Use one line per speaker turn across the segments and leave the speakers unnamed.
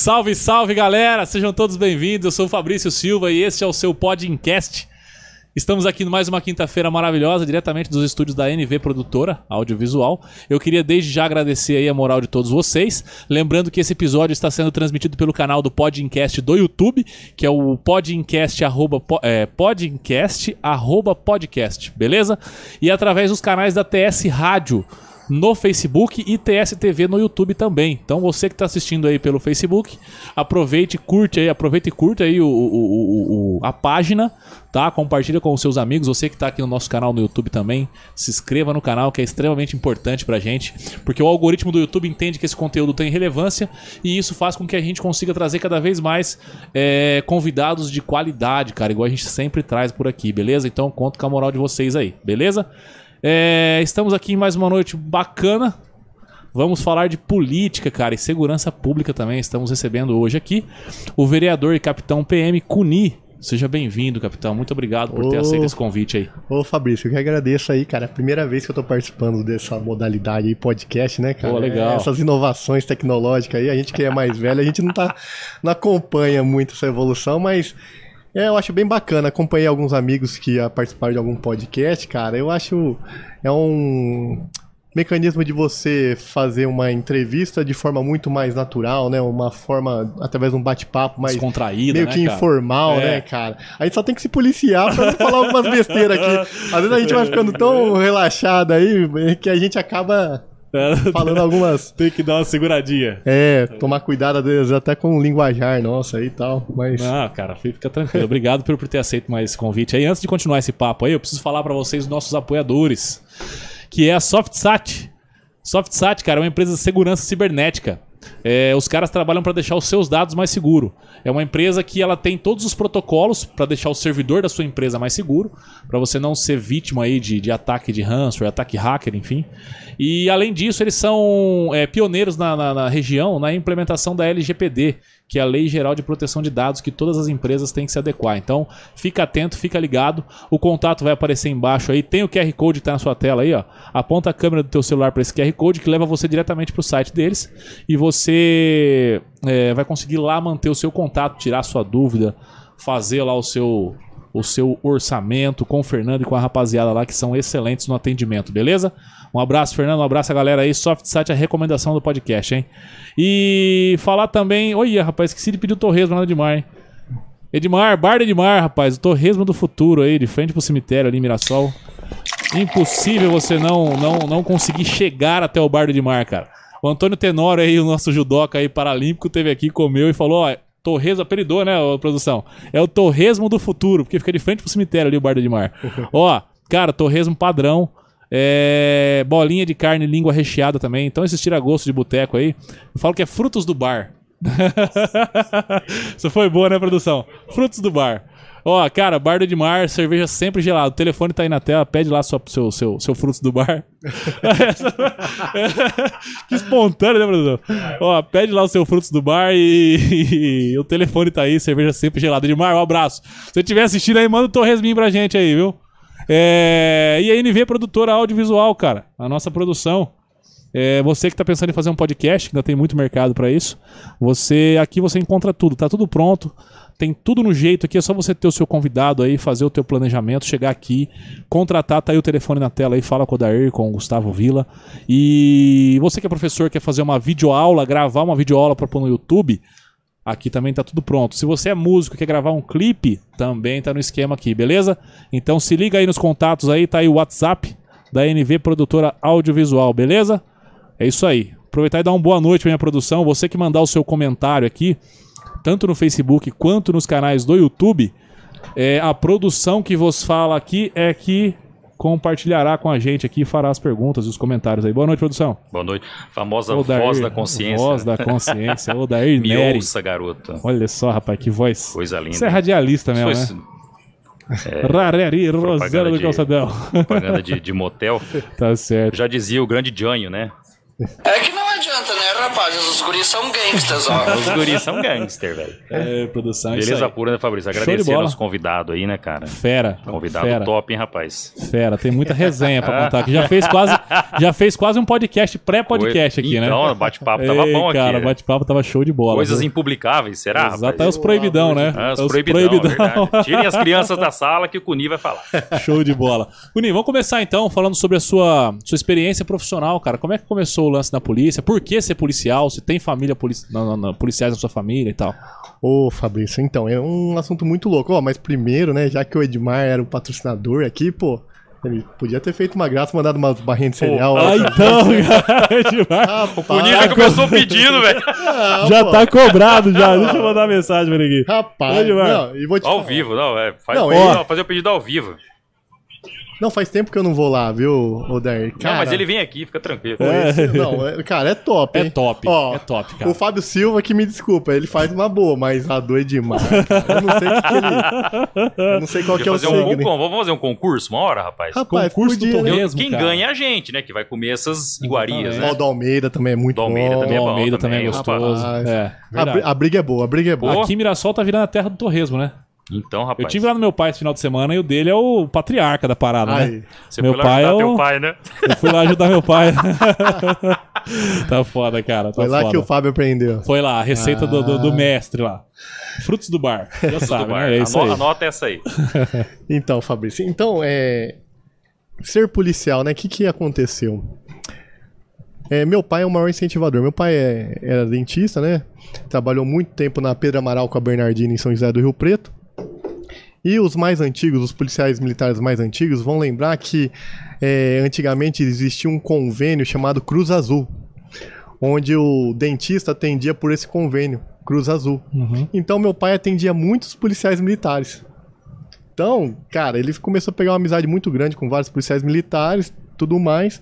Salve, salve galera! Sejam todos bem-vindos. Eu sou o Fabrício Silva e este é o seu podcast. Estamos aqui mais uma quinta-feira maravilhosa, diretamente dos estúdios da NV Produtora Audiovisual. Eu queria desde já agradecer aí a moral de todos vocês. Lembrando que esse episódio está sendo transmitido pelo canal do Podcast do YouTube, que é o podcast arroba, é, podcast, arroba podcast, beleza? E através dos canais da TS Rádio no Facebook e TSTV no YouTube também. Então você que está assistindo aí pelo Facebook, aproveite, curte aí, aproveita e curte aí o, o, o, a página, tá? Compartilha com os seus amigos. Você que está aqui no nosso canal no YouTube também, se inscreva no canal que é extremamente importante pra gente, porque o algoritmo do YouTube entende que esse conteúdo tem relevância e isso faz com que a gente consiga trazer cada vez mais é, convidados de qualidade, cara, igual a gente sempre traz por aqui, beleza? Então conto com a moral de vocês aí, beleza? É, estamos aqui em mais uma noite bacana. Vamos falar de política, cara, e segurança pública também. Estamos recebendo hoje aqui o vereador e capitão PM Cuni. Seja bem-vindo, capitão. Muito obrigado por ter aceito esse convite aí.
Ô, Fabrício, eu que agradeço aí, cara. É a primeira vez que eu tô participando dessa modalidade aí, podcast, né, cara?
Pô, legal. É,
essas inovações tecnológicas aí, a gente que é mais velho, a gente não tá. não acompanha muito essa evolução, mas é, eu acho bem bacana. Acompanhei alguns amigos que participaram de algum podcast, cara. Eu acho. É um mecanismo de você fazer uma entrevista de forma muito mais natural, né? Uma forma, através de um bate-papo mais...
Descontraída,
Meio
né,
que
cara?
informal,
É.
né, cara? A gente só tem que se policiar pra não falar algumas besteiras aqui. Às vezes a gente vai ficando tão relaxado aí que a gente acaba falando algumas...
Tem que dar uma seguradinha.
É, tomar cuidado às vezes até com o linguajar nossa aí e tal, mas...
Não, cara, fica tranquilo. Obrigado por, por ter aceito mais esse convite. Aí, antes de continuar esse papo aí, eu preciso falar pra vocês nossos apoiadores, que é a SoftSat. SoftSat, cara, é uma empresa de segurança cibernética. É, os caras trabalham para deixar os seus dados mais seguro. É uma empresa que ela tem todos os protocolos para deixar o servidor da sua empresa mais seguro, para você não ser vítima aí de, de ataque de ransomware, ataque hacker, enfim. E além disso, eles são é, pioneiros na, na- na região na implementação da LGPD, que é a Lei Geral de Proteção de Dados que todas as empresas têm que se adequar. Então, fica atento, fica ligado. O contato vai aparecer embaixo aí. Tem o QR Code que tá na sua tela aí, ó. Aponta a câmera do teu celular para esse QR Code que leva você diretamente pro site deles e você é, vai conseguir lá manter o seu contato, tirar sua dúvida, fazer lá o seu o seu orçamento com o Fernando e com a rapaziada lá que são excelentes no atendimento, beleza? Um abraço, Fernando, um abraço a galera aí. SoftSat é a recomendação do podcast, hein? E falar também. Olha, rapaz, esqueci de pedir o torresmo no Edmar, hein? Edmar, bar do Edmar, rapaz, o torresmo do futuro aí, de frente pro cemitério ali em Mirassol. Impossível você não, não, não conseguir chegar até o bar do Edmar, cara. O Antônio Tenório aí, o nosso judoca aí paralímpico, teve aqui, comeu e falou, ó, torresmo, apelidou, né, produção? É o torresmo do futuro, porque fica de frente pro cemitério ali o bar do Edmar. ó, cara, torresmo padrão, é, bolinha de carne, língua recheada também. Então esses tira-gosto de boteco aí, eu falo que é frutos do bar. Isso foi boa, né, produção? Frutos do bar. Ó, cara, bar do Edmar, cerveja sempre gelada. O telefone tá aí na tela, pede lá sua, seu, seu, seu frutos do bar. que espontâneo, né, produção? Ó, pede lá o seu frutos do bar e, e o telefone tá aí, cerveja sempre gelada. Edmar, um abraço. Se você estiver assistindo aí, manda um torresminho pra gente aí, viu? É, e a NV Produtora Audiovisual, cara, a nossa produção. É, você que está pensando em fazer um podcast, ainda tem muito mercado para isso, você aqui você encontra tudo, tá tudo pronto, tem tudo no jeito aqui, é só você ter o seu convidado aí, fazer o teu planejamento, chegar aqui, contratar, tá aí o telefone na tela aí, fala com o Dair, com o Gustavo Vila. E você que é professor, quer fazer uma videoaula, gravar uma videoaula para pôr no YouTube, Aqui também tá tudo pronto. Se você é músico e quer gravar um clipe, também tá no esquema aqui, beleza? Então se liga aí nos contatos aí, tá aí o WhatsApp da NV Produtora Audiovisual, beleza? É isso aí. Aproveitar e dar uma boa noite pra minha produção. Você que mandar o seu comentário aqui, tanto no Facebook quanto nos canais do YouTube, é, a produção que vos fala aqui é que compartilhará com a gente aqui, fará as perguntas e os comentários aí. Boa noite, produção.
Boa noite. Famosa
Ô, Dair,
voz da consciência.
Voz da consciência. Ô, Dair
Me
Neri.
ouça, garoto.
Olha só, rapaz, que voz.
Coisa linda.
Você é radialista mesmo,
Isso
né?
foi
Rareri, Rosana do
de-
Calçadão.
propaganda de, de motel.
tá certo.
Já dizia o grande Janho, né?
É que não adianta, né, rapazes? Os guris são gangsters, ó.
Os guris são gangster, velho.
É, produção, isso
Beleza
aí.
pura, né, Fabrício?
de
Agradecer nosso convidado aí, né, cara?
Fera.
Convidado
fera.
top, hein, rapaz?
Fera, tem muita resenha pra contar aqui. Já fez quase, já fez quase um podcast pré-podcast aqui, né?
Então, o bate-papo tava
Ei,
bom aqui.
cara, o
né?
bate-papo tava show de bola.
Coisas
viu?
impublicáveis, será,
Exato, é os proibidão, né?
Ah, os
É os
proibidão,
proibidão.
Tirem as crianças da sala que o Cuni vai falar.
Show de bola. Cuni, vamos começar então falando sobre a sua, sua experiência profissional, cara. Como é que começou o lance na polícia? Por que ser policial? Se tem família polici... não, não, não, policiais na sua família e tal.
Ô, Fabrício, então, é um assunto muito louco. Ó, mas primeiro, né, já que o Edmar era o patrocinador aqui, pô, ele podia ter feito uma graça, mandado umas barrinhas de cereal.
Ah, então, cara, demais.
Rapaz,
O Cuni já começou pedindo, velho.
já
pô.
tá cobrado já. Deixa eu mandar uma mensagem pra ele aqui.
Rapaz,
Edmar.
não, e vou te
Ao
falar.
vivo, não, é. Faz,
Não,
não,
ó.
fazer o pedido ao vivo.
Não, faz tempo que eu não vou lá, viu, Odair?
não, mas ele vem aqui, fica tranquilo.
Esse- não, é- cara, é top,
É
hein?
top,
Ó,
é top, cara.
O Fábio Silva que me desculpa, ele faz uma boa, mas a do Edmar, cara, eu não sei o que, que ele... Eu não sei qual que é o
fazer um,
signo.
concurso, vamos fazer um concurso uma hora, rapaz?
Rapaz,
Concurso do
podia?
Eu-
mesmo,
quem
cara.
ganha é a gente, né? Que vai comer essas iguarias, né?
O do Almeida também é muito
Do Almeida
bom.
também é
O
bom
Almeida também é gostoso.
rapaz.
É,
A, a briga é boa, a briga é boa.
Aqui em Mirassol tá virando a terra do torresmo, né?
Então, rapaz.
Eu tive lá no meu pai esse final de semana e o dele é o patriarca da parada, né?
Ai,
Você
meu
foi lá
pai
ajudar
é
teu
o-
pai, né?
Eu fui lá ajudar meu pai. tá foda, cara. Tá
foi lá
foda.
que o Fábio aprendeu.
Foi lá, a receita do, do, do mestre lá. Frutos do bar. Já sabe,
Do bar.
né? É isso
Ano-
aí.
Anota essa aí.
Então, Fabrício, então, é... Ser policial, né? O que que aconteceu? É, meu pai é o maior incentivador. Meu pai é, era dentista, né? Trabalhou muito tempo na Pedro Amaral com a Bernardina em São José do Rio Preto. E os mais antigos, os policiais militares mais antigos, vão lembrar que é, antigamente existia um convênio chamado Cruz Azul, onde o dentista atendia por esse convênio, Cruz Azul. Então meu pai atendia muitos policiais militares. Então, cara, ele começou a pegar uma amizade muito grande com vários policiais militares, tudo mais.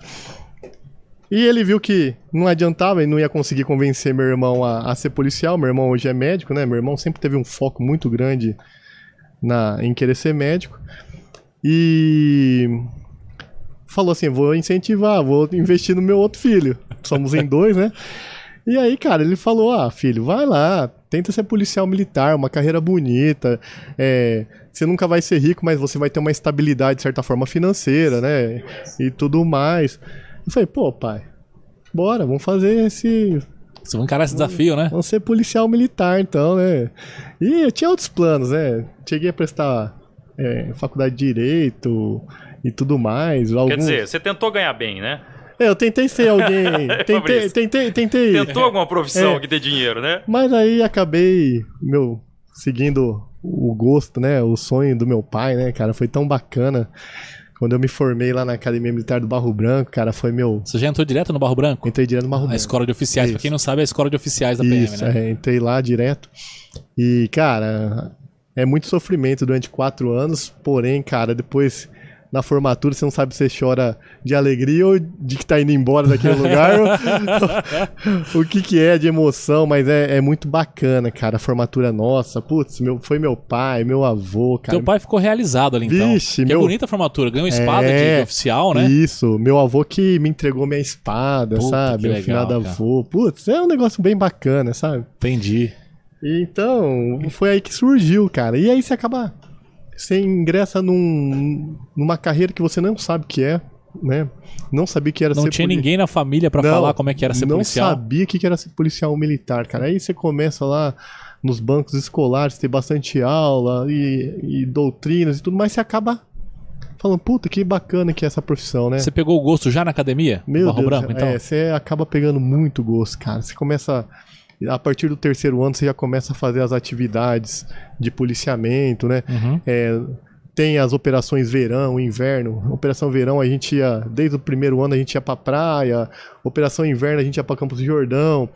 E ele viu que não adiantava, ele não ia conseguir convencer meu irmão a, a ser policial. Meu irmão hoje é médico, né? Meu irmão sempre teve um foco muito grande na, em querer ser médico. E falou assim: vou incentivar, vou investir no meu outro filho. Somos em dois, né? E aí, cara, ele falou: ah, filho, vai lá, tenta ser policial militar, uma carreira bonita. É, você nunca vai ser rico, mas você vai ter uma estabilidade, de certa forma, financeira, né? E tudo mais. Eu falei, pô, pai, bora, vamos fazer esse.
Você vai encarar esse desafio, né?
Vamos ser policial militar, então, né? E eu tinha outros planos, né? Cheguei a prestar é, faculdade de Direito e tudo mais.
Quer
alguns-
dizer, você tentou ganhar bem, né?
É, eu tentei ser alguém. tentei, tentei, tentei.
Tentou alguma profissão
É.
que dê dinheiro, né?
Mas aí acabei, meu, seguindo o gosto, né? O sonho do meu pai, né, cara? Foi tão bacana. Quando eu me formei lá na Academia Militar do Barro Branco, cara, foi meu.
Você já entrou direto no Barro Branco?
Entrei direto no Barro
A
Branco.
escola de oficiais, pra
Isso.
quem não sabe, é a escola de oficiais da PM,
Isso,
né?
é, entrei lá direto. E, cara, é muito sofrimento durante quatro anos, porém, cara, depois na formatura você não sabe se você chora de alegria ou de que tá indo embora daquele lugar. o que que é de emoção, mas é, é muito bacana, cara. A formatura nossa, putz, meu, foi meu pai, meu avô, cara.
Teu pai ficou realizado ali, então.
Vixe,
que
meu-
é bonita a formatura. Ganhou espada
É,
de oficial, né?
Isso, meu avô que me entregou minha espada,
Puta,
sabe? Meu finado
cara.
avô. Putz, é um negócio bem bacana, sabe?
Entendi.
Então, foi aí que surgiu, cara. E aí você acaba. Você ingressa num, numa carreira que você não sabe o que é, né? Não sabia que era
Não
ser
tinha
poli-
ninguém na família pra
Não,
falar como é que era ser
não
policial.
sabia o que que era ser policial militar, cara. Aí você começa lá nos bancos escolares, ter bastante aula e, e doutrinas e tudo, mas você acaba falando, puta, que bacana que é essa profissão, né?
Você pegou o gosto já na academia?
Meu
Barro
Deus,
Branco, então?
é, você acaba pegando muito gosto, cara. Você começa. A partir do terceiro ano, você já começa a fazer as atividades de policiamento, né?
Uhum.
É, tem as operações verão, inverno. Operação verão a gente ia, desde o primeiro ano a gente ia pra praia. Operação inverno a gente ia pra Campos do Jordão.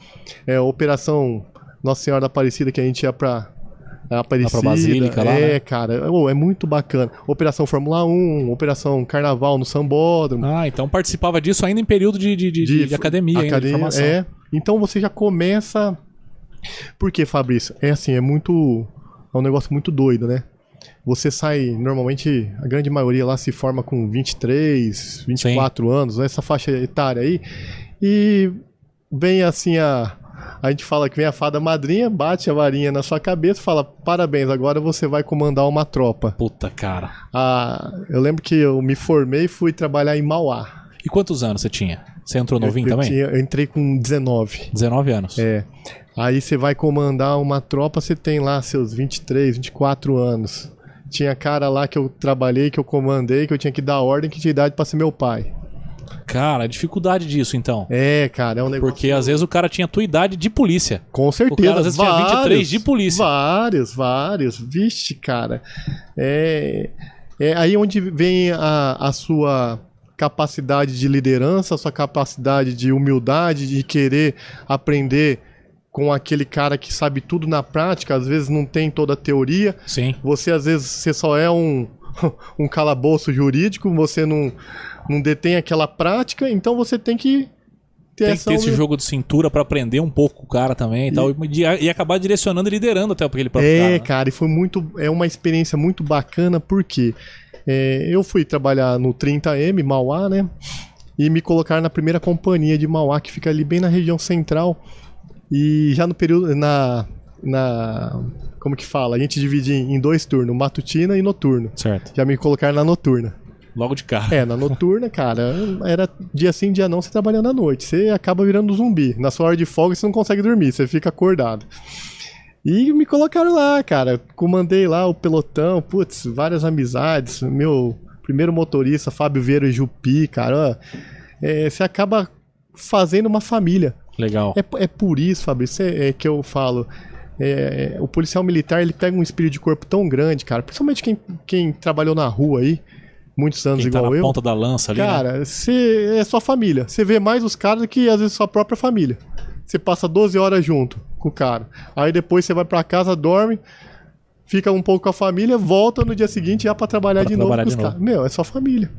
É, operação Nossa Senhora da Aparecida que a gente ia pra Aparecida.
Basílica lá,
é,
né?
cara. Ô, é muito bacana. Operação Fórmula 1, Operação Carnaval no Sambódromo.
Ah, então participava disso ainda em período de, de, de, de- de academia, ainda, de
academia,
formação.
É. Então você já começa. Porque, Fabrício, é assim, é muito. É um negócio muito doido, né? Você sai, normalmente, a grande maioria lá se forma com 23, 24 anos, essa faixa etária aí. E vem assim a. A gente fala que vem a fada madrinha, bate a varinha na sua cabeça e fala: parabéns, agora você vai comandar uma tropa.
Puta, cara.
Ah, eu lembro que eu me formei e fui trabalhar em Mauá.
E quantos anos você tinha? Você entrou novinho
eu, eu
também?
tinha- eu entrei com 19.
19 anos.
É. Aí você vai comandar uma tropa, você tem lá seus 23, 24 anos. Tinha cara lá que eu trabalhei, que eu comandei, que eu tinha que dar ordem, que tinha idade pra ser meu pai.
Cara, a dificuldade disso, então.
É, cara, é um negócio.
Porque às vezes o cara tinha tua idade de polícia.
Com certeza.
O cara, às vezes, tinha 23 de polícia.
Vários, vários. Vixe, cara. É, é aí onde vem a, a sua capacidade de liderança, sua capacidade de humildade, de querer aprender com aquele cara que sabe tudo na prática, às vezes não tem toda a teoria.
Sim.
Você, às vezes, você só é um, um calabouço jurídico, você não, não detém aquela prática, então você tem que ter
Tem que ter esse
humil-
jogo de cintura pra aprender um pouco com o cara também e, tal. E, e acabar direcionando e liderando até aquele próprio cara.
É,
né?
cara, e foi muito. É uma experiência muito bacana, porque é, eu fui trabalhar no 30M, Mauá, né? E me colocaram na primeira companhia de Mauá, que fica ali bem na região central. E já no período. Na. na como que fala? A gente divide em dois turnos, matutina e noturno.
Certo.
Já me colocaram na noturna.
Logo de cara.
É, na noturna, cara, era dia sim, dia não, você trabalhando à noite. Você acaba virando zumbi. Na sua hora de folga, você não consegue dormir, você fica acordado. E me colocaram lá, cara. Comandei lá o pelotão, putz, várias amizades. Meu primeiro motorista, Fábio Vieira Jupi, cara. ó, é, você acaba fazendo uma família.
Legal.
É, é por isso, Fabrício, é, é que eu falo. é, o policial militar ele pega um espírito de corpo tão grande, cara. Principalmente quem, quem trabalhou na rua aí, muitos anos
Quem tá
igual
na
eu.
ponta da lança ali, né?
Cara, você é sua família. Você vê mais os caras do que às vezes sua própria família. Você passa 12 horas junto com o cara. Aí depois você vai pra casa, dorme, fica um pouco com a família, volta no dia seguinte já pra trabalhar
Pra
de
trabalhar
novo
de
com os
novo.
caras. Meu, é sua família.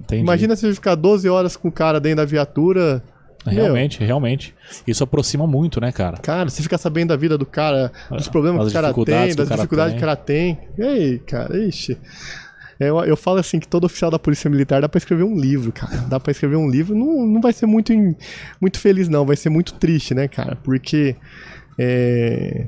Entendi.
Imagina você ficar 12 horas com o cara dentro da viatura. Meu,
Realmente, realmente. Isso aproxima muito, né, cara?
Cara, você fica sabendo da vida do cara, dos problemas
das
que o cara tem, das dificuldades que o cara tem. E aí, cara, ixi. Eu, eu falo assim que todo oficial da Polícia Militar dá pra escrever um livro, cara. Dá pra escrever um livro. Não, não vai ser muito, em- muito feliz, não. Vai ser muito triste, né, cara? Porque é,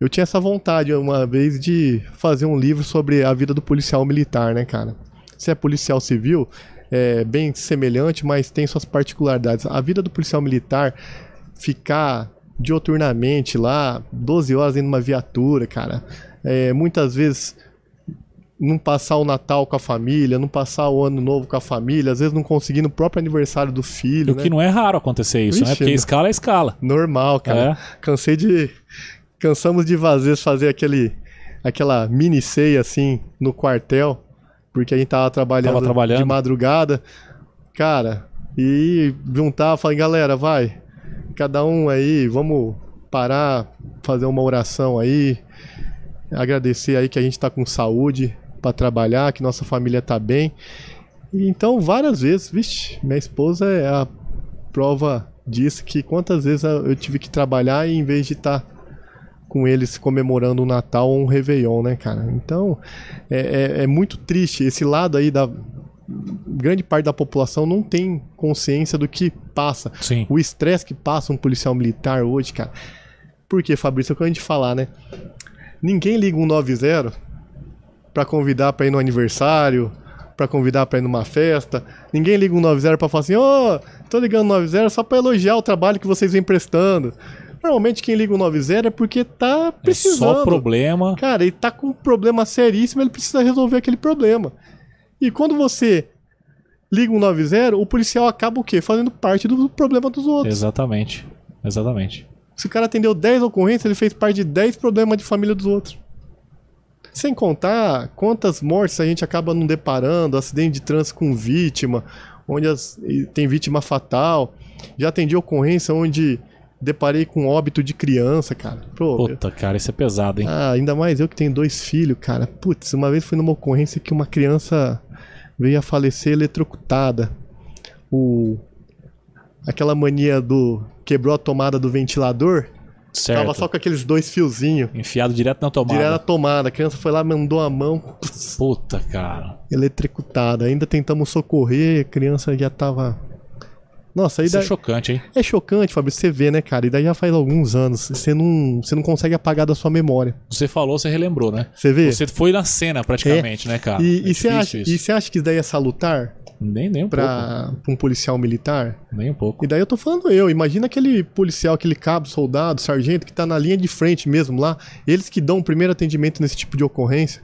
eu tinha essa vontade uma vez de fazer um livro sobre a vida do policial militar, né, cara? Se é policial civil, é bem semelhante, mas tem suas particularidades. A vida do policial militar ficar dioturnamente lá, 12 horas de uma viatura, cara. É, muitas vezes não passar o Natal com a família, não passar o Ano Novo com a família, às vezes não conseguir no próprio aniversário do filho,
O
né?
que não é raro acontecer isso, né?
Vixe,
Porque
né?
escala é escala.
Normal, cara.
É.
Cansei de. Cansamos de às vezes fazer aquele. aquela mini ceia assim no quartel. Porque a gente tava trabalhando,
Tava trabalhando.
de madrugada. Cara, e juntar, falei, galera, vai. Cada um aí, vamos parar, fazer uma oração aí. Agradecer aí que a gente tá com saúde pra trabalhar, que nossa família tá bem. E então, várias vezes, vixe, minha esposa é a prova disso que quantas vezes eu tive que trabalhar e em vez de estar com eles comemorando o Natal ou um Réveillon, né, cara? Então, é, é- é muito triste. Esse lado aí da grande parte da população não tem consciência do que passa.
Sim.
O estresse que passa um policial militar hoje, cara. Por quê, Fabrício? É o que a gente falar, né? Ninguém liga um 90 pra convidar pra ir no aniversário, pra convidar pra ir numa festa. Ninguém liga um 90 pra falar assim, ô, tô ligando 90 só pra elogiar o trabalho que vocês vêm prestando. Normalmente quem liga o 90 é porque tá
É
precisando.
só problema.
Cara, ele tá com um problema seríssimo, ele precisa resolver aquele problema. E quando você liga um 90, o policial acaba o quê? Fazendo parte do problema dos outros.
Exatamente. Exatamente.
Se o cara atendeu 10 ocorrências, ele fez parte de 10 problemas de família dos outros. Sem contar quantas mortes a gente acaba não deparando, acidente de trânsito com vítima, onde as- tem vítima fatal. Já atendi ocorrência onde deparei com óbito de criança, cara. Pô,
Puta, cara, isso é pesado, hein?
ah, ainda mais eu que tenho dois filhos, cara. Putz, uma vez fui numa ocorrência que uma criança veio a falecer eletrocutada. O aquela mania do quebrou a tomada do ventilador,
certo.
tava só com aqueles dois fiozinhos
Enfiado direto na tomada.
direto na tomada. A criança foi lá, mandou a mão,
Puta, cara.
eletrocutada. Ainda tentamos socorrer, a criança já tava Nossa, aí
Isso é
daí-
chocante, hein?
é chocante, Fabrício, você vê, né, cara? E daí já faz alguns anos. Você não, você não consegue apagar da sua memória.
Você falou, você relembrou, né?
Você vê?
Você foi na cena praticamente, né, cara?
E,
É
e você acha,
isso.
e você acha que isso daí é salutar
Nem, nem um pouco.
pra, pra um policial militar?
Nem um pouco.
E daí eu tô falando eu, imagina aquele policial, aquele cabo, soldado, sargento que tá na linha de frente mesmo lá, eles que dão o primeiro atendimento nesse tipo de ocorrência.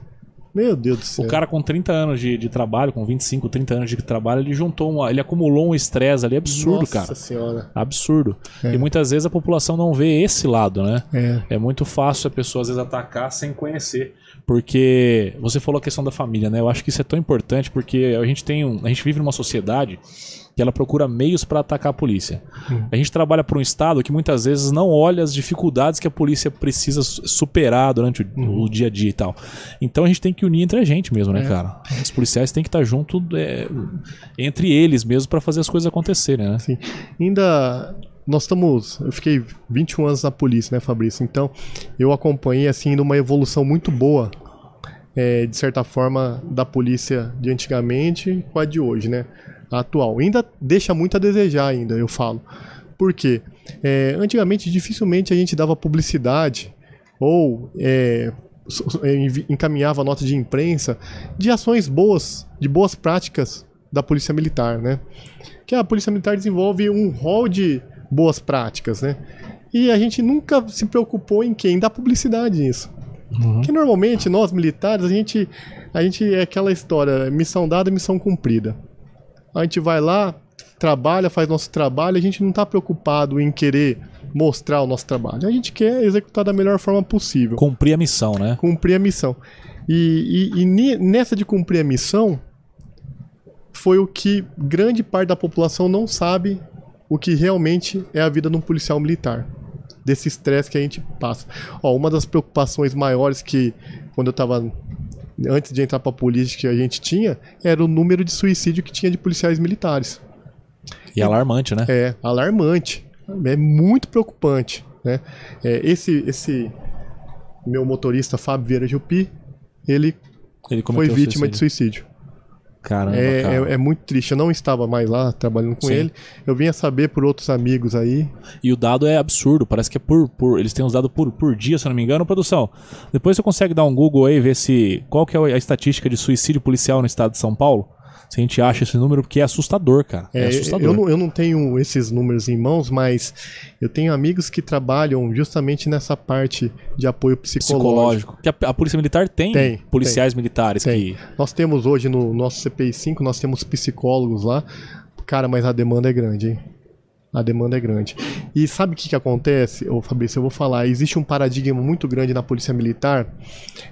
Meu Deus do céu.
O cara com 30 anos de, de trabalho, com 25, 30 anos de trabalho, ele juntou um, ele acumulou um estresse ali absurdo,
Nossa
cara.
senhora.
Absurdo. E muitas vezes a população não vê esse lado, né?
É.
É muito fácil a pessoa às vezes atacar sem conhecer. Porque você falou a questão da família, né? Eu acho que isso é tão importante porque a gente tem um, a gente vive numa sociedade que ela procura meios para atacar a polícia. A gente trabalha para um estado que muitas vezes não olha as dificuldades que a polícia precisa su- superar durante o, o dia a dia e tal. Então a gente tem que unir entre a gente mesmo, né, cara? Os policiais têm que estar junto é, entre eles mesmo para fazer as coisas acontecerem, né?
Sim. Ainda nós estamos, eu fiquei 21 anos na polícia, né, Fabrício? Então, eu acompanhei assim numa evolução muito boa, é, de certa forma, da polícia de antigamente com a de hoje, né? Atual. Ainda deixa muito a desejar ainda, eu falo. Por quê? É, antigamente dificilmente a gente dava publicidade ou é, envi- encaminhava nota de imprensa de ações boas, de boas práticas da polícia militar, né? que a Polícia Militar desenvolve um rol de boas práticas, né? E a gente nunca se preocupou em quem dá publicidade nisso. Que normalmente nós militares, a gente, a gente é aquela história, missão dada, missão cumprida. A gente vai lá, trabalha, faz nosso trabalho, a gente não está preocupado em querer mostrar o nosso trabalho. A gente quer executar da melhor forma possível
Cumprir a missão, né?
cumprir a missão. E, e- e nessa de cumprir a missão, foi o que grande parte da população não sabe o que realmente é a vida de um policial militar. Desse estresse que a gente passa. Ó, uma das preocupações maiores que, quando eu estava antes de entrar para a polícia, que a gente tinha, era o número de suicídio que tinha de policiais militares.
E alarmante, né?
É alarmante. É muito preocupante. Né? É, esse, esse meu motorista, Fábio Vieira Jupi, ele
Ele
foi vítima de
suicídio. Caramba,
É,
cara.
é, é muito triste. Eu não estava mais lá trabalhando com
Sim.
ele. Eu vinha saber por outros amigos aí.
E o dado é absurdo, parece que é por. por eles têm os dados por, por dia, se eu não me engano, produção. Depois você consegue dar um Google aí e ver se. Qual que é a estatística de suicídio policial no estado de São Paulo? Se a gente acha esse número, porque é assustador, cara. É,
É,
assustador.
eu, não, eu não tenho esses números em mãos, mas eu tenho amigos que trabalham justamente nessa parte de apoio psicológico.
Psicológico. Que a, a Polícia Militar tem,
Tem,
policiais militares
Tem.
que.
Nós temos hoje no nosso CPI 5, nós temos psicólogos lá. Cara, mas a demanda é grande, hein? A demanda é grande. E sabe o que, que acontece, ô Fabrício? Eu vou falar. Existe um paradigma muito grande na Polícia Militar,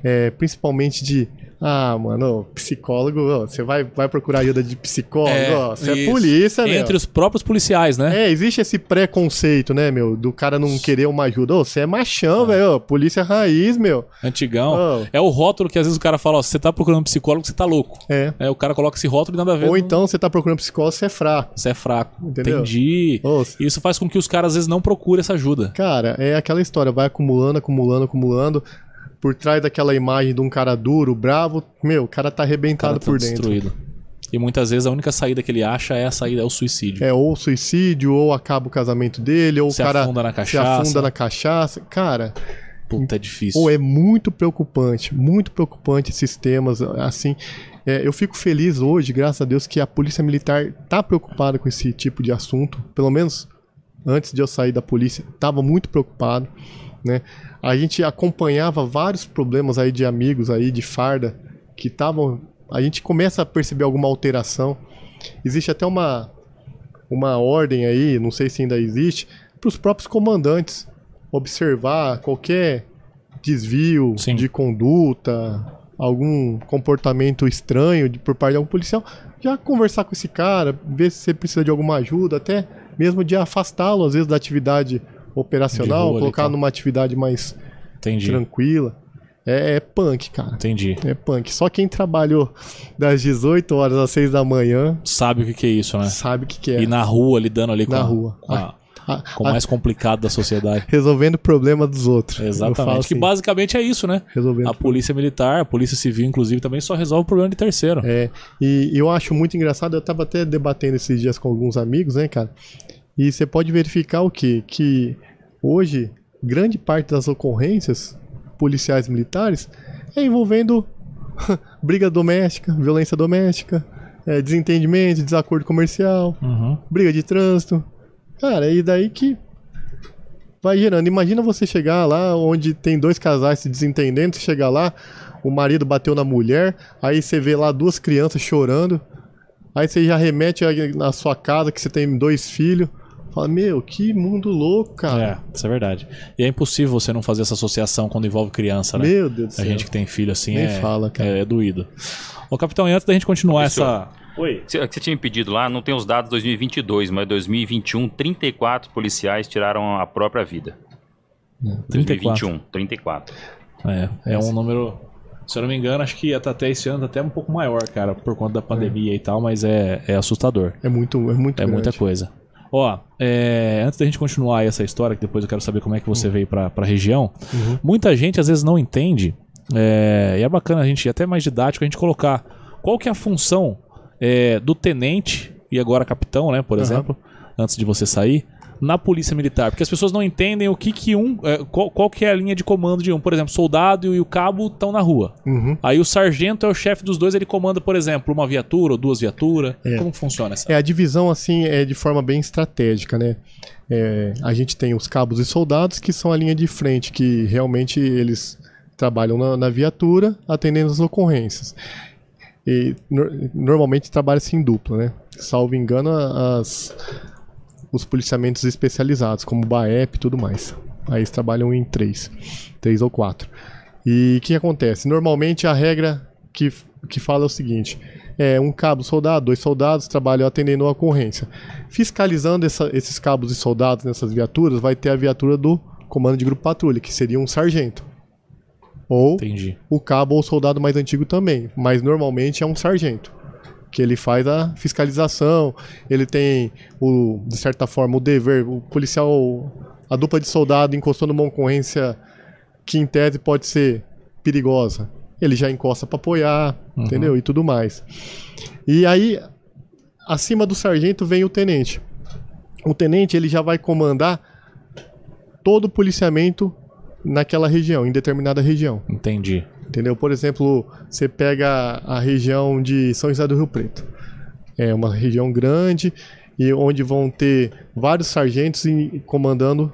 é, principalmente de. Ah, mano, psicólogo, ó, você vai, vai procurar ajuda de psicólogo, ó, você é
isso.
polícia, meu.
Entre os próprios policiais, né?
É, existe esse preconceito, né, meu? Do cara não querer uma ajuda. Ô, você é machão, velho. ô, Polícia raiz, meu.
Antigão. É o rótulo que às vezes o cara fala, ó, se você tá procurando psicólogo, você tá louco.
É.
É, o cara coloca esse rótulo e nada a ver.
Ou
não-
então você tá procurando psicólogo, você é fraco.
Você é fraco.
Entendeu?
Entendi.
Ô,
Isso faz com que os caras às vezes não procurem essa ajuda.
Cara, é aquela história, vai acumulando, acumulando, acumulando. Por trás daquela imagem de um cara duro, bravo, meu, o cara tá arrebentado
cara tá
por dentro.
destruído. E muitas vezes a única saída que ele acha é a saída, é o suicídio.
É ou suicídio, ou acaba o casamento dele, ou
Se
o cara
afunda na
se
cachaça.
afunda na cachaça. Cara,
Puta, é difícil.
ou é muito preocupante, muito preocupante esses temas, assim. É, eu fico feliz hoje, graças a Deus, que a Polícia Militar tá preocupada com esse tipo de assunto. Pelo menos antes de eu sair da polícia, tava muito preocupado, né? A gente acompanhava vários problemas aí de amigos aí de farda que estavam, a gente começa a perceber alguma alteração. Existe até uma uma ordem aí, não sei se ainda existe, para os próprios comandantes observar qualquer desvio
Sim.
de conduta, algum comportamento estranho de, por parte de algum policial, já conversar com esse cara, ver se você precisa de alguma ajuda, até mesmo de afastá-lo às vezes da atividade operacional, colocar
tá.
numa atividade mais
Entendi.
tranquila. É, é punk, cara.
Entendi.
É punk. Só quem trabalhou das 18 horas às 6 da manhã
Sabe o que, que é isso, né?
sabe o que, que é.
E na rua, lidando ali com
Na rua.
a,
a-
com o mais complicado da sociedade.
resolvendo o problema dos outros.
Exatamente. Que
assim,
basicamente é isso, né?
resolvendo
A polícia militar, a polícia civil, inclusive, também só resolve o problema de terceiro.
É, e eu acho muito engraçado, eu tava até debatendo esses dias com alguns amigos, né, cara? E você pode verificar o quê? Que hoje, grande parte das ocorrências policiais militares é envolvendo briga doméstica, violência doméstica, é, desentendimento, desacordo comercial,
Uhum.
briga de trânsito. Cara, e daí que vai gerando. Imagina você chegar lá onde tem dois casais se desentendendo, você chegar lá, o marido bateu na mulher, aí você vê lá duas crianças chorando, aí você já remete na sua casa que você tem dois filhos. Fala, meu, que mundo louco, cara.
É, isso é verdade. E é impossível você não fazer essa associação quando envolve criança, né?
Meu Deus do
A
céu.
gente que tem filho assim
Nem
é,
fala, cara.
é, é doído. Ô, capitão, e antes da gente continuar essa. Oi.
Você você tinha me pedido lá, não tem os dados 2022, mas 2021, 34 policiais tiraram a própria vida.
34.
2021, 34.
É, é um número. Se eu não me engano, acho que até- até esse ano tá até um pouco maior, cara, por conta da pandemia e tal, mas é, é assustador.
É muito, é muito
É
grande.
muita coisa. Ó, é, antes da gente continuar essa história, que depois eu quero saber como é que você veio pra, pra região, muita gente às vezes não entende, é, e é bacana a gente, até mais didático, a gente colocar qual que é a função é, do tenente, e agora capitão, né, por exemplo, antes de você sair, na polícia militar, porque as pessoas não entendem o que que um, é, qual, qual que é a linha de comando de um, por exemplo, soldado e o cabo estão na rua.
Uhum.
Aí o sargento é o chefe dos dois, ele comanda, por exemplo, uma viatura ou duas viaturas. Como funciona essa?
É, a divisão, assim, é de forma bem estratégica, né? É, a gente tem os cabos e soldados, que são a linha de frente, que realmente eles trabalham na, na viatura, atendendo as ocorrências. E nor- normalmente trabalha-se em dupla, né? Salvo engano, as, os policiamentos especializados, como o BAEP e tudo mais. Aí eles trabalham em três, três ou quatro. E o que acontece? Normalmente a regra que, que fala é o seguinte: é um cabo soldado, dois soldados trabalham atendendo a ocorrência. Fiscalizando essa- esses cabos e soldados nessas viaturas, vai ter a viatura do comando de grupo patrulha, que seria um sargento. Ou
Entendi.
o cabo ou soldado mais antigo também, mas normalmente é um sargento. Que ele faz a fiscalização, ele tem, o, de certa forma, o dever. O policial, a dupla de soldado encostou numa ocorrência que em tese pode ser perigosa. Ele já encosta para apoiar, entendeu? E tudo mais. E aí, acima do sargento vem o tenente. O tenente ele já vai comandar todo o policiamento naquela região, em determinada região.
Entendi.
Entendeu? Por exemplo, você pega a região de São José do Rio Preto. É uma região grande e onde vão ter vários sargentos comandando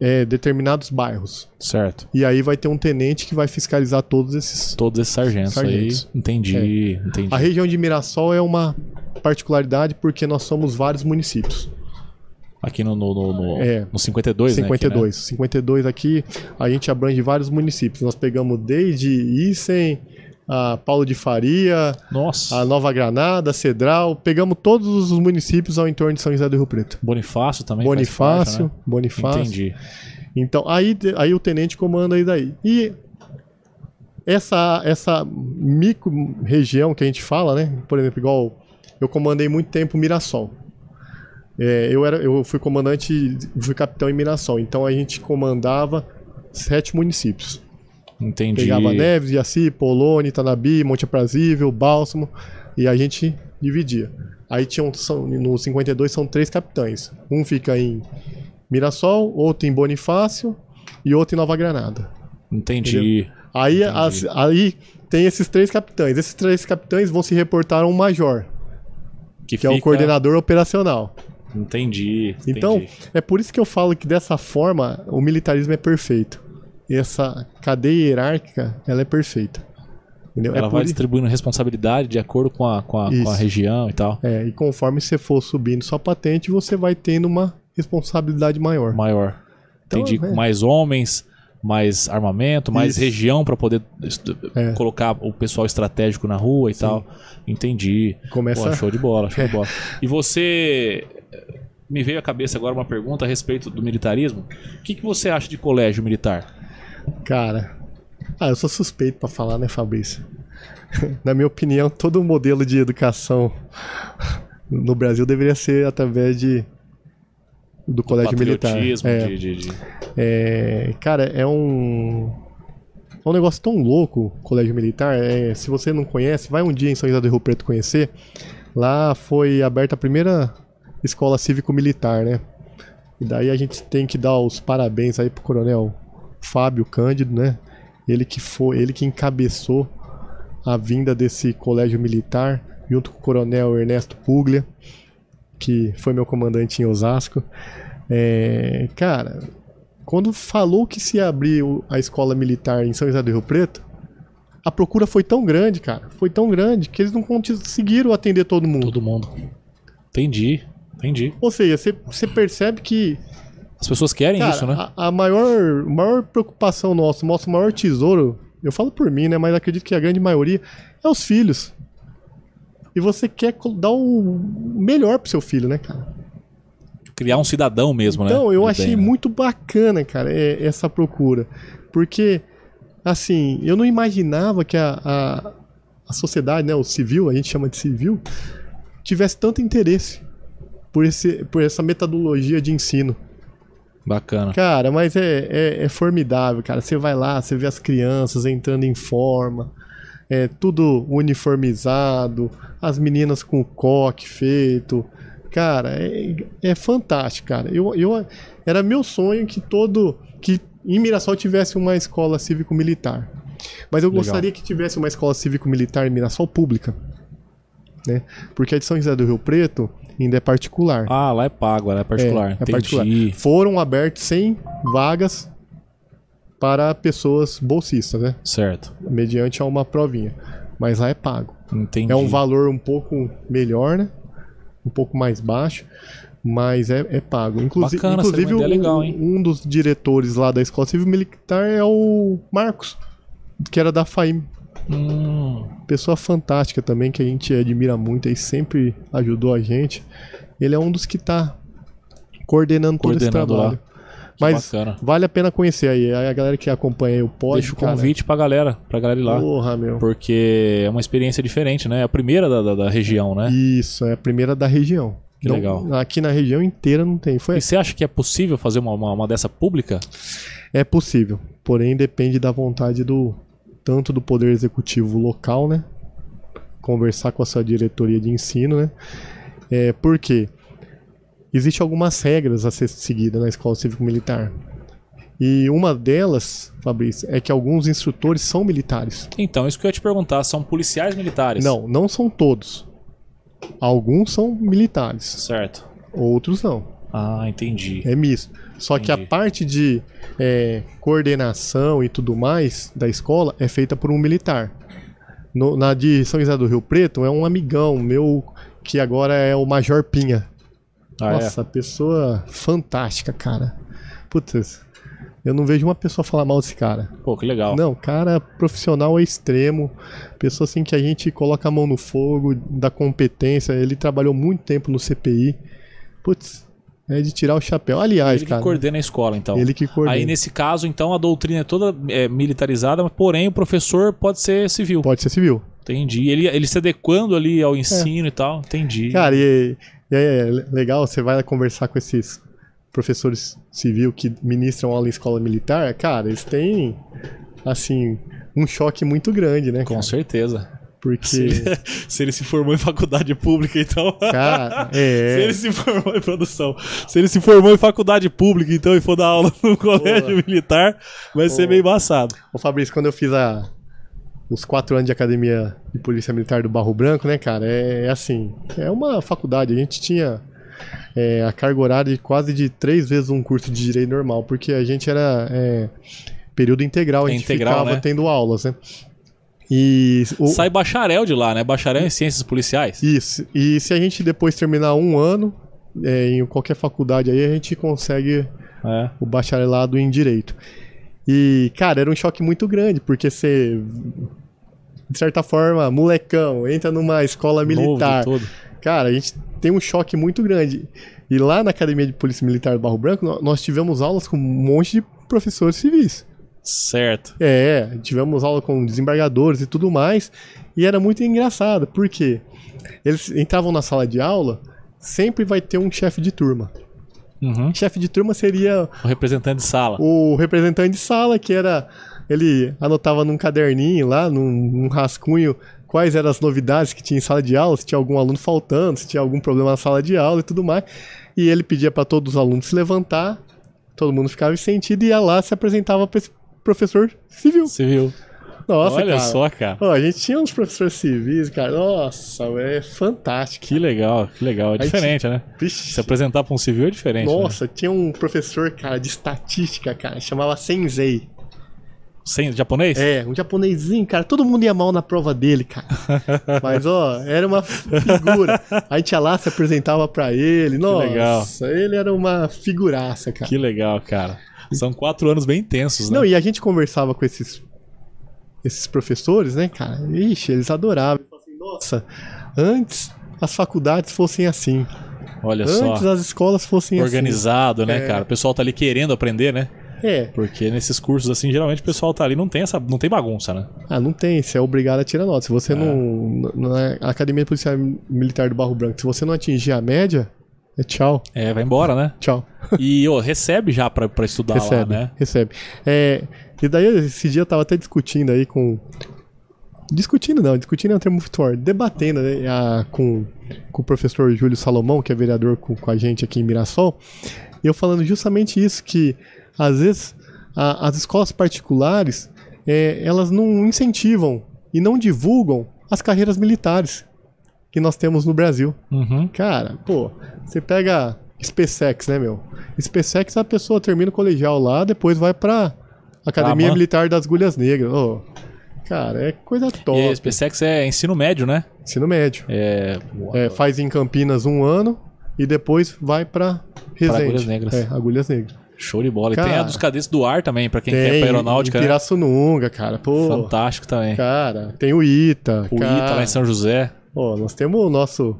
é, determinados bairros.
Certo.
E aí vai ter um tenente que vai fiscalizar todos esses.
Todos esses sargentos,
Sargentos.
aí. Entendi, entendi.
A região de Mirassol é uma particularidade porque nós somos vários municípios.
Aqui no, no, no, no,
É.
no 52, né? aqui,
52. 52 aqui, a gente abrange vários municípios. Nós pegamos desde Issem, a Paulo de Faria,
né? Nossa.
a Nova Granada, Cedral, pegamos todos os municípios ao entorno de São José do Rio Preto.
Bonifácio também
Bonifácio,
parte, né?
Bonifácio.
Entendi.
Então, aí, aí o tenente comanda aí daí. E essa, essa micro-região que a gente fala, né? Por exemplo, igual eu comandei muito tempo Mirassol. É, eu, era, eu fui comandante, fui capitão em Mirassol. Então a gente comandava sete municípios.
Entendi.
Pegava Neves, Iaci, Polônia, Itanabi, Monte Aprazível, Bálsamo, e a gente dividia. Aí tinham, são, no 52 são três capitães. Um fica em Mirassol, outro em Bonifácio e outro em Nova Granada.
Entendi.
Aí,
Entendi.
as- aí tem esses três capitães. Esses três capitães vão se reportar a um major, que é o
fica-
coordenador operacional.
Entendi.
Então,
entendi.
é por isso que eu falo que dessa forma o militarismo é perfeito. Essa cadeia hierárquica, ela é perfeita. Entendeu?
ela
é,
vai distribuindo responsabilidade de acordo com a, com a, com a região e tal.
é, e conforme você for subindo sua patente, você vai tendo uma responsabilidade maior.
Maior.
Então,
Entendi.
é.
Com mais homens, mais armamento, mais
Isso.
região pra poder
É.
colocar o pessoal estratégico na rua e tal. Entendi.
Começa-
Pô, show de bola, show de bola. E você. Me veio à cabeça agora uma pergunta a respeito do militarismo. O que, que você acha de colégio militar?
Cara, ah, eu sou suspeito pra falar, né, Fabrício? Na minha opinião, todo modelo de educação no Brasil deveria ser através de do colégio militar. É.
de, de- de-
É, cara, é um. É um negócio tão louco, colégio militar. É, se você não conhece, vai um dia em São José do Rio Preto conhecer. Lá foi aberta a primeira escola cívico-militar, né? E daí a gente tem que dar os parabéns aí pro coronel Fábio Cândido, né? Ele que foi, ele que encabeçou a vinda desse colégio militar, junto com o coronel Ernesto Puglia, que foi meu comandante em Osasco. É, cara, quando falou que se abriu a escola militar em São José do Rio Preto, a procura foi tão grande, cara. Foi tão grande que eles não conseguiram atender todo mundo.
todo mundo. Entendi, entendi.
Ou seja, você- você percebe que
As pessoas querem
cara,
isso, né?
a, a maior, maior preocupação nossa, o nosso maior tesouro, eu falo por mim, né? Mas acredito que a grande maioria é os filhos. E você quer dar o melhor pro seu filho, né, cara?
Criar um cidadão mesmo, né?
Então, eu achei
bem, né?
muito bacana, cara, é- essa procura. Porque, assim, eu não imaginava que a, a, a sociedade, né, o civil, a gente chama de civil, tivesse tanto interesse por, esse, por essa metodologia de ensino.
Bacana.
Cara, mas é, é, é formidável, cara. Você vai lá, você vê as crianças entrando em forma, é tudo uniformizado, as meninas com o coque feito. Cara, é, é fantástico, cara. Eu, eu, era meu sonho que todo. que em Mirassol tivesse uma escola cívico-militar. Mas eu
Legal.
gostaria que tivesse uma escola cívico-militar em Mirassol pública. Né? Porque a de São José do Rio Preto ainda é particular.
Ah, lá é pago, lá é particular.
É, é particular. Foram abertos 100 vagas para pessoas bolsistas, né?
Certo.
Mediante a uma provinha. Mas lá é pago.
Entendi.
É um valor um pouco melhor, né? Um pouco mais baixo, mas é, é pago. Inclusive,
Bacana,
inclusive
é
um,
legal, hein?
um dos diretores lá da Escola Civil Militar é o Marcos, que era da FAIM.
Hum,
Pessoa fantástica também, que a gente admira muito e sempre ajudou a gente. Ele é um dos que está coordenando, todo esse
Coordenando lá.
trabalho. Mas vale a pena conhecer aí. A galera que acompanha aí o pod,
Deixa o
cara,
convite pra galera, pra galera ir lá.
Porra, meu.
Porque é uma experiência diferente, né? É a primeira da, da, da região, né?
Isso, é a primeira da região.
Que
Não-
legal.
Aqui na região inteira não tem. Foi,
E você acha que é possível fazer uma, uma, uma dessa pública?
é possível, porém depende da vontade do tanto do poder executivo local, né? Conversar com a sua diretoria de ensino, né? É, por quê? Existem algumas regras a ser seguidas na escola cívico-militar. E uma delas, Fabrício, é que alguns instrutores são militares.
Então, isso que eu ia te perguntar, são policiais militares?
Não, não são todos. Alguns são militares,
Certo.
outros não.
Ah, entendi.
É misto. Só que a
Entendi.
parte de é, coordenação e tudo mais da escola é feita por um militar. No- na de São José do Rio Preto é um amigão meu que agora é o Major Pinha.
Ah,
Nossa, pessoa fantástica, cara. Putz, eu não vejo uma pessoa falar mal desse cara.
é? Pô, que legal.
Não, cara profissional é extremo. Pessoa assim que a gente coloca a mão no fogo, da competência. Ele trabalhou muito tempo no CPI. Putz, é de tirar o chapéu. Aliás,
Ele que
cara.
coordena a escola, então.
Ele que coordena.
Aí, nesse caso, então, a doutrina é toda é, militarizada, porém o professor pode ser civil.
Pode ser civil.
Entendi. Ele, ele se adequando ali ao ensino e tal. Entendi.
É. Cara, e, e aí é legal, você vai conversar com esses professores civil que ministram aula em escola militar, cara, eles têm, assim, um choque muito grande, né,
Com
cara?
certeza.
Porque,
Se ele, se ele se formou em faculdade pública, então.
cara,
Se
é...
ele se formou em produção. Se ele se formou em faculdade pública, então, e for dar aula no colégio militar, vai ser meio embaçado.
Ô Fabrício, quando eu fiz a, os quatro anos de academia de polícia militar do Barro Branco, né, cara, é, é assim, é uma faculdade, a gente tinha é, a carga horária de quase de três vezes um curso de direito normal, porque a gente era é, período integral, a
É
gente
integral,
ficava
né?
tendo aulas, né. E o,
Sai bacharel de lá, né? Bacharel em ciências policiais.
Isso. E se a gente depois terminar um ano é, em qualquer faculdade aí, a gente consegue
É.
o bacharelado em direito. E, cara, era um choque muito grande, porque você, de certa forma, molecão, entra numa escola militar. Cara, a gente tem um choque muito grande. E lá na Academia de Polícia Militar do Barro Branco, nó- nós tivemos aulas com um monte de professores civis.
Certo.
É, tivemos aula com desembargadores e tudo mais. E era muito engraçado, porque eles entravam na sala de aula, sempre vai ter um chefe de turma.
Uhum.
Chefe de turma seria
O representante de sala.
o representante de sala, que era. Ele anotava num caderninho lá, num, num rascunho, quais eram as novidades que tinha em sala de aula, se tinha algum aluno faltando, se tinha algum problema na sala de aula e tudo mais. E ele pedia para todos os alunos se levantar, todo mundo ficava em sentido e ia lá se apresentava para esse professor civil.
Viu?
Nossa,
Olha
cara.
só, cara.
Ó, a gente tinha uns professores civis, cara. Nossa, é fantástico.
Que legal, que legal. É
Aí
diferente, né?
Vixe.
Se apresentar pra um civil é diferente. né?
Nossa, tinha um professor, cara, de estatística, cara, chamava Sensei.
Sem japonês?
É, um japonesinho, cara. Todo mundo ia mal na prova dele, cara. Mas, ó, era uma figura. A gente ia lá, se apresentava pra ele. Nossa,
legal.
ele era uma figuraça, cara.
Que legal, cara. São quatro anos bem intensos, né?
Não, e a gente conversava com esses, esses professores, né, cara? Ixi, eles adoravam. Assim, Nossa, antes as faculdades fossem assim.
Olha
Antes
só.
as escolas fossem
Organizado, né,
É.
cara? O pessoal tá ali querendo aprender, né?
assim. É.
Porque nesses cursos, assim, geralmente o pessoal tá ali, não tem essa. não tem bagunça, né?
Ah, não tem. Você é obrigado a tirar nota. Se
É.
você não. Na Academia Policial Militar do Barro Branco, se você não atingir a média, é tchau.
É, vai embora, né?
Tchau.
E, ô, recebe já pra, pra estudar lá,
recebe.
né?
Recebe. É, e daí, esse dia eu tava até discutindo aí com. Discutindo não, discutindo é um termo muito forte. Debatendo né, a- com, com o professor Júlio Salomão, que é vereador com, com a gente aqui em Mirassol. E eu falando justamente isso, que às vezes a- as escolas particulares é, elas não incentivam e não divulgam as carreiras militares que nós temos no Brasil.
Uhum.
Cara, pô, você pega SpaceX, né, meu? SpaceX a pessoa termina o colegial lá, depois vai pra Academia
Ah.
Militar das Agulhas Negras. Ô, cara, é coisa top.
E a SpaceX é ensino médio, né?
Ensino médio.
É.
É, faz em Campinas um ano e depois vai pra Resende.
Agulhas Negras.
É, Agulhas Negras.
Show de bola. E tem
Cara,
a dos cadetes do ar também, pra quem
tem
quer pra aeronáutica,
em
né?
Pirassununga, cara. Pô,
Fantástico também.
cara, tem o ITA.
O
cara.
ITA lá em São José.
Ó, nós temos o nosso...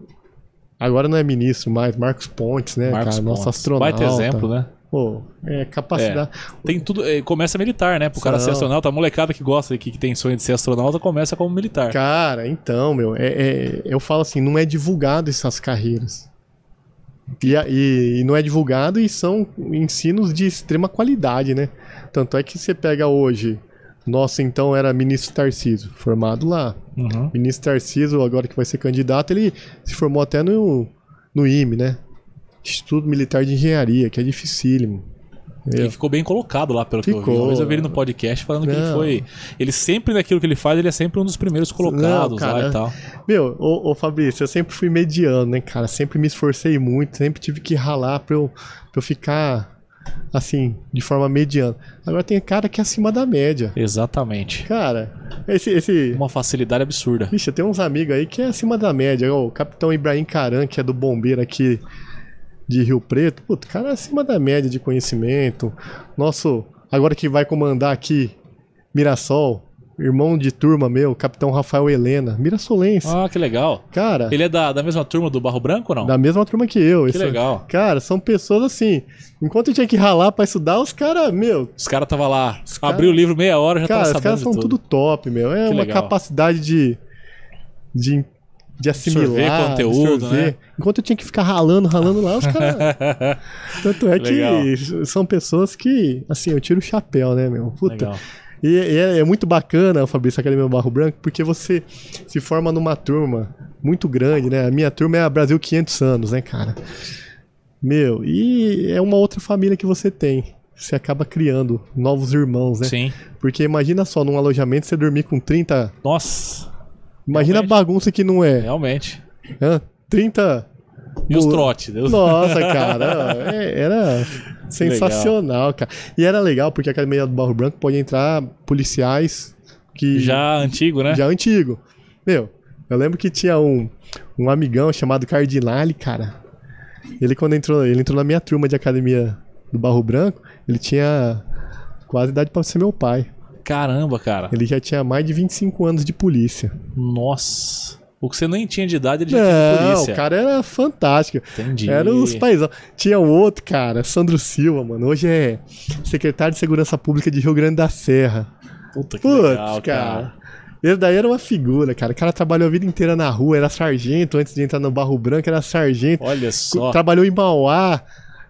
Agora não é ministro mais, Marcos Pontes, né,
Marcos
cara? Nosso
Pontes.
astronauta.
Baita exemplo, né?
Pô, é capacidade...
Tem tudo. é, Começa militar, né? Pro cara
Não.
ser astronauta. A molecada que gosta aqui, que tem sonho de ser astronauta, começa como militar.
Cara, então, meu, é, é- eu falo assim, não é divulgado essas carreiras. E, e- e não é divulgado e são ensinos de extrema qualidade, né? Tanto é que você pega hoje, nossa, então era ministro Tarcísio, formado lá.
Uhum.
Ministro Tarcísio, agora que vai ser candidato, ele se formou até no, no IME, né? Instituto Militar de Engenharia, que é dificílimo.
Ele ficou bem colocado lá, pelo que eu vi.
Ficou.
Uma vez eu vi ele no podcast falando que ele
Não.
foi. Ele sempre, naquilo que ele faz, ele é sempre um dos primeiros colocados
Não,
lá
cara.
e tal.
Meu, ô, ô Fabrício, eu sempre fui mediano, né, cara? Sempre me esforcei muito, sempre tive que ralar pra eu, pra eu ficar, assim, de forma mediana. Agora tem cara que é acima da média.
Exatamente.
Cara, esse. esse...
Uma facilidade absurda.
Vixe, tem uns amigos aí que é acima da média. O capitão Ibrahim Caran, que é do bombeiro aqui de Rio Preto. Puto, cara é acima da média de conhecimento. Nosso, agora que vai comandar aqui Mirassol, irmão de turma meu, capitão Rafael Helena, Mirassolense.
Ah, que legal.
Cara,
Ele é da, da mesma turma do Barro Branco ou não?
da mesma turma que eu.
Que
Isso-
legal.
Cara, são pessoas assim. Enquanto eu tinha que ralar pra estudar, os caras, meu.
Os caras tava lá,
cara-
abriu o livro meia hora, já
Cara,
tava
os
sabendo
caras
de
são tudo top, meu. É
Que
uma
legal.
capacidade de. de de assimilar,
Absorver conteúdo, né?
Enquanto eu tinha que ficar ralando, ralando lá, os caras. Tanto é que
Legal.
são pessoas que, assim, eu tiro o chapéu, né, meu? Puta.
Legal.
E, e é, é muito bacana, Fabrício, Academia Barro Branco, porque você se forma numa turma muito grande, né? A minha turma é a Brasil 500 anos, né, cara? Meu, e é uma outra família que você tem. Você acaba criando novos irmãos, né?
Sim.
Porque imagina só, num alojamento você dormir com 30.
Nossa,
Imagina
Realmente.
a bagunça que não é.
realmente.
Hã? 30.
E os trotes? Deus...
Nossa, cara, é- era sensacional, cara. E era legal porque a Academia do Barro Branco pode entrar policiais que
Já antigo, né?
já antigo. Meu, eu lembro que tinha um, um amigão chamado Cardinale, cara. Ele quando entrou, ele entrou na minha turma de academia do Barro Branco, ele tinha quase idade pra ser meu pai.
Caramba, cara.
Ele já tinha mais de 25 anos de polícia.
Nossa. O que você nem tinha de idade, ele já tinha
Não,
polícia.
o cara era fantástico.
Entendi.
Era os paizão. Tinha o outro, cara, Sandro Silva, mano. Hoje é secretário de Segurança Pública de Rio Grande da Serra.
Puta que
Putz,
legal,
cara.
cara.
Esse daí era uma figura, cara. O cara trabalhou a vida inteira na rua, era sargento. Antes de entrar no Barro Branco, era sargento.
Olha só.
Trabalhou em Mauá.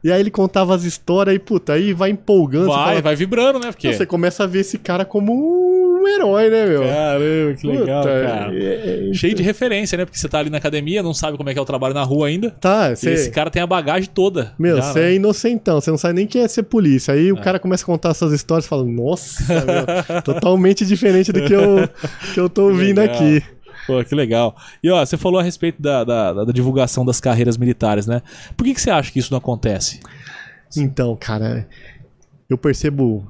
E aí ele contava as histórias e, puta, aí vai empolgando.
Vai,
fala,
vai vibrando, né? Porque.
Você começa a ver esse cara como um herói, né, meu?
Caramba, que legal,
Puta,
cara.
é- é-
Cheio de referência, né? Porque você tá ali na academia, não sabe como é que é o trabalho na rua ainda.
Tá, você...
esse cara tem a bagagem toda.
Meu, você
né?
é inocentão, você não sabe nem quem é ser polícia. Aí o cara começa a contar essas histórias e fala, nossa, meu, totalmente diferente do que eu, que eu tô ouvindo
Legal.
aqui.
Pô, que legal. E ó, você falou a respeito da, da, da divulgação das carreiras militares, né? Por que, que você acha que isso não acontece?
Então, cara, eu percebo.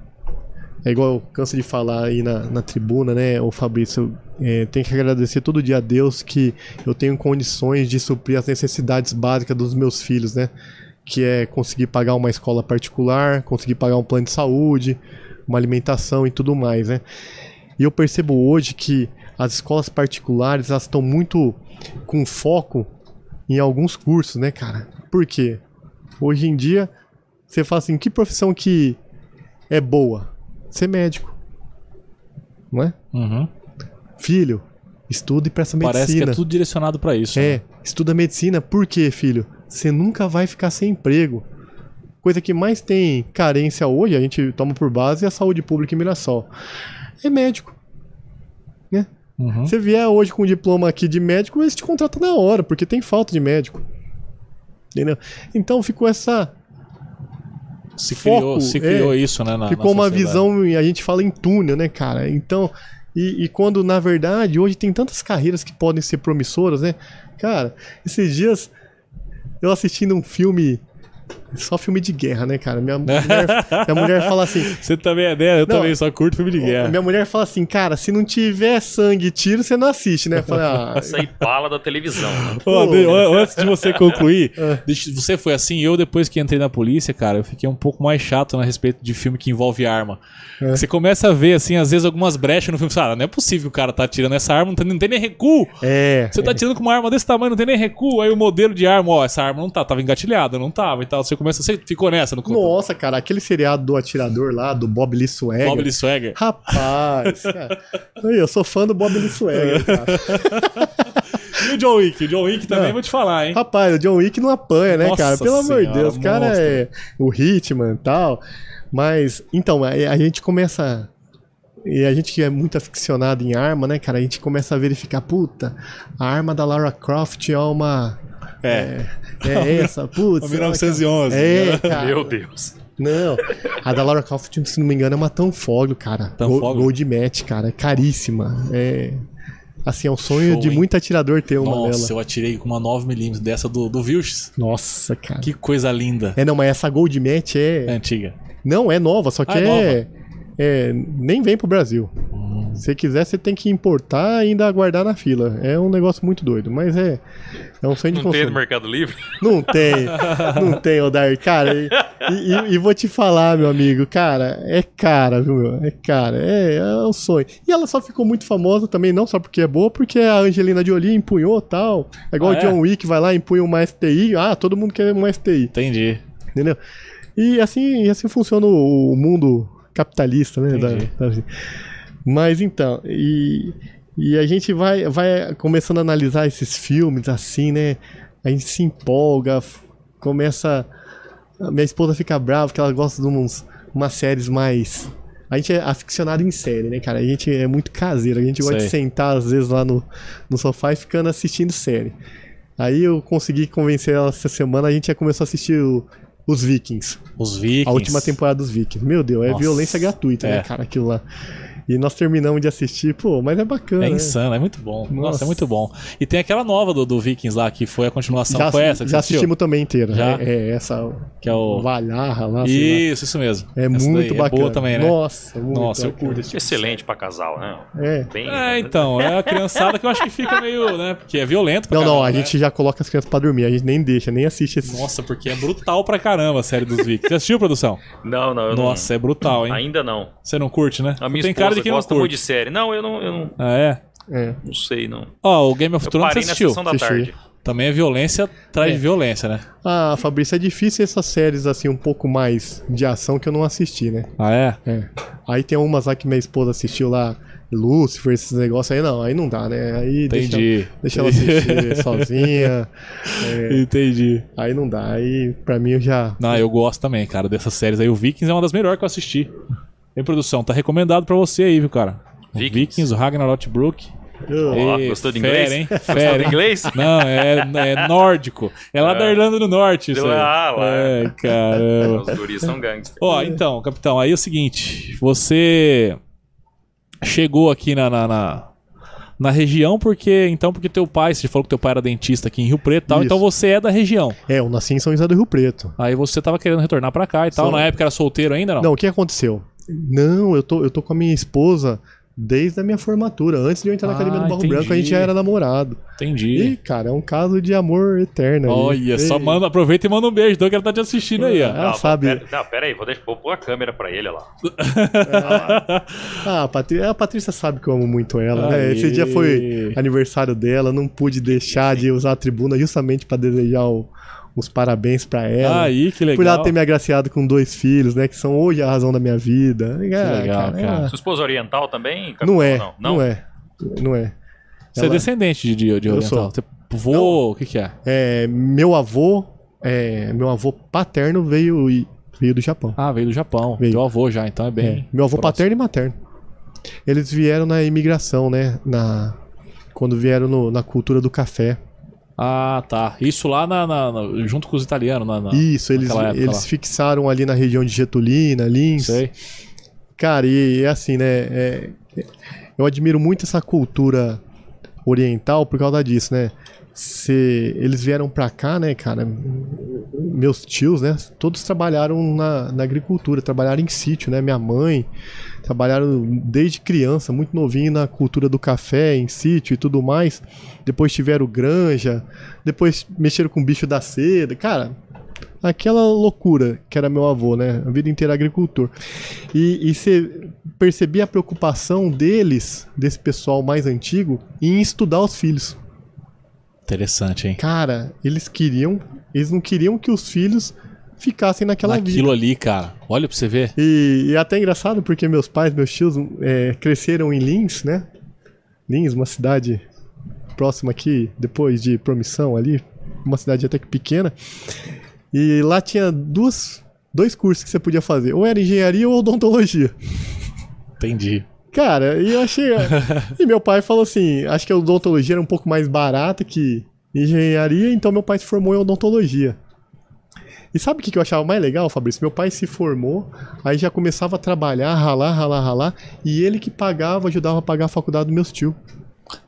É igual eu canso de falar aí na, na tribuna, né, o Fabrício? É, tenho que agradecer todo dia a Deus que eu tenho condições de suprir as necessidades básicas dos meus filhos, né? Que é conseguir pagar uma escola particular, conseguir pagar um plano de saúde, uma alimentação e tudo mais, né? E eu percebo hoje que as escolas particulares elas estão muito com foco em alguns cursos, né, cara? Por quê? Hoje em dia, você fala assim, que profissão que é boa? Ser médico. Não é?
Uhum.
Filho, estuda e presta
Parece
medicina.
que é tudo direcionado pra isso.
É,
né?
estuda medicina, por quê, filho? Você nunca vai ficar sem emprego. Coisa que mais tem carência hoje, a gente toma por base a saúde pública em Mirassol. É médico. Né?
Uhum.
Se vier hoje com um diploma aqui de médico, eles te contratam na hora, porque tem falta de médico. Entendeu? Então ficou essa.
Se
foco,
criou, se
é.
criou isso, né? Na,
ficou
na
uma visão, e a gente fala em túnel, né, cara? Então. E, e quando, na verdade, hoje tem tantas carreiras que podem ser promissoras, né? Cara, esses dias eu assistindo um filme. Só filme de guerra, né, cara? Minha mulher, minha mulher fala assim:
Você também é dela, eu
Não.
também só curto filme de guerra.
Minha mulher fala assim, cara, se não tiver sangue e tiro, você não assiste, né? Falei, ah,
Isso aí bala da televisão, né?
Ó, antes de você concluir,
É.
você foi assim, eu depois que entrei na polícia, cara, eu fiquei um pouco mais chato a respeito de filme que envolve arma.
É.
Você começa a ver, assim, às vezes algumas brechas no filme, você fala, ah, não é possível que o cara tá atirando essa arma, não tem, não tem nem recuo.
é.
Você tá atirando com uma arma desse tamanho, não tem nem recuo, aí o modelo de arma, ó, essa arma não tá, tava engatilhada, não tava e tal. Você começa, você ficou nessa no
Nossa, cara, aquele seriado do atirador lá, do Bob Lee Swagger.
Bob Lee Swagger.
Rapaz, cara. Eu sou fã do Bob Lee Swagger, cara.
E o John Wick? O John Wick também,
Não.
vou te falar, hein?
Rapaz, o John Wick não apanha, né,
Nossa
cara? Pelo amor de Deus, o cara é o Hitman e tal. Mas, então, a, a gente começa. E a gente que é muito aficionado em arma, né, cara? A gente começa a verificar, puta, a arma da Lara Croft é uma.
É.
É essa, putz.
Uma 1911,
É,
né?
cara.
Meu Deus.
Não, a da Lara Croft, se não me engano, é uma Tanfoglio, cara.
Tanfoglio?
Gold, Gold Match, cara. É caríssima. É. Assim, é um sonho
Show,
de
hein?
muito atirador ter uma
Nossa,
dela.
eu atirei com uma 9mm dessa do, do Vilches.
Nossa, cara.
Que coisa linda.
É, não, mas essa Gold Match é.
É antiga.
Não, é nova, só que
Ah, é
é. é, Nem vem pro Brasil.
Hum.
Se quiser, você tem que importar e ainda aguardar na fila. É um negócio muito doido, mas é. É um sonho de
Não tem
consumo.
no Mercado Livre?
Não tem, não tem, Odar. Cara, e, e- e vou te falar, meu amigo, cara, é cara, viu, meu? É cara, é, é um sonho. E ela só ficou muito famosa também, não só porque é boa, porque a Angelina Jolie empunhou tal. É igual
Ah,
o
é?
John Wick vai lá e empunha uma STI. Ah, todo mundo quer uma STI,
Entendi.
entendeu? E assim, e assim funciona o, mundo capitalista, né? da- da- mas então, e, e a gente vai, vai começando a analisar esses filmes assim, né? A gente se empolga, começa. a Minha esposa fica brava que ela gosta de uns, umas séries mais. A gente é aficionado em série, né, cara? A gente é muito caseiro. A gente gosta de
Sei.
sentar, às vezes, lá no, no sofá e ficando assistindo série. Aí eu consegui convencer ela essa semana, a gente já começou a assistir o- os Vikings.
Os Vikings.
A última temporada dos Vikings. Meu Deus, é
Nossa,
violência gratuita, né,
é.
cara, aquilo lá. E nós terminamos de assistir, pô, mas é bacana.
É
né?
insano, é muito bom. Nossa,
Nossa.
é muito bom. E tem aquela nova do, do Vikings lá, que foi a continuação.
Já,
foi essa que
já assistimos também inteira.
Já?
É, é essa
Que é o...
Valharra lá, sei lá.
Isso, isso mesmo.
É
Essa
muito
daí
bacana.
É boa também, né?
Nossa, muito
Nossa, eu curto esse tipo
Excelente pra casal, né?
É.
Bem,
É, então, é a criançada que eu acho que fica meio, né? Porque é violento pra
Não, não,
caramba,
a
né?
gente já coloca as crianças pra dormir, a gente nem deixa, nem assiste esses.
Nossa, porque é brutal pra caramba a série dos Vikings. Você assistiu, produção?
Não, não, eu
Nossa, é brutal, hein?
não. Ainda não.
Você não curte, né?
A minha
Tem cara de quem não
gosta muito de série. Não, eu não, eu não,
Ah, é?
É.
não sei, não.
Ó, o Game of
Eu
Thrones você
na
assistiu.
sessão da
Assisti.
tarde.
Também é violência atrás
É.
violência, né?
Ah, Fabrício, é difícil essas séries assim, um pouco mais de ação que eu não assisti, né?
Ah, é?
É. Aí tem umas lá que minha esposa assistiu lá, Lúcifer, esses negócios aí, não, aí não dá, né? Aí deixa,
Entendi.
deixa ela assistir sozinha. é,
Entendi.
aí não dá, aí pra mim eu já.
Não, eu gosto também, cara, dessas séries aí. O Vikings é uma das melhores que eu assisti. Em produção, tá recomendado pra você aí, viu, cara?
Vikings.
Vikings, o Ragnar Lothbrok. Ei,
gostou de
fera,
inglês?
hein?
Gostou
Fera,
de
hein?
inglês?
Não, é, é nórdico. É lá da Irlanda do Norte, isso aí.
Ah, lá.
É, caramba.
Os guris são gangsters.
Ó, então, capitão, aí é o seguinte. Você chegou aqui na, na, na, na região porque, então, porque teu pai, você falou que teu pai era dentista aqui em Rio Preto e tal,
Isso.
então você é da região.
É, eu nasci em São José do Rio Preto.
Aí você tava querendo retornar pra cá e tal.
Só-
Na época era solteiro ainda, não?
Não, o que aconteceu? Não, eu tô, eu tô com a minha esposa desde a minha formatura. Antes de eu entrar na
Ah,
Academia do Barro
entendi.
Branco, a gente já era namorado.
Entendi.
E, cara, é um caso de amor eterno.
Olha, só
Ei.
manda, aproveita e manda um beijo, então que ela tá te assistindo aí, ó.
Ela
Não,
sabe.
Pera, não, pera aí, vou, deixar, vou pôr a câmera pra ele lá.
Ah, a, Patri- a Patrícia sabe que eu amo muito ela, né? Esse dia foi aniversário dela, não pude deixar de usar a tribuna justamente pra desejar o- os parabéns pra ela.
Aí, que legal.
Por ela ter me agraciado com dois filhos, né? Que são hoje a razão da minha vida. Que
legal, cara.
Sua esposa oriental também?
Não é,
Não,
não, é. Não é.
Você é
Ela-
descendente de, de, de
Eu
oriental.
sou.
Você vô, o que que é?
É, meu avô, é, meu avô paterno veio, e- veio do Japão.
Ah, veio do Japão.
Veio.
Teu avô já, então é bem...
É, meu avô
próximo.
paterno e materno. Eles vieram na imigração, né? Na, quando vieram no- na cultura do café.
Ah, tá. Isso lá na, na- na- junto com os italianos. Na, na...
Isso, eles, eles
lá.
fixaram ali na região de Getulina, Lins.
Sei.
Cara, e é assim, né? é- eu admiro muito essa cultura oriental por causa disso, né? Se eles vieram pra cá, né, cara? Meus tios, né? Todos trabalharam na, na agricultura, trabalharam em sítio, né? Minha mãe trabalharam desde criança, muito novinho na cultura do café, em sítio e tudo mais. Depois tiveram granja, depois mexeram com bicho da seda. Cara, aquela loucura que era meu avô, né? A vida inteira agricultor. E, você percebia a preocupação deles, desse pessoal mais antigo, em estudar os filhos.
Interessante, hein?
Cara, eles queriam, eles não queriam que os filhos ficassem naquela vida.
Naquilo ali, cara. Olha pra você ver.
E, e é até engraçado porque meus pais, meus tios, é, cresceram em Lins, né? Lins, uma cidade próxima aqui, depois de Promissão ali, uma cidade até que pequena. E lá tinha duas, dois cursos que você podia fazer, ou era engenharia ou odontologia.
Entendi.
Cara, e eu achei. e meu pai falou assim: acho que a odontologia era um pouco mais barata que engenharia, então meu pai se formou em odontologia. E sabe o que eu achava mais legal, Fabrício? Meu pai se formou, aí já começava a trabalhar, ralar, ralar, ralar, e ele que pagava, ajudava a pagar a faculdade dos meus tios.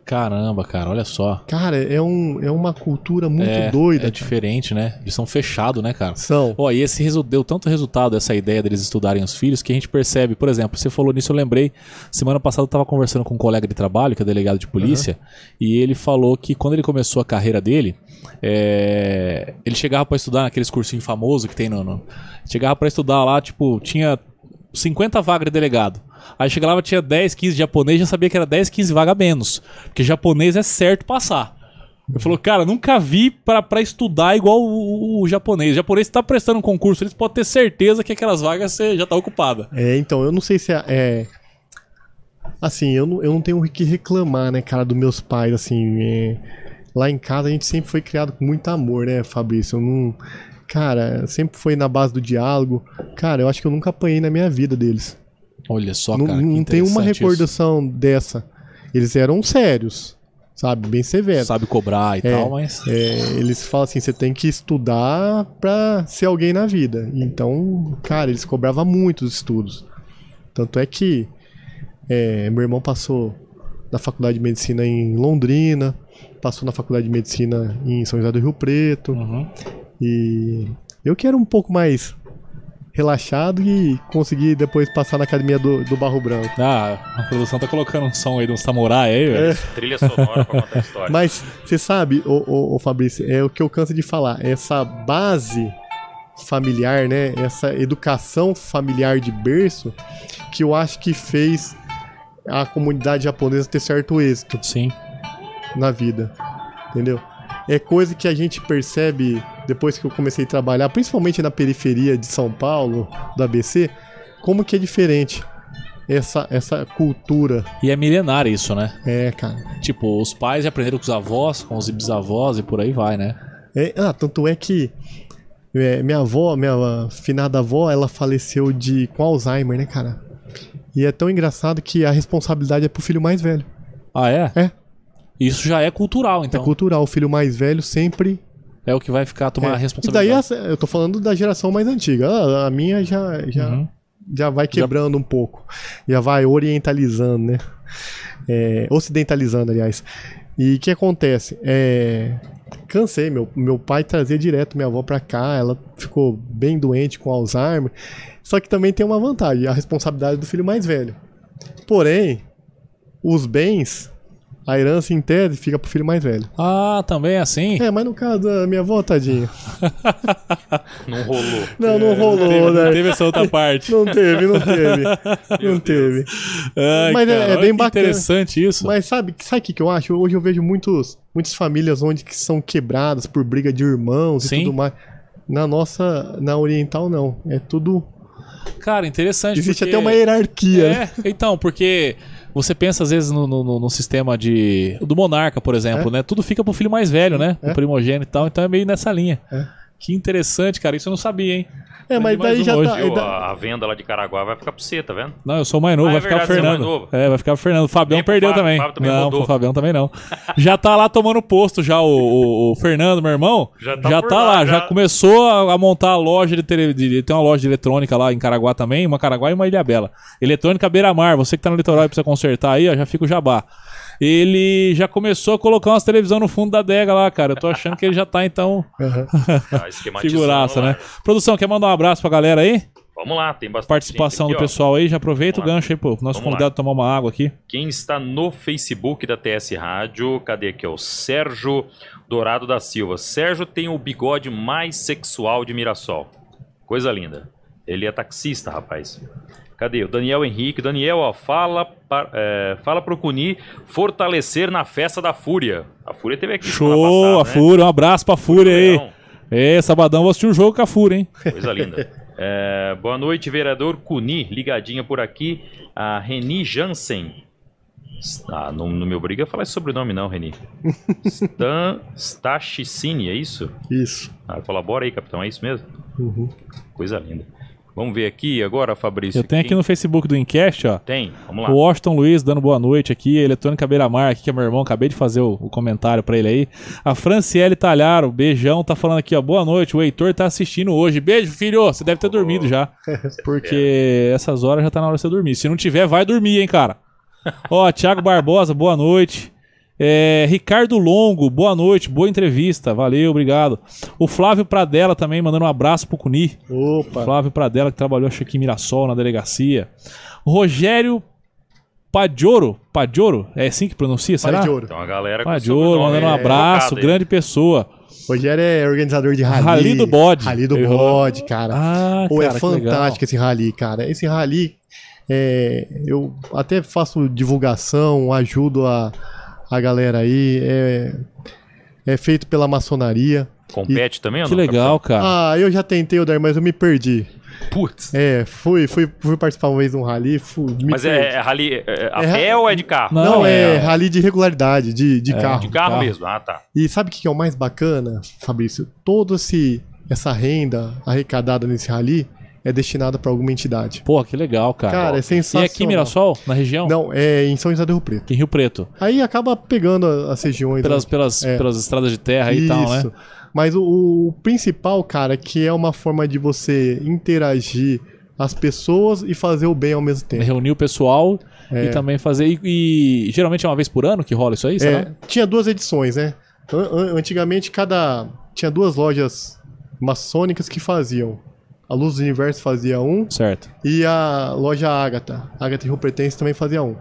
Caramba, cara, olha só.
Cara, é, um, é uma cultura muito
é,
doida.
É
cara.
diferente, né? Eles são fechados, né, cara?
São.
Ó, e esse deu tanto resultado, essa ideia deles estudarem os filhos, que a gente percebe, por exemplo, você falou nisso, eu lembrei, semana passada eu tava conversando com um colega de trabalho, que é delegado de polícia, e ele falou que quando ele começou a carreira dele, é, ele chegava pra estudar naqueles cursinhos famosos que tem no... no- chegava pra estudar lá, tipo, tinha 50 vagas de delegado. Aí chegava lá, tinha 10, 15 de japonês, já sabia que era 10, 15 vagas a menos. Porque japonês é certo passar. Eu falou, cara, nunca vi pra estudar igual o, o- o japonês. O japonês tá prestando um concurso, eles podem ter certeza que aquelas vagas você já tá ocupada.
É, então, eu não sei se é. é- Assim, eu não, eu não tenho o que reclamar, né, cara, dos meus pais, assim. é, Lá em casa a gente sempre foi criado com muito amor, né, Fabrício? Eu não. Cara, sempre foi na base do diálogo. Cara, eu acho que eu nunca apanhei na minha vida deles.
Olha só,
não
cara. que
não tem uma
interessante isso.
recordação dessa. Eles eram sérios, sabe? Bem severos.
Sabe cobrar e
É.
tal, mas.
É, eles falam assim, você tem que estudar pra ser alguém na vida. Então, cara, eles cobravam muito os estudos. Tanto é que é, meu irmão passou na faculdade de medicina em Londrina, passou na faculdade de medicina em São José do Rio Preto.
Uhum.
E eu que era um pouco mais relaxado e consegui depois passar na academia do, do Barro Branco.
Ah, a produção tá colocando um som aí de um samurai aí, velho.
Trilha sonora pra contar a história.
Mas você sabe, ô, ô, ô, Fabrício, é o que eu canso de falar. Essa base familiar, né? Essa educação familiar de berço que eu acho que fez a comunidade japonesa ter certo êxito
Sim.
na vida. Entendeu? É coisa que a gente percebe depois que eu comecei a trabalhar, principalmente na periferia de São Paulo, do ABC, como que é diferente. essa, essa cultura.
E é milenário isso, né?
É, cara.
Tipo, os pais aprenderam com os avós, com os bisavós e por aí vai, né?
É, ah, tanto é que é, minha avó, minha finada avó, ela faleceu de com Alzheimer, né, cara? E é tão engraçado que a responsabilidade é pro filho mais velho.
Ah, é?
É.
Isso já é cultural, então.
É cultural, o filho mais velho sempre.
É o que vai ficar tomar
é.
a
E daí
responsabilidade.
eu tô falando da geração mais antiga. A, a minha já, já,
Uhum.
já vai quebrando um pouco. Já vai orientalizando, né? É, ocidentalizando, aliás. E o que acontece? É, cansei, meu, meu pai trazia direto minha avó pra cá, ela ficou bem doente com Alzheimer. Só que também tem uma vantagem, a responsabilidade do filho mais velho. Porém, os bens, a herança em tese fica pro filho mais velho.
Ah, também é assim?
É, mas no caso da minha avó, tadinha.
Não rolou.
Não, não rolou,
Teve,
né?
teve essa outra parte.
Não teve, não teve. Não teve.
Ai,
Mas é- é
cara, olha
bem
que
bacana.
interessante isso.
Mas sabe, sabe o que, que eu acho? Hoje eu vejo muitos, muitas famílias onde que são quebradas por briga de irmãos
Sim.
e tudo mais. Na nossa, na oriental não. É tudo.
Cara, interessante.
Existe
porque-
até uma hierarquia. né?
É, então, porque você pensa às vezes no, no- no- sistema de. do monarca, por exemplo, né? Tudo fica pro filho mais velho, né? O
É.
primogênito e tal, então é meio nessa linha.
É.
Que interessante, cara. Isso eu não sabia, hein?
É, mas daí
um
já
hoje.
tá.
Viu?
ainda-
A, venda lá de Caraguá vai ficar pra você, tá vendo?
Não, eu sou mais novo,
Ah,
vai
é
ficar o
verdade, você é mais
Fernando.
novo.
É, vai ficar o Fernando. O Fabião
pro
perdeu
Fábio,
também.
o Fábio também
não,
mudou.
pro Fabião também não. já tá lá tomando posto já o, o- o Fernando, meu irmão.
Já tá por lá,
lá, já,
já.
começou a, a montar a loja de, tele, de- Tem uma loja de eletrônica lá em Caraguá também, uma Caraguá e uma Ilhabela. Eletrônica Beira-Mar, você que tá no litoral e precisa consertar aí, ó, já fica o jabá. Ele já começou a colocar umas televisão no fundo da adega lá, cara. Eu tô achando que ele já tá, então.
Tá esquematizando
figuraça,
lá.
né? Produção, quer mandar um abraço pra galera aí?
Vamos lá, tem bastante
Participação
gente
do
aqui, ó.
pessoal aí, já aproveita o
lá.
gancho aí, pô. Nosso
Vamos
convidado tomar uma água aqui.
Quem está no Facebook da TS Rádio, cadê aqui? ó? O Sérgio Dourado da Silva. Sérgio tem o bigode mais sexual de Mirassol. Coisa linda. Ele é taxista, rapaz. Cadê? O Daniel Henrique. Daniel, ó, fala, pa- é, fala pro Cuni fortalecer na festa da Fúria. A Fúria teve aqui
Show, a
passada, né?
Fúria. Um abraço pra Fúria aí. É, sabadão vou assistir um jogo com a Fúria, hein?
Coisa linda. É, boa noite, vereador Cuni, ligadinha por aqui. A Reni Jansen. Ah, não, não me obriga a falar esse sobrenome, não, Reni. Stan Stachicini, é isso?
Isso.
Ah, colabora aí, capitão, é isso mesmo?
Uhum.
Coisa linda. Vamos ver aqui agora, Fabrício.
Eu tenho aqui no Facebook do Encast, ó.
Tem, vamos lá.
O Washington Luiz dando boa noite aqui. Eletrônica Beira-Mar, aqui que é meu irmão. Acabei de fazer o, o comentário pra ele aí. A Franciele Talharo, beijão, tá falando aqui, ó. Boa noite. O Heitor tá assistindo hoje. Beijo, filho. Você deve ter dormido já. Porque essas horas já tá na hora de você dormir. Se não tiver, vai dormir, hein, cara. Ó, Thiago Barbosa, boa noite. É, Ricardo Longo, boa noite, boa entrevista, valeu, obrigado. O Flávio Pradella também mandando um abraço pro Cuni.
Opa.
Flávio Pradella, que trabalhou acho que em Mirassol, na delegacia. Rogério Padioro, Padioro, é assim que pronuncia, será?
Ouro.
Então a galera com
Padioro, mandando um
é
abraço,
aí.
grande pessoa.
Rogério é organizador de rally.
Rally do bode.
Rally do
Eu-
bode, cara.
Ah,
Pô, é
cara, legal.
fantástico esse rally, cara. Esse rally, é, eu até faço divulgação, ajudo a, a galera aí. É, é feito pela maçonaria.
Compete também ou
Que
não,
legal, cara.
Ah, eu já tentei, Odar, mas eu me perdi.
Putz.
É, fui, fui, fui participar uma vez de um rally, fui, me
Mas
perdi.
é, é rally é, é a
É
pé
ra-
ou é de carro?
Não,
Não, é,
é-
rally de regularidade, de, de carro.
De carro
carro.
mesmo. Ah, tá.
E sabe o que é o mais bacana, Fabrício? Toda esse, essa renda arrecadada nesse rally é destinada para alguma entidade.
Pô, que legal, cara.
Cara, é
e
sensacional.
aqui em Mirassol, na região?
Não, é em São José do Rio Preto.
Em Rio Preto.
Aí acaba pegando as regiões.
Pelas,
né?
pelas,
É.
pelas estradas de terra aí e tal, né?
Isso. Mas o, o principal, cara, que é uma forma de você interagir as pessoas e fazer o bem ao mesmo tempo.
Reunir o pessoal
É.
e também fazer. E, e geralmente é uma vez por ano que rola isso aí, será?
É, tinha duas edições, né? An- an- Antigamente, cada. Tinha duas lojas maçônicas que faziam. A Luz do Universo fazia um
Certo.
e a loja Ágata. Ágata e Rio Pretense também fazia um.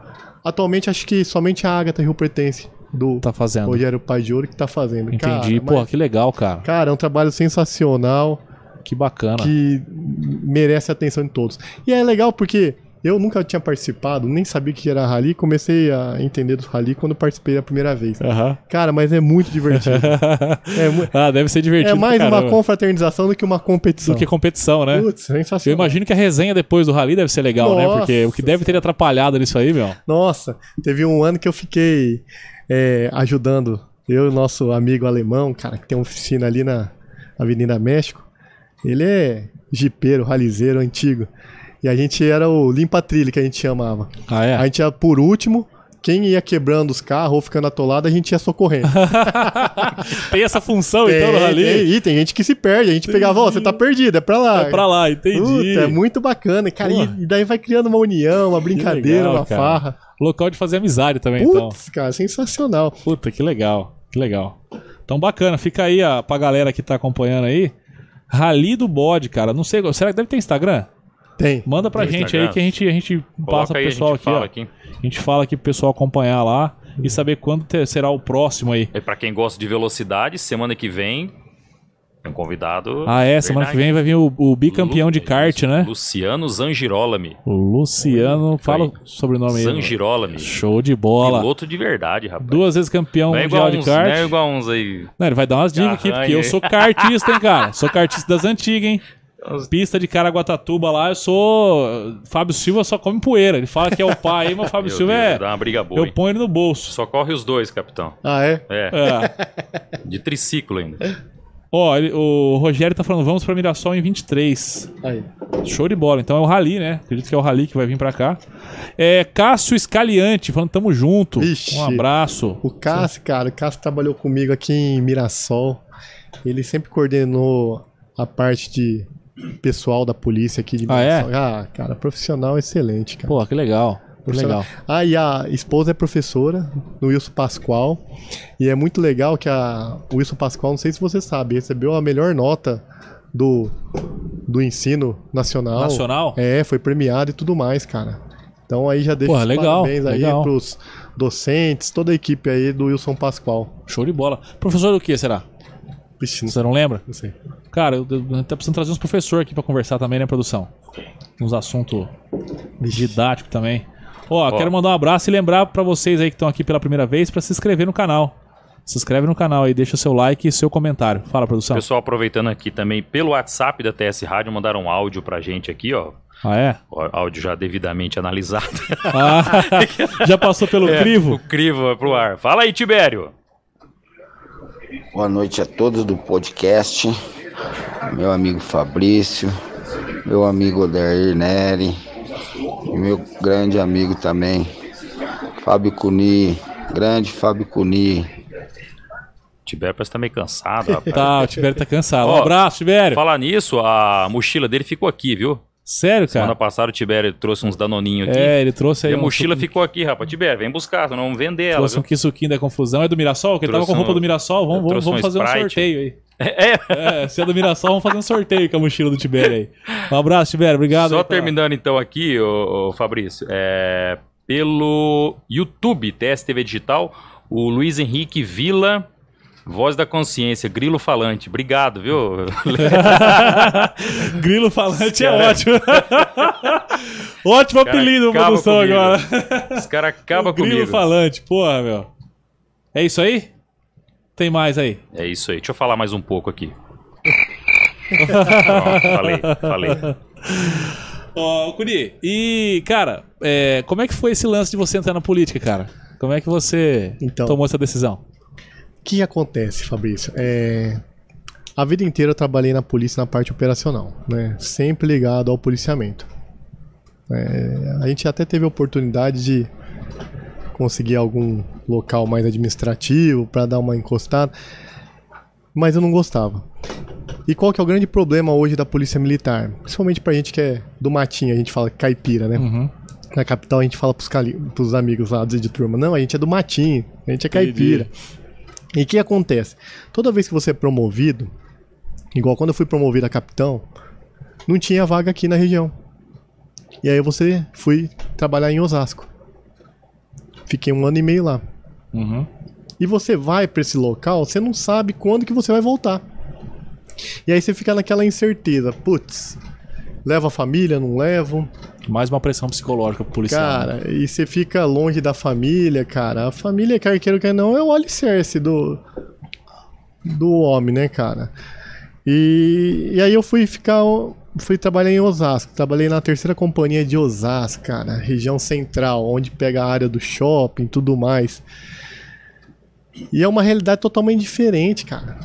Atualmente, acho que somente a Ágata e Rio Pretense do
Tá fazendo.
Rogério Pai de Ouro que tá fazendo.
Entendi.
Cara,
Pô,
mas-
que legal, cara.
Cara, é um trabalho sensacional
Que bacana.
que merece a atenção de todos. E é legal porque Eu nunca tinha participado, nem sabia o que era rally. Comecei a entender do rally quando participei a primeira vez.
Aham.
Cara, mas é muito divertido. é, mu-
ah, deve ser divertido.
é mais uma confraternização do que uma competição.
do que competição, né?
Putz,
Eu
sensacional.
imagino que a resenha depois do rally deve ser legal, né? Porque o que deve ter atrapalhado nisso aí, meu.
Nossa, teve um ano que eu fiquei é, ajudando eu e nosso amigo alemão, cara, que tem uma oficina ali na Avenida México. Ele é jipeiro, ralizeiro antigo. E a gente era o limpa-trilha que a gente chamava.
Ah, é?
A gente ia por último, quem ia quebrando os carros ou ficando atolado, a gente ia socorrendo.
Tem essa função, então, no
Tem-
rally?
tem- e tem gente que se perde. A gente pegava, ó, você tá perdido, é pra lá.
É pra lá, entendi.
Puta, é muito bacana. Cara, e, e daí vai criando uma união, uma brincadeira,
legal,
uma
cara.
farra.
Local de fazer amizade também, então.
Putz, cara, sensacional.
Puta, que legal. Que legal. Então, bacana. Fica aí ó, pra galera que tá acompanhando aí. Rally do bode, cara. Não sei. Será que deve ter Instagram?
Tem.
Manda pra
Tem
gente
Instagram.
aí que a gente, a gente passa pro
aí, a
pessoal
gente
aqui, ó.
aqui.
A gente fala aqui pro pessoal acompanhar lá e saber quando ter- será o próximo aí.
E pra quem gosta de velocidade, semana que vem tem um convidado.
Ah, é? Semana que vem vai vir o, o bicampeão de kart, né?
Luciano Zangirolami.
Luciano. Fala o sobrenome aí.
Zangirolami.
Show de bola.
Piloto de verdade, rapaz.
Duas vezes campeão
não é
mundial de
uns,
kart.
não é igual uns aí.
Não, ele vai dar umas dicas aqui, porque eu sou kartista, hein, cara? Sou kartista das antigas, hein? Pista de Caraguatatuba lá, eu sou. Fábio Silva só come poeira. Ele fala que é o pai, mas o Fábio Silva
Deus,
é.
Dá uma briga boa.
Eu
hein?
ponho ele no bolso.
Só corre os dois, capitão.
Ah, é?
É,
É.
de triciclo ainda.
Ó, ele- o Rogério tá falando, vamos pra Mirassol em 23.
Aí.
Show de bola. Então é o Rally, né? Acredito que é o Rally que vai vir pra cá. É Cássio Escaliante falando, tamo junto.
Vixe.
Um abraço.
O Cássio, cara, o Cássio trabalhou comigo aqui em Mirassol. Ele sempre coordenou a parte de pessoal da polícia aqui de
Ah, é?
Ah, cara, profissional excelente, cara.
Pô, que legal. Que legal.
Ah, e a esposa é professora, no Wilson Pascoal. E é muito legal que a o Wilson Pascoal, não sei se você sabe, recebeu a melhor nota do, do ensino nacional.
Nacional?
É, foi premiado e tudo mais, cara. Então aí já deixo
Porra,
os
legal,
parabéns aí
legal.
pros docentes, toda a equipe aí do Wilson Pascoal.
Show de bola. Professor do que será?
Vixe, não
Você não lembra?
não sei.
Cara, eu, eu, tá precisando trazer uns professores aqui pra conversar também, né, produção? Uns assuntos didáticos também. Ó, quero mandar um abraço e lembrar pra vocês aí que estão aqui pela primeira vez pra se inscrever no canal. Se inscreve no canal aí, deixa seu like e seu comentário. Fala, produção.
Pessoal, aproveitando aqui também pelo WhatsApp da TS Rádio, mandaram um áudio pra gente aqui, ó.
Ah, é?
Ó, Áudio já devidamente analisado.
Ah, já passou pelo
É,
crivo?
O crivo vai pro ar. Fala aí, Tibério.
Boa noite a todos do podcast. Meu amigo Fabrício, meu amigo Odair Neri, e meu grande amigo também, Fábio Cuni, grande Fábio Cuni.
Tibério parece que tá meio cansado, rapaz.
Tá, o Tibério tá cansado. Um
Ó,
abraço, Tibério.
Falar nisso, a mochila dele ficou aqui, viu?
Sério,
Semana
cara?
passada o Tibério trouxe uns danoninhos aqui.
É, ele trouxe aí.
e a
um
mochila ficou aqui, rapaz. Tibério, vem buscar, senão vamos vender ela.
Trouxe
Viu?
um quisuquinho da confusão. É do Mirassol? Que ele tava
Trouxe
com roupa
um-
do Mirassol. Vamos, vamos,
trouxe
vamos
um
fazer um
Sprite.
sorteio aí.
É,
É, se é do Mirassol, vamos fazer um sorteio com a mochila do Tibério aí. Um abraço, Tibério. Obrigado.
Só
aí
terminando então aqui, ô, ô, Fabrício, é, pelo YouTube, TSTV Digital, o Luiz Henrique Vila, Voz da Consciência, Grilo Falante. Obrigado, viu?
Grilo falante é
Cara-
ótimo. ótimo
Cara,
apelido, produção, agora.
Os caras acabam
Grilo
comigo.
falante, porra, meu. É isso aí? Tem mais aí?
É isso aí. Deixa eu falar mais um pouco aqui. Pronto, falei, falei.
Ó, Curi, e, cara, é, como é que foi esse lance de você entrar na política, cara? Como é que você
Então.
tomou essa decisão?
O que acontece, Fabrício? É, A vida inteira eu trabalhei na polícia na parte operacional, né? Sempre ligado ao policiamento. É, A gente até teve a oportunidade de conseguir algum local mais administrativo para dar uma encostada, mas eu não gostava. E qual que é o grande problema hoje da polícia militar? Principalmente pra gente que é do matinho, a gente fala caipira, né?
Uhum.
Na capital a gente fala pros, cali- pros amigos lá de turma, não, a gente é do matinho, a gente é caipira. E o que acontece? Toda vez que você é promovido, igual quando eu fui promovido a capitão, não tinha vaga aqui na região. E aí você fui trabalhar em Osasco. Fiquei um ano e meio lá.
Uhum.
E você vai pra esse local, você não sabe quando que você vai voltar. E aí você fica naquela incerteza, putz, levo a família, não levo?
Mais uma pressão psicológica pro policial. né?
Cara, e você fica longe da família, cara. A família, quer queira, quer não, é o alicerce do, do homem, né, cara? E, e aí eu fui ficar. Fui trabalhar em Osasco. Trabalhei na terceira companhia de Osasco, cara. Região central, onde pega a área do shopping e tudo mais. E é uma realidade totalmente diferente, cara.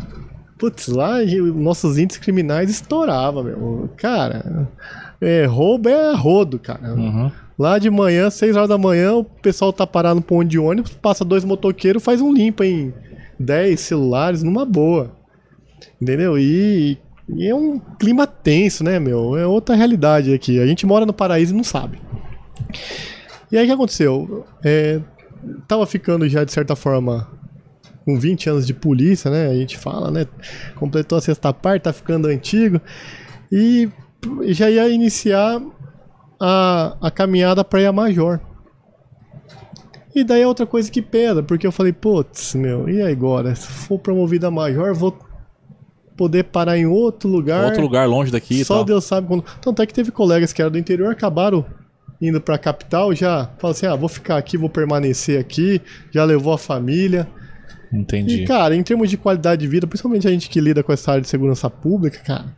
Putz, lá os nossos índices criminais estouravam, meu. Cara, é, roubo é rodo, cara.
Uhum.
Lá de manhã, 6 horas da manhã, o pessoal tá parado no ponto de ônibus, passa dois motoqueiros, faz um limpa em 10 celulares numa boa. Entendeu? E, e é um clima tenso, né, meu? É outra realidade aqui. A gente mora no paraíso e não sabe. E aí o que aconteceu? É, tava ficando já, de certa forma, com 20 anos de polícia, né? A gente fala, né? Completou a sexta parte, tá ficando antigo. E já ia iniciar a, a caminhada para ir a Major. E daí é outra coisa que pesa, porque eu falei, putz, meu, e agora? Se for promovido a Major, vou poder parar em outro lugar.
Outro lugar longe daqui
Só. Deus sabe quando. Tanto é que teve colegas que eram do interior acabaram indo pra capital, já falaram assim: ah, vou ficar aqui, vou permanecer aqui, já levou a família.
Entendi.
E, cara, em termos de qualidade de vida, principalmente a gente que lida com essa área de segurança pública, cara,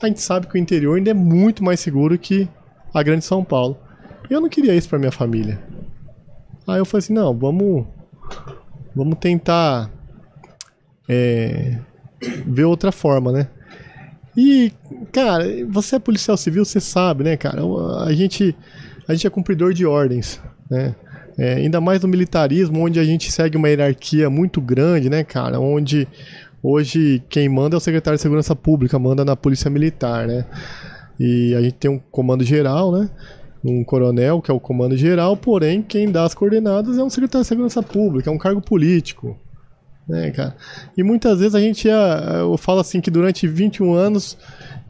a gente sabe que o interior ainda é muito mais seguro que a grande São Paulo. Eu não queria isso pra minha família. Aí eu falei assim, não, vamos. Vamos tentar. é, ver outra forma, né? E, cara, você é policial civil, você sabe, né, cara? A gente, a gente é cumpridor de ordens, né? É, ainda mais no militarismo, onde a gente segue uma hierarquia muito grande, né, cara? Onde hoje quem manda é o secretário de Segurança Pública, manda na Polícia Militar, né? E a gente tem um comando geral, né? Um coronel, que é o comando geral, porém, quem dá as coordenadas é um secretário de Segurança Pública, é um cargo político. Né, cara? E muitas vezes a gente ia, eu falo assim que durante 21 anos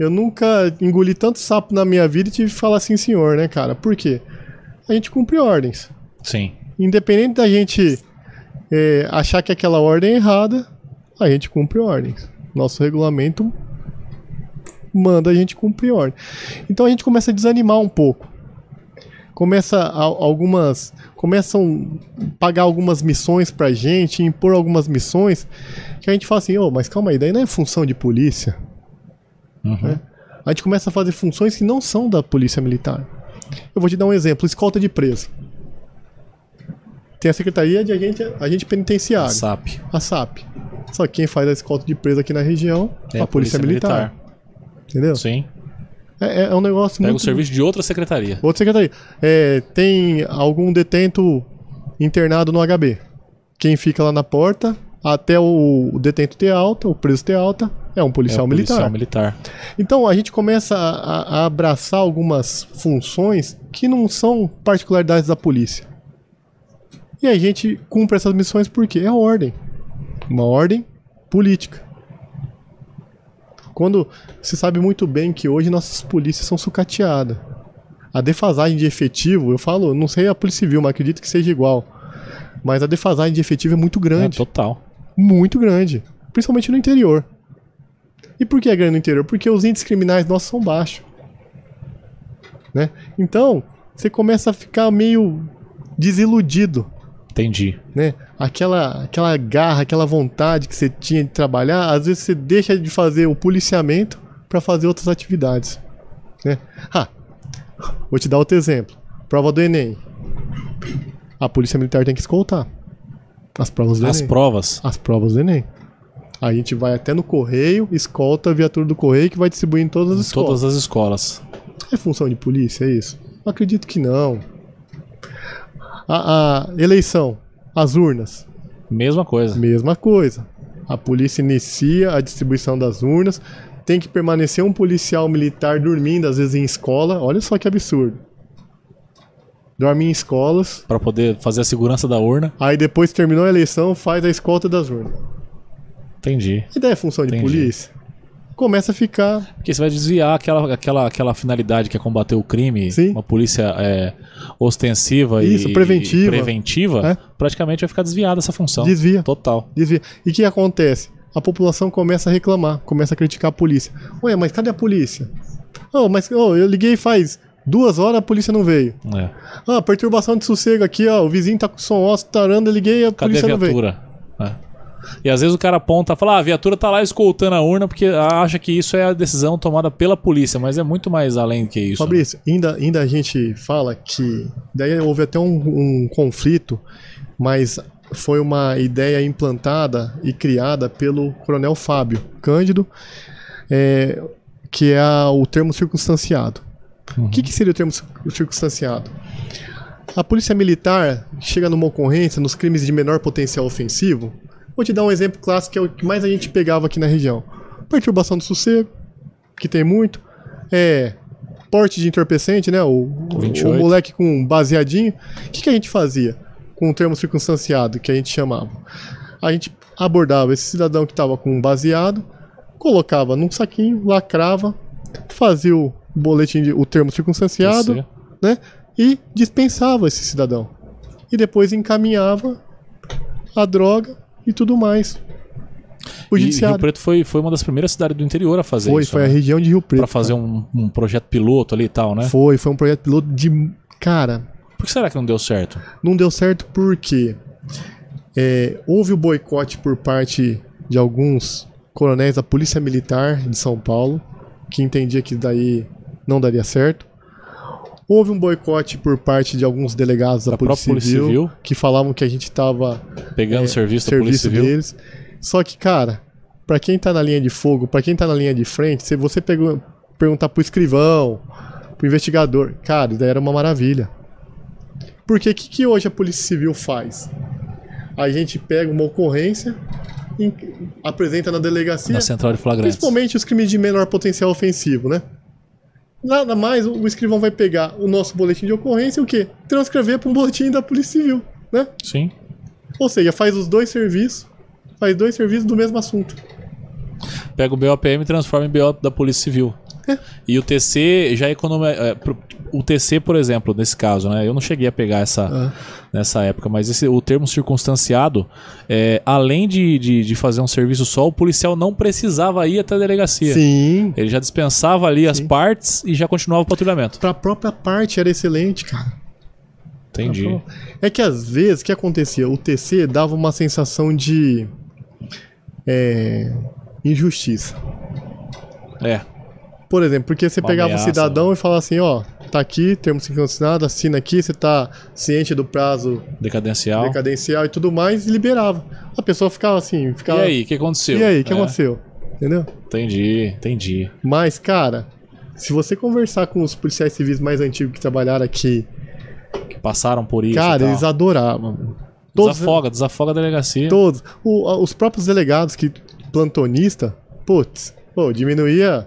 eu nunca engoli tanto sapo na minha vida e tive que falar assim, senhor, né, cara? Por quê? A gente cumpre ordens.
Sim.
Independente da gente é, achar que aquela ordem é errada, a gente cumpre ordens. Nosso regulamento manda a gente cumprir ordem. Então a gente começa a desanimar um pouco. Começa a- algumas começam a pagar algumas missões pra gente, impor algumas missões que a gente fala assim, ô, mas calma aí, daí não é função de polícia. né? A gente começa a fazer funções que não são da polícia militar. Eu vou te dar um exemplo, escolta de preso. Tem a Secretaria de Agente, Agente Penitenciário,
SAP.
a SAP. Só que quem faz a escolta de preso aqui na região é a Polícia, Militar. Entendeu?
Sim.
É, é um negócio
Pega
muito...
o serviço de outra secretaria.
Outra secretaria. É, tem algum detento internado no HB. Quem fica lá na porta, até o, detento ter alta, o preso ter alta, é um policial
é o
militar.
policial militar.
Então a gente começa a, a- a abraçar algumas funções que não são particularidades da polícia. E a gente cumpre essas missões porque é ordem. Uma ordem política. Quando você sabe muito bem que hoje nossas polícias são sucateadas. A defasagem de efetivo, eu falo, não sei a Polícia Civil, mas acredito que seja igual. Mas a defasagem de efetivo é muito
É,
grande
total.
muito grande, principalmente no interior. E por que é grande no interior? Porque os índices criminais nossos são baixos. Né? Então, você começa a ficar meio desiludido,
Entendi.
né? Aquela, aquela garra, aquela vontade que você tinha de trabalhar, às vezes você deixa de fazer o policiamento para fazer outras atividades, né? Ah, vou te dar outro exemplo. Prova do Enem. A polícia militar tem que escoltar as provas do
As
Enem
provas.
as provas do Enem. A gente vai até no correio, escolta a viatura do correio que vai distribuir em todas as escolas.
Todas as escolas.
É função de polícia, é isso? Acredito que não. A, a eleição, as urnas,
Mesma coisa.
mesma coisa. A polícia inicia a distribuição das urnas, tem que permanecer um policial militar dormindo, às vezes em escola. Olha só que absurdo. Dorme em escolas,
Pra poder fazer a segurança da urna.
aí depois que terminou a eleição, faz a escolta das urnas.
Entendi.
E daí é função de
Entendi.
polícia? Começa a ficar
Porque você vai desviar aquela, aquela, aquela finalidade que é combater o crime,
Sim.
uma polícia é, ostensiva
Isso,
e
preventiva.
e preventiva,
É.
praticamente vai ficar desviada essa função.
Desvia.
Total.
Desvia. E o que acontece? A população começa a reclamar, começa a criticar a polícia. Ué, mas cadê a polícia? Oh, mas oh, eu liguei faz Duas horas a polícia não veio.
É.
Ah, perturbação de sossego aqui, ó. O vizinho tá com som alto, tarando, eu liguei a
Cadê
polícia
a
não veio.
É. E às vezes o cara aponta e fala, ah, a viatura tá lá escoltando a urna porque acha que isso é a decisão tomada pela polícia, mas é muito mais além que isso. né?
Fabrício, ainda, ainda a gente fala que. Daí houve até um, um conflito, mas foi uma ideia implantada e criada pelo Coronel Fábio Cândido, é, que é a- o termo circunstanciado. O que, que seria o termo cir- circunstanciado? A polícia militar chega numa ocorrência nos crimes de menor potencial ofensivo. Vou te dar um exemplo clássico que é o que mais a gente pegava aqui na região: perturbação do sossego, que tem muito, é porte de entorpecente, né? O, o,
28.
o moleque com baseadinho. O que, que a gente fazia com o termo circunstanciado, que a gente chamava? A gente abordava esse cidadão que estava com um baseado, colocava num saquinho, lacrava, fazia o boletim, de, o termo circunstanciado, né? E dispensava esse cidadão. E depois encaminhava a droga e tudo mais. O
E Rio. Preto foi, foi uma das primeiras cidades do interior a fazer
Foi,
isso.
foi a
né?
região de Rio Preto.
Pra fazer um, um projeto piloto ali e tal, né?
Foi, foi um projeto piloto de. Cara,
Por que será que não deu certo?
não deu certo porque é, houve o boicote por parte de alguns coronéis da Polícia Militar de São Paulo, que entendia que daí não daria certo. Houve um boicote por parte de alguns delegados da,
Da
Polícia, Civil,
Civil.
que falavam que a gente estava
Pegando o serviço da Polícia
serviço
Civil.
deles. Só que, cara, pra quem tá na linha de fogo, pra quem tá na linha de frente, se você pegou, perguntar pro escrivão, pro investigador, cara, isso daí era uma maravilha. Porque o que, que hoje a Polícia Civil faz? A gente pega uma ocorrência, apresenta na delegacia,
Na central de flagrantes.
principalmente os crimes de menor potencial ofensivo, né? Nada mais, o escrivão vai pegar o nosso boletim de ocorrência e o quê? Transcrever para um boletim da Polícia Civil, né?
Sim.
Ou seja, faz os dois serviços, faz dois serviços do mesmo assunto.
Pega o BOPM e transforma em BO da Polícia Civil.
É.
E o TC já economiza. é, o TC, por exemplo, nesse caso, né? Eu não cheguei a pegar essa
Ah.
nessa época, mas esse, o termo circunstanciado, é, além de, de, de fazer um serviço só, o policial não precisava ir até a delegacia.
Sim.
Ele já dispensava ali as partes e já continuava o patrulhamento.
Pra própria parte era excelente, cara.
Entendi.
É que às vezes, o que acontecia? O TC dava uma sensação de. É, injustiça.
É.
Por exemplo, porque você
Uma
pegava
ameaça,
o cidadão e falava assim: ó, tá aqui, termo circunstanciado, assina aqui, você tá ciente do prazo
Decadencial.
decadencial e tudo mais, e liberava. A pessoa ficava assim,
E
ficava.
aí, o que aconteceu?
E aí, o que
É,
aconteceu? Entendeu?
Entendi, entendi.
Mas, cara, se você conversar com os policiais civis mais antigos que trabalharam aqui,
Que passaram por isso.
cara,
e
eles adoravam. Todos,
Desafoga, desafoga a delegacia.
todos. O- os próprios delegados que plantonista, putz, pô, diminuía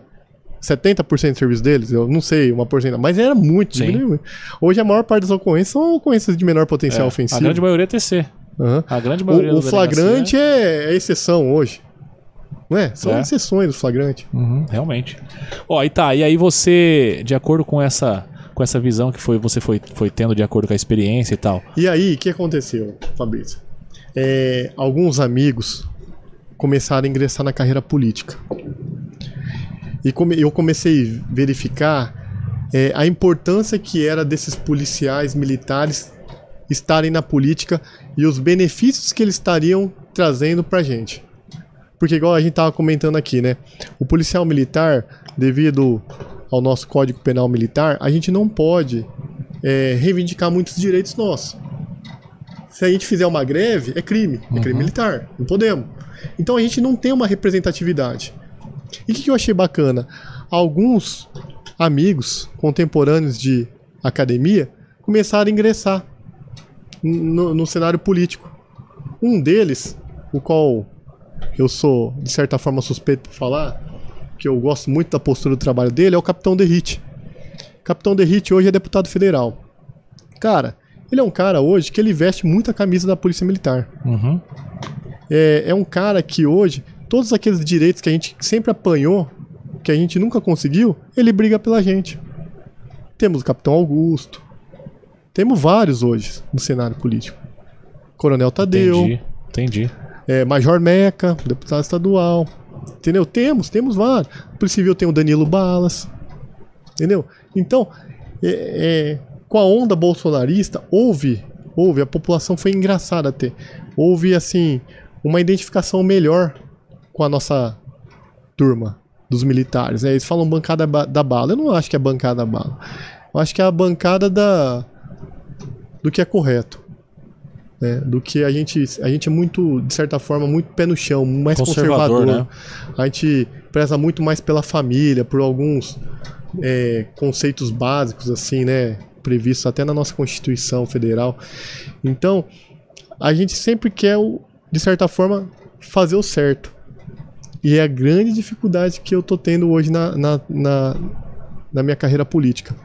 70% do serviço deles, eu não sei, uma porcentagem, mas era muito, diminuiu. Hoje a maior parte das ocorrências são ocorrências de menor potencial
É,
ofensivo.
a grande maioria é TC.
Aham.
A grande maioria
O, o flagrante é, é exceção hoje. Não é? São
É.
exceções do flagrante.
Uhum, realmente. Ó, e tá, e aí você, de acordo com essa com essa visão que foi, você foi, foi tendo de acordo com a experiência e tal.
E aí, o que aconteceu, Fabrício? É, alguns amigos começaram a ingressar na carreira política. E come- eu comecei a verificar é, a importância que era desses policiais militares estarem na política e os benefícios que eles estariam trazendo pra gente. Porque igual a gente tava comentando aqui, né? O policial militar, devido ao nosso Código Penal Militar, a gente não pode é, reivindicar muitos direitos nossos. Se a gente fizer uma greve, é crime. É crime militar. Não podemos. Então a gente não tem uma representatividade. E o que, que eu achei bacana? Alguns amigos contemporâneos de academia começaram a ingressar no, no cenário político. Um deles, o qual eu sou, de certa forma, suspeito por falar, que eu gosto muito da postura do trabalho dele, é o Capitão Derrite. Capitão Derrite hoje é deputado federal. Cara, ele é um cara hoje que ele veste muita camisa da Polícia Militar.
Uhum.
É, é um cara que hoje, todos aqueles direitos que a gente sempre apanhou, que a gente nunca conseguiu, ele briga pela gente. Temos o Capitão Augusto. Temos vários hoje no cenário político. Coronel Tadeu.
Entendi, entendi.
É, Major Meca, deputado estadual. Entendeu? Temos, temos vários. Polícia Civil tem o Danilo Balas. Entendeu? Então, é, é, com a onda bolsonarista, houve, houve, a população foi engraçada até. Houve, assim, uma identificação melhor com a nossa turma dos militares. né? Eles falam bancada ba- da bala. Eu não acho que é bancada da bala. Eu acho que é a bancada da do que é correto. né? Do que a gente, a gente é muito, de certa forma, muito pé no chão, mais
Conservador,
conservador.
né?
A gente preza muito mais pela família, por alguns é, conceitos básicos, assim, né? Previstos até na nossa Constituição Federal. Então, a gente sempre quer, de certa forma, fazer o certo. E é a grande dificuldade que eu tô tendo hoje na, na, na, na minha carreira política.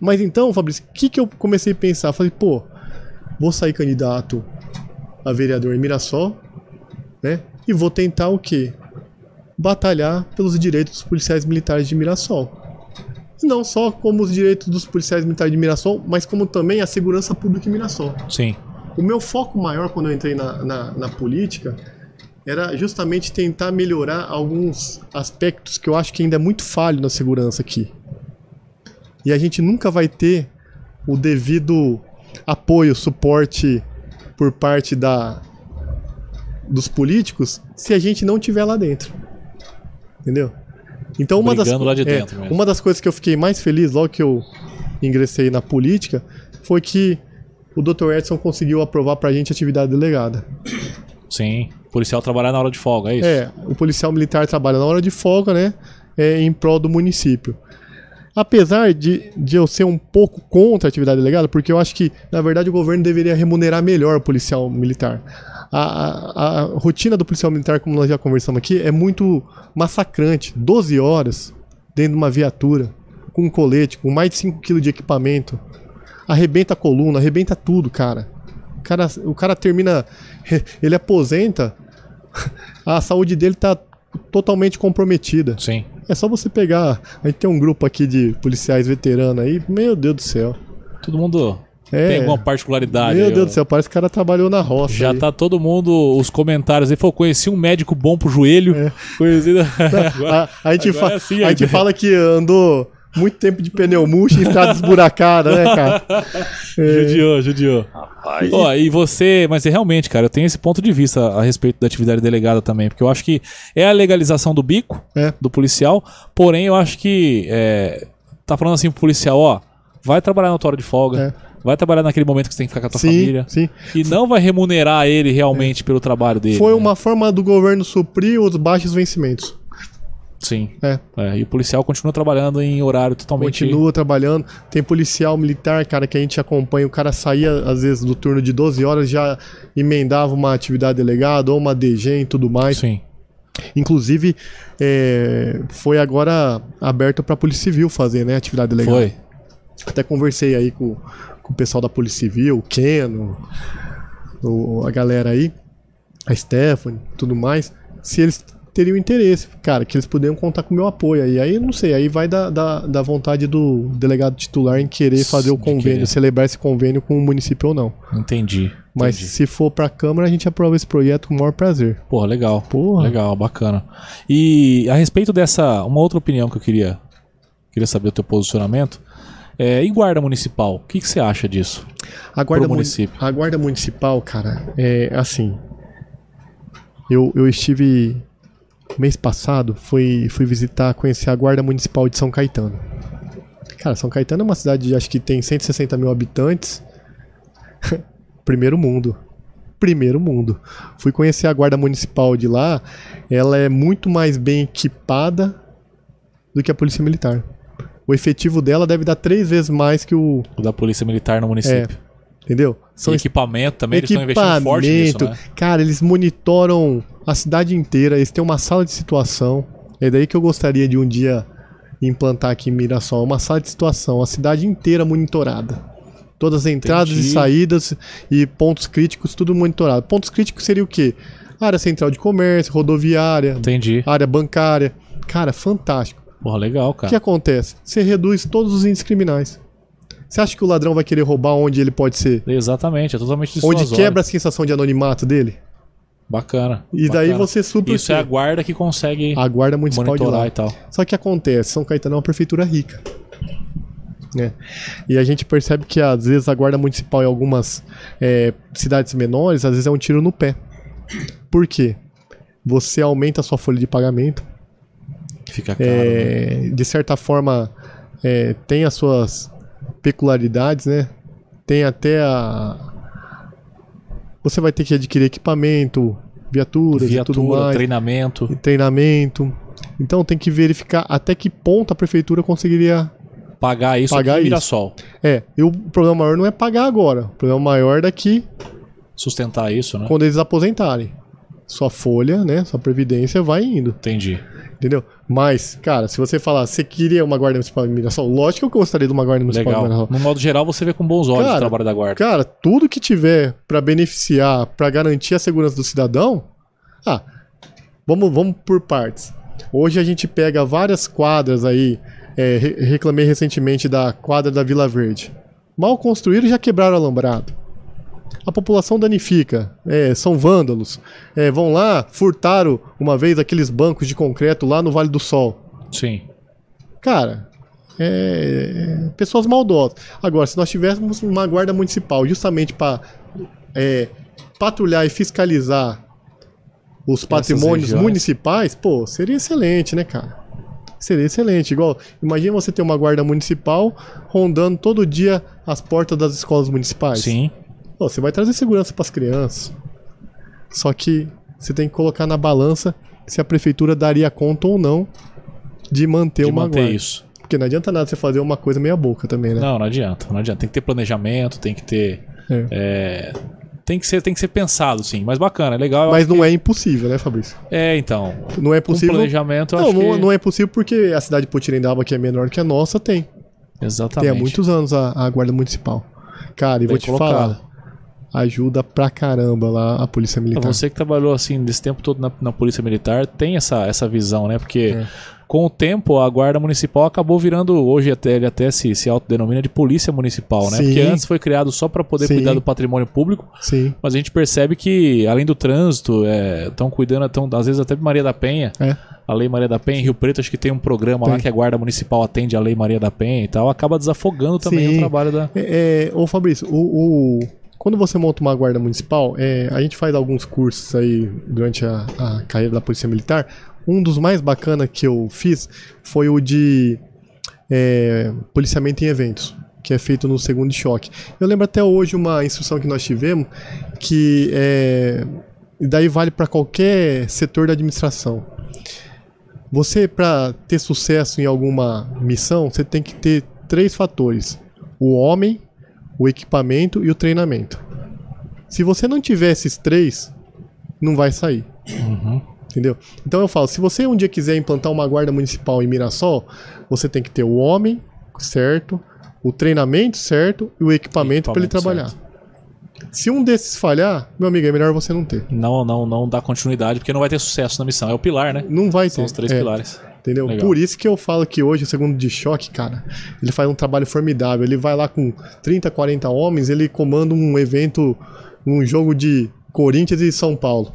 Mas então, Fabrício, o que, que eu comecei a pensar? Falei, pô, vou sair candidato a vereador em Mirassol, né? E vou tentar o quê? Batalhar pelos direitos dos policiais militares de Mirassol. E não só como os direitos dos policiais militares de Mirassol, mas como também a segurança pública em Mirassol.
Sim.
O meu foco maior quando eu entrei na, na, na política era justamente tentar melhorar alguns aspectos que eu acho que ainda é muito falho na segurança aqui. E a gente nunca vai ter o devido apoio, suporte por parte da dos políticos se a gente não tiver lá dentro. Entendeu? Então uma das,
lá de
é,
mesmo.
uma das coisas que eu fiquei mais feliz logo que eu ingressei na política foi que o Dr. Edson conseguiu aprovar pra gente a atividade delegada.
Sim. Policial trabalhar na hora de folga, é isso?
É, o policial militar trabalha na hora de folga, né? É, em prol do município. Apesar de, de eu ser um pouco contra a atividade delegada, porque eu acho que, na verdade, o governo deveria remunerar melhor o policial militar. A, a- a rotina do policial militar, como nós já conversamos aqui, é muito massacrante. 12 horas dentro de uma viatura, com um colete, com mais de 5 kg de equipamento. Arrebenta a coluna, arrebenta tudo, cara. O cara, o cara termina. Ele aposenta, a saúde dele tá totalmente comprometida.
Sim.
É só você pegar. A gente tem um grupo aqui de policiais veteranos aí. Meu Deus do céu.
Todo mundo
É.
tem alguma particularidade.
Meu Deus do céu, parece que o cara trabalhou na roça.
Já
aí.
tá todo mundo, os comentários aí, falou, conheci um médico bom pro joelho. Conhecido.
A, a gente,
agora
fa-
é assim,
a gente fala que andou muito tempo de pneu murcho em estrada esburacada, né, cara?
Judiou, judiou.
Rapaz,
Ó, e você, mas é realmente, cara, eu tenho esse ponto de vista a respeito da atividade delegada também, porque eu acho que é a legalização do bico,
É.
do policial, porém eu acho que é, tá falando assim pro policial, ó, vai trabalhar na tua hora de folga,
É.
vai trabalhar naquele momento que você tem que ficar com a tua
Sim,
família,
sim.
e não vai remunerar ele realmente pelo trabalho dele.
Foi
né?
uma forma do governo suprir os baixos vencimentos.
Sim.
É.
É, e o policial continua trabalhando em horário totalmente...
Continua trabalhando. Tem policial militar, cara, que a gente acompanha. O cara saía, às vezes, do turno de 12 horas, já emendava uma atividade delegada ou uma DG e tudo mais.
Sim.
Inclusive, é, foi agora aberto para a Polícia Civil fazer, né? Atividade delegada.
Foi.
Até conversei aí com, com o pessoal da Polícia Civil, o Keno, o- a galera aí, a Stephanie, tudo mais, se eles teriam interesse, cara, que eles poderiam contar com o meu apoio aí. Aí, não sei, aí vai da, da, da vontade do delegado titular em querer fazer o convênio,
querer.
celebrar esse convênio com o município ou não.
Entendi.
Mas
entendi.
se for pra Câmara, a gente aprova esse projeto com o maior prazer.
Porra, legal.
Porra.
Legal, bacana. E a respeito dessa, uma outra opinião que eu queria, queria saber o teu posicionamento. É, e guarda municipal, o que, que você acha disso?
A guarda,
Pro
muni-
município.
a guarda municipal, cara, é assim. Eu, eu estive mês passado, fui, fui visitar, conhecer a guarda municipal de São Caetano. Cara, São Caetano é uma cidade, acho que tem 160 mil habitantes. Primeiro mundo. Primeiro mundo. Fui conhecer a guarda municipal de lá. Ela é muito mais bem equipada do que a polícia militar. O efetivo dela deve dar três vezes mais que o,
O da Polícia Militar no município.
Entendeu?
E equipamento também, eles estão investindo forte nisso, né?
Cara, eles monitoram a cidade inteira, eles têm uma sala de situação. É daí que eu gostaria de um dia implantar aqui em Mirassol, uma sala de situação, a cidade inteira monitorada. Todas as entradas
Entendi.
e saídas e pontos críticos, tudo monitorado. Pontos críticos seria o quê? Área central de comércio, rodoviária,
Entendi.
área bancária. Cara, fantástico.
Porra, legal,
O que
cara.
acontece? Você reduz todos os índices criminais. Você acha que o ladrão vai querer roubar onde ele pode ser?
Exatamente, é totalmente
Onde quebra a sensação de anonimato dele?
Bacana.
E daí
bacana.
você supre
Isso é a guarda que consegue
a guarda municipal de lá.
e tal.
Só que acontece, São Caetano é uma prefeitura rica. né? E a gente percebe que às vezes a guarda municipal em algumas é, cidades menores, às vezes é um tiro no pé. Por quê? Você aumenta a sua folha de pagamento,
Fica caro. né?
é, de certa forma é, tem as suas peculiaridades, né? Tem até a. Você vai ter que adquirir equipamento, viaturas e tudo
Viatura,
mais,
treinamento.
e treinamento. Então tem que verificar até que ponto a prefeitura conseguiria.
Pagar isso
Pagar
aqui. Mirassol.
É, e o problema maior não é pagar agora. O problema maior é daqui
Sustentar isso, né?
quando eles aposentarem. Sua folha, né? Sua previdência vai indo.
Entendi.
Entendeu? Mas, cara, se você falar, você queria uma guarda municipal de Mirassol, lógico que eu gostaria de uma guarda municipal
Legal.
de Mirassol.
No modo geral, você vê com bons olhos
Cara,
o trabalho da guarda.
Cara, tudo que tiver pra beneficiar, pra garantir a segurança do cidadão, ah, vamos, vamos por partes. Hoje a gente pega várias quadras aí, é, re- reclamei recentemente da quadra da Vila Verde. Mal construíram e já quebraram o alambrado. A população danifica, é, são vândalos. É, vão lá, furtaram uma vez aqueles bancos de concreto lá no Vale do Sol.
Sim.
Cara, é, pessoas maldosas. Agora, se nós tivéssemos uma guarda municipal justamente para patrulhar e fiscalizar os patrimônios
regiões.
municipais, pô, seria excelente, né, cara? Seria excelente. Igual, imagina você ter uma guarda municipal rondando todo dia as portas das escolas municipais.
Sim.
Pô, você vai trazer segurança para as crianças. Só que você tem que colocar na balança se a prefeitura daria conta ou não de manter
De
uma
manter
guarda.
isso.
Porque não adianta nada você fazer uma coisa meia boca também, né?
Não, não adianta. Não adianta. Tem que ter planejamento, tem que ter.
É.
é, Tem que, ser, tem que ser pensado, sim. Mas bacana, é legal.
Mas não é impossível, né, Fabrício?
que- É, então.
Não é possível.
planejamento,
Não, não,
que...
não é possível porque a cidade de Potirendaba, que é menor que a nossa, tem. Tem
Exatamente.
há muitos anos a, a guarda municipal. Cara, e vou te
colocado.
falar. Ajuda pra caramba lá a polícia militar.
Você que trabalhou assim desse tempo todo na, na Polícia Militar tem essa, essa visão, né? Porque
É.
com o tempo a Guarda Municipal acabou virando, hoje até ele até se, se autodenomina de Polícia Municipal, né?
Sim.
Porque antes foi criado só para poder
Sim.
cuidar do patrimônio público,
Sim.
mas a gente percebe que além do trânsito, estão cuidando, tão, às vezes até de Maria da Penha.
É.
A Lei Maria da Penha em Rio Preto, acho que tem um programa lá
Tem.
que a Guarda Municipal atende a Lei Maria da Penha e tal, acaba desafogando também o trabalho da.
É, é, ô Fabrício, o, o- quando você monta uma guarda municipal, é, a gente faz alguns cursos aí durante a, a carreira da Polícia Militar. Um dos mais bacanas que eu fiz foi o de é, policiamento em eventos, que é feito no segundo choque. Eu lembro até hoje uma instrução que nós tivemos que é, daí vale para qualquer setor da administração. Você, para ter sucesso em alguma missão, você tem que ter três fatores: o homem, o equipamento e o treinamento. Se você não tiver esses três, não vai sair. Entendeu? Então eu falo, se você um dia quiser implantar uma guarda municipal em Mirassol, você tem que ter o homem certo, o treinamento certo e o equipamento para ele
Equipamento
trabalhar. Se um desses falhar, meu amigo, é melhor você não ter.
Não, não, não dá continuidade, porque não vai ter sucesso na missão. É o pilar, né?
Não vai
São
ter.
os três
É.
pilares.
Entendeu?
Legal.
Por isso que eu falo que hoje o segundo de choque, cara, ele faz um trabalho formidável. Ele vai lá com 30, 40 homens, ele comanda um evento, um jogo de Corinthians e São Paulo.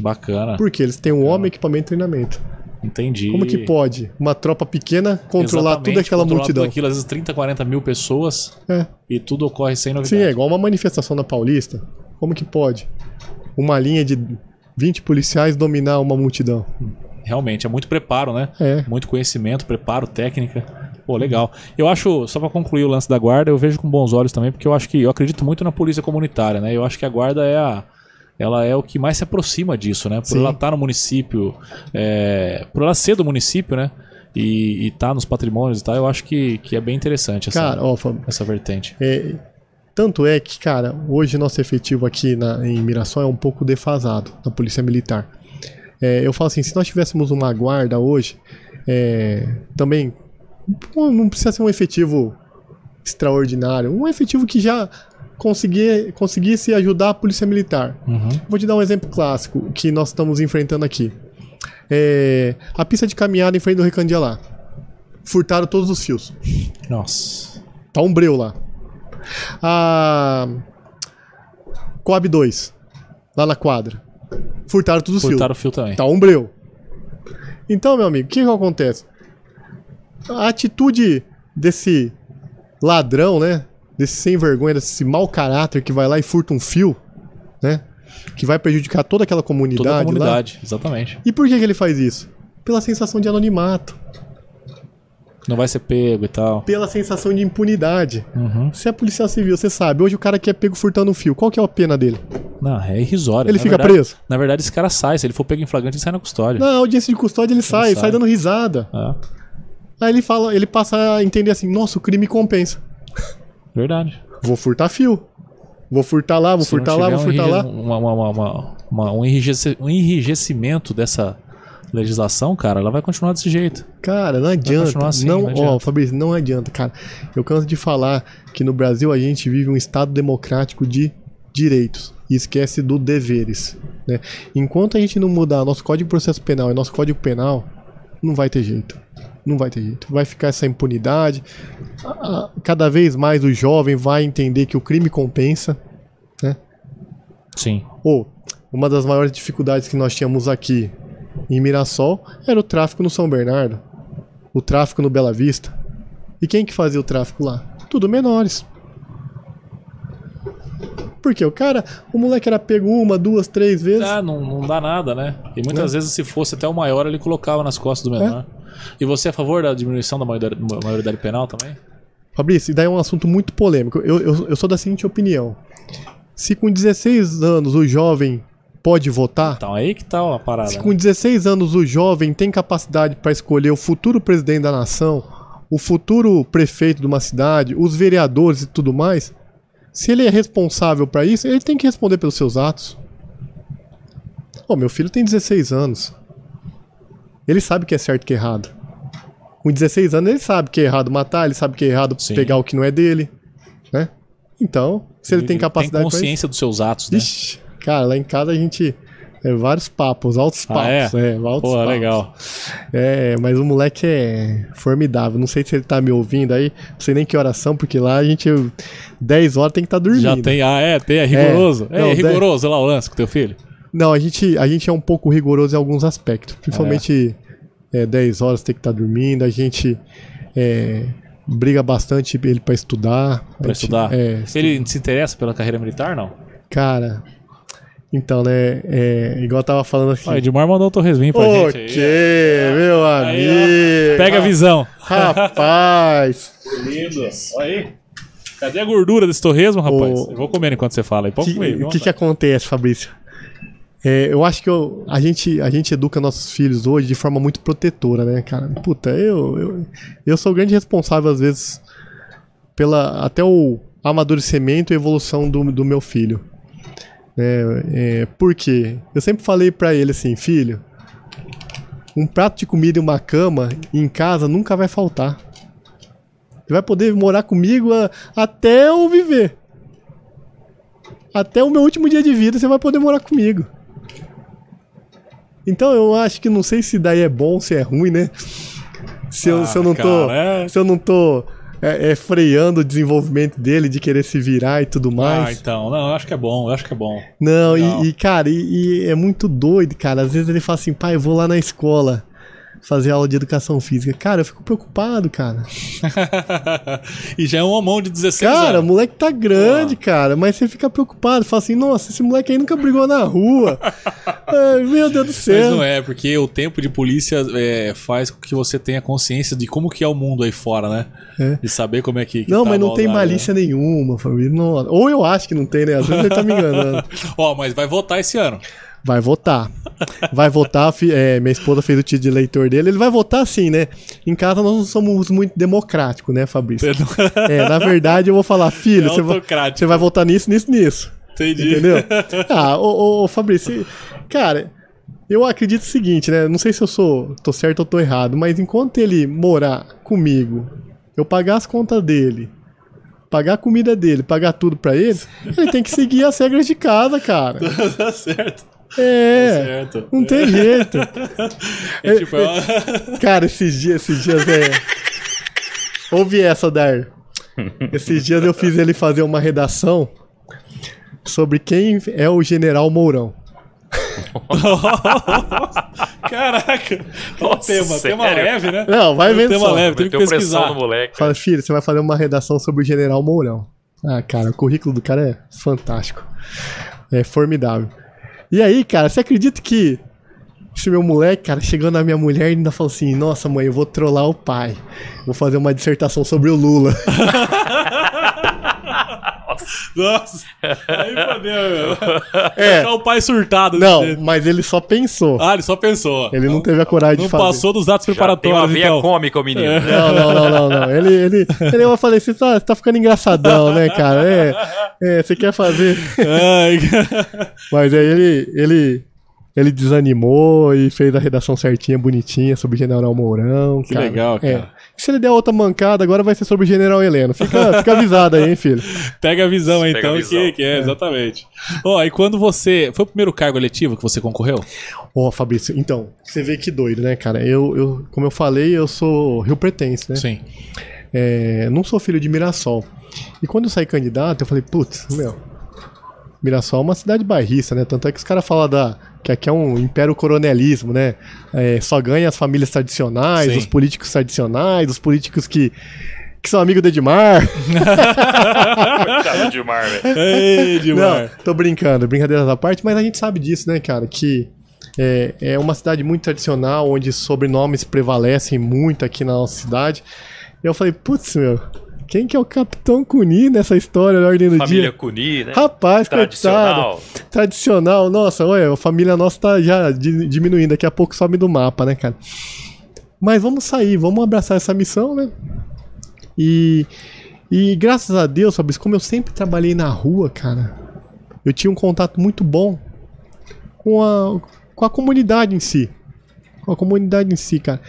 Bacana.
Porque eles têm um homem, equipamento e treinamento.
Entendi.
Como que pode uma tropa pequena controlar
Exatamente,
toda aquela
controlar
multidão?
Tudo aquilo, às vezes 30, 40 mil pessoas
É.
e tudo ocorre sem novidade.
Sim, é igual uma manifestação na Paulista. Como que pode? Uma linha de 20 policiais dominar uma multidão.
Realmente, é muito preparo, né?
É.
Muito conhecimento, preparo, técnica. Pô, legal. Eu acho, só pra concluir o lance da guarda, eu vejo com bons olhos também, porque eu acho que eu acredito muito na polícia comunitária, né? Eu acho que a guarda é a ela é o que mais se aproxima disso, né? Por
Sim.
ela estar no município, é, por ela ser do município, né? E estar nos patrimônios e tal, eu acho que, que é bem interessante essa,
Cara, ó, Fábio,
essa vertente.
É, tanto é que, cara, hoje nosso efetivo aqui na, em Mirassol é um pouco defasado na Polícia Militar. É, eu falo assim, se nós tivéssemos uma guarda hoje, é, também não precisa ser um efetivo extraordinário, um efetivo que já conseguir, conseguisse ajudar a Polícia Militar.
Uhum.
Vou te dar um exemplo clássico que nós estamos enfrentando aqui. É, a pista de caminhada em frente do Recandia lá. Furtaram todos os fios.
Nossa.
Tá um breu lá. A Coab 2, lá na quadra. Furtaram todos os fios.
Furtaram o fio também.
Tá um breu. Então, meu amigo, o que, que acontece? A atitude desse ladrão, né? Desse sem vergonha, desse mau caráter que vai lá e furta um fio, né? Que vai prejudicar toda aquela comunidade.
Toda a
lá.
comunidade, exatamente.
E por que, que ele faz isso? Pela sensação de anonimato,
Não vai ser pego e tal.
pela sensação de impunidade.
Uhum.
Você é policial civil, você sabe. Hoje o cara que é pego furtando um fio, qual que é a pena dele?
Não, é irrisório.
Ele
Na
fica
verdade-
preso?
Na verdade, esse cara sai. Se ele for pego em flagrante, ele sai na custódia.
Na audiência de custódia ele sai, sai,
sai.
dando risada.
É,
Aí ele fala, ele passa a entender assim, nossa, o crime compensa.
verdade.
Vou furtar fio. Vou furtar lá, vou
Se não
furtar lá, vou
um
furtar lá.
uma- uma- uma- um, um enrijecimento dessa legislação, cara, ela vai continuar desse jeito.
Cara, não adianta.
continuar assim,
não,
não
ó,
adianta.
Fabrício, não adianta, cara. Eu canso de falar que no Brasil a gente vive um estado democrático de direitos e esquece do deveres, né? Enquanto a gente não mudar nosso Código de Processo Penal e nosso Código Penal, não vai ter jeito. Não vai ter jeito. Vai ficar essa impunidade. Cada vez mais o jovem vai entender que o crime compensa, né?
Sim.
Ou, uma das maiores dificuldades que nós tínhamos aqui em Mirassol era o tráfico no São Bernardo, o tráfico no Bela Vista. E quem que fazia o tráfico lá? Tudo menores. Porque o cara, o moleque era pego uma, duas, três vezes.
Ah, não, não dá nada, né? E muitas
Né?
vezes, se fosse até o maior, ele colocava nas costas do menor. E você é a favor da diminuição da maioridade, maioridade penal também?
Fabrício, e daí é um assunto muito polêmico. Eu, eu, eu sou da seguinte opinião. Se com 16 anos o jovem pode votar,
Então, aí que tá a parada.
Se
né?
com 16 anos o jovem tem capacidade para escolher o futuro presidente da nação, o futuro prefeito de uma cidade, os vereadores e tudo mais, se ele é responsável para isso, ele tem que responder pelos seus atos. Ô, meu filho tem 16 anos. Ele sabe que é certo e que é errado. Com 16 anos ele sabe que é errado matar, ele sabe que é errado
Sim.
pegar o que não é dele, né? Então, se ele, tem capacidade
Tem consciência dos seus atos, né?
Ixi, cara, lá em casa a gente. É vários papos, altos
Ah,
papos.
é?
altos
Pô,
papos.
legal.
É, mas o moleque é formidável. Não sei se ele tá me ouvindo aí. Não sei nem que oração, porque lá a gente. 10 horas tem que estar dormindo.
Já tem, ah, é, tem, é rigoroso. É,
Não,
é
dez-
rigoroso lá o lance com teu filho.
Não, a gente, a gente é um pouco rigoroso em alguns aspectos. Principalmente é, 10 horas tem que estar dormindo. A gente é, briga bastante ele pra estudar. A
Pra
gente-
estudar.
É,
Ele se interessa pela carreira militar, não?
cara. Então, né? É, igual eu tava falando aqui.
Ó, Edmar mandou o torresminho pra gente aí.
Ok, meu
Aí, ó.
amigo.
Pega a visão.
Rapaz.
Lindo. Olha aí. Cadê a gordura desse torresmo, rapaz?
Ô.
Eu vou comendo enquanto você fala comer.
O que, que
vontade.
acontece, Fabrício? É, eu acho que eu- a, gente, a gente educa nossos filhos hoje de forma muito protetora, né, cara? Puta, eu, eu, eu sou o grande responsável, às vezes, pela até o amadurecimento e evolução do, do meu filho. É, é, por quê? Eu sempre falei pra ele assim, filho, um prato de comida e uma cama em casa nunca vai faltar. Você vai poder morar comigo a- até eu viver. Até o meu último dia de vida você vai poder morar comigo. Então eu acho que não sei se daí é bom, se é ruim, né? Se eu,
Ah,
se eu não tô.
cara, é.
Se eu não tô é, é, freando o desenvolvimento dele de querer se virar e tudo
Ah,
mais.
então. Não, eu acho que é bom. Eu acho que é bom.
Não, e, e, cara, e, e é muito doido, cara. Às vezes ele fala assim, pai, eu vou lá na escola fazer aula de educação física. Cara, eu fico preocupado, cara.
e já é um homão de 16
Cara, o
anos.
moleque tá grande, cara, mas você fica preocupado. Fala assim, nossa, esse moleque aí nunca brigou na rua. Ai, meu Deus do
Mas
céu.
não é, porque o tempo de polícia é, faz com que você tenha consciência de como que é o mundo aí fora, né?
É.
De saber como é que, que
Não,
tá
mas não tem malícia nenhuma, família. Não- Ou eu acho que não tem, né? Às vezes ele tá me enganando.
né? Ó, mas vai votar esse ano.
Vai votar. Vai votar, é, minha esposa fez o título de eleitor dele. Ele vai votar sim, né? Em casa nós não somos muito democráticos, né, Fabrício? É, na verdade eu vou falar, filho,
É
você vai,
autocrático.
você vai votar nisso, nisso, nisso.
Entendi.
Entendeu? Ah, ô, ô, Fabrício, cara, eu acredito o seguinte, né? Não sei se eu sou tô certo ou tô errado, mas enquanto ele morar comigo, eu pagar as contas dele, pagar a comida dele, pagar tudo pra ele, ele tem que seguir as regras de casa, cara.
tá certo.
É.
Certo.
Não tem jeito.
É, tipo, é uma-
Cara, esses dias, esses dias é. Ouve essa, Dar. Esses dias eu fiz ele fazer uma redação sobre quem é o General Mourão.
Caraca. Olha o
Nossa,
tema. Tema
sério?
leve, né?
Não, vai vendo
tema
só.
leve, teve que pesquisar.
no moleque.
Fala, filho, você vai fazer uma redação sobre o General Mourão. Ah, cara, o currículo do cara é fantástico. É formidável. E aí, cara, você acredita que esse meu moleque, cara, chegou na minha mulher e ainda falou assim: Nossa, mãe, eu vou trollar o pai. Vou fazer uma dissertação sobre o Lula.
Nossa. Aí fodeu.
É.
Deixar o pai surtado.
Não,
jeito.
mas ele só pensou.
Ah, ele só pensou.
Ele não teve a coragem
Não
de fazer.
passou dos atos
Já tem uma
preparatórios,
veia
então.
cômica, o menino. né?
Não, não, não, não, não. Ele, ele, ele eu falei, você tá, você tá ficando engraçadão, né, cara? É, é, você quer fazer.
Ai,
Mas aí ele, ele, ele desanimou e fez a redação certinha, bonitinha, sobre o General Mourão.
Que legal, cara.
É. Se ele der outra mancada, agora vai ser sobre o General Heleno. Fica, fica avisado aí, hein, filho.
Pega a visão,
Pega
então,
a visão.
Que, que é, exatamente. Ó, e quando você. Foi o primeiro cargo eletivo que você concorreu?
Ó, Fabrício, então, você vê que doido, né, cara? Eu, eu, como eu falei, eu sou Rio Pretense, né?
Sim.
É, não sou filho de Mirassol. E quando eu saí candidato, eu falei, putz, meu, Mirassol é uma cidade bairrista, né? Tanto é que os caras falam da, que aqui é um império coronelismo, né? É, só ganha as famílias tradicionais,
Sim.
os políticos tradicionais, os políticos que, que são amigos do Edmar.
Coitado de mar, velho.
Ei,
Não,
Dilmar.
tô brincando, brincadeiras à parte, mas a gente sabe disso, né, cara? Que é, é uma cidade muito tradicional, onde sobrenomes prevalecem muito aqui na nossa cidade. E eu falei, putz, meu, quem que é o Capitão Cuni nessa história da Ordem do
Família
Dia?
Cuni, né?
Rapaz,
Tradicional.
coitado. Tradicional. Nossa, olha, a família nossa tá já di- diminuindo. Daqui a pouco some do mapa, né, cara? Mas vamos sair, vamos abraçar essa missão, né? E, e graças a Deus, Fabrício, como eu sempre trabalhei na rua, cara, eu tinha um contato muito bom com a, com a comunidade em si. Com a comunidade em si, cara.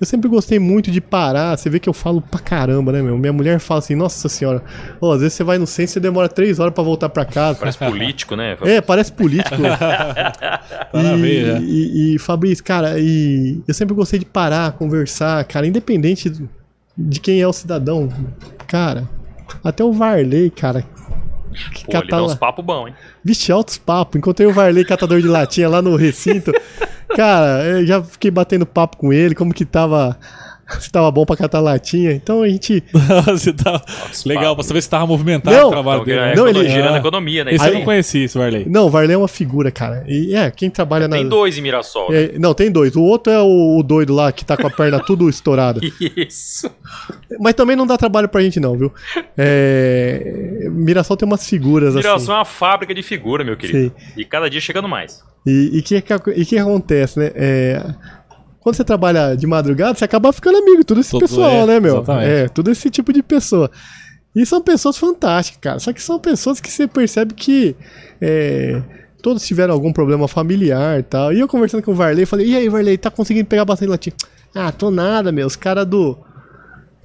Eu sempre gostei muito de parar. Você vê que eu falo pra caramba, né, meu? Minha mulher fala assim, nossa senhora, ó, às vezes você vai no centro e você demora três horas pra voltar pra casa.
Parece político, né?
É, parece político.
Veia já.
e, e, e, Fabrício, cara, e eu sempre gostei de parar, conversar, cara, independente de quem é o cidadão. Cara, até o Varley, cara. Que
Pô, ele dá uns papos bons, hein?
Vixe, altos papos. Encontrei o Varley, catador de latinha, lá no recinto. Cara, eu já fiquei batendo papo com ele, como que tava. Se tava bom pra catar latinha. Então a gente.
Você tá... Legal, pra saber se tava movimentado
Não.
o trabalho dele.
é,
né?
Não, ele-
girando
Ah.
a economia, né?
Esse
Isso
eu
aí.
não conhecia, esse Varley.
Não, o Varley é uma figura, cara. E é, quem trabalha na.
Tem dois em Mirassol. né?
É, não, tem dois. O outro é o, o doido lá que tá com a perna tudo estourada.
Isso.
Mas também não dá trabalho pra gente, não, viu? É... Mirassol tem umas figuras
Mirassol
assim.
é uma fábrica de figura, meu querido.
Sim.
E cada dia chegando mais.
E o que, que, e que acontece, né? É, Quando você trabalha de madrugada, você acaba ficando amigo, todo esse
Todo-
pessoal,
é,
né, meu?
exatamente.
É, todo esse tipo de pessoa. E são pessoas fantásticas, cara. Só que são pessoas que você percebe que é, todos tiveram algum problema familiar e tal. E eu conversando com o Varley, falei, e aí, Varley, tá conseguindo pegar bastante latinha? Ah, tô nada, meu. Os caras do,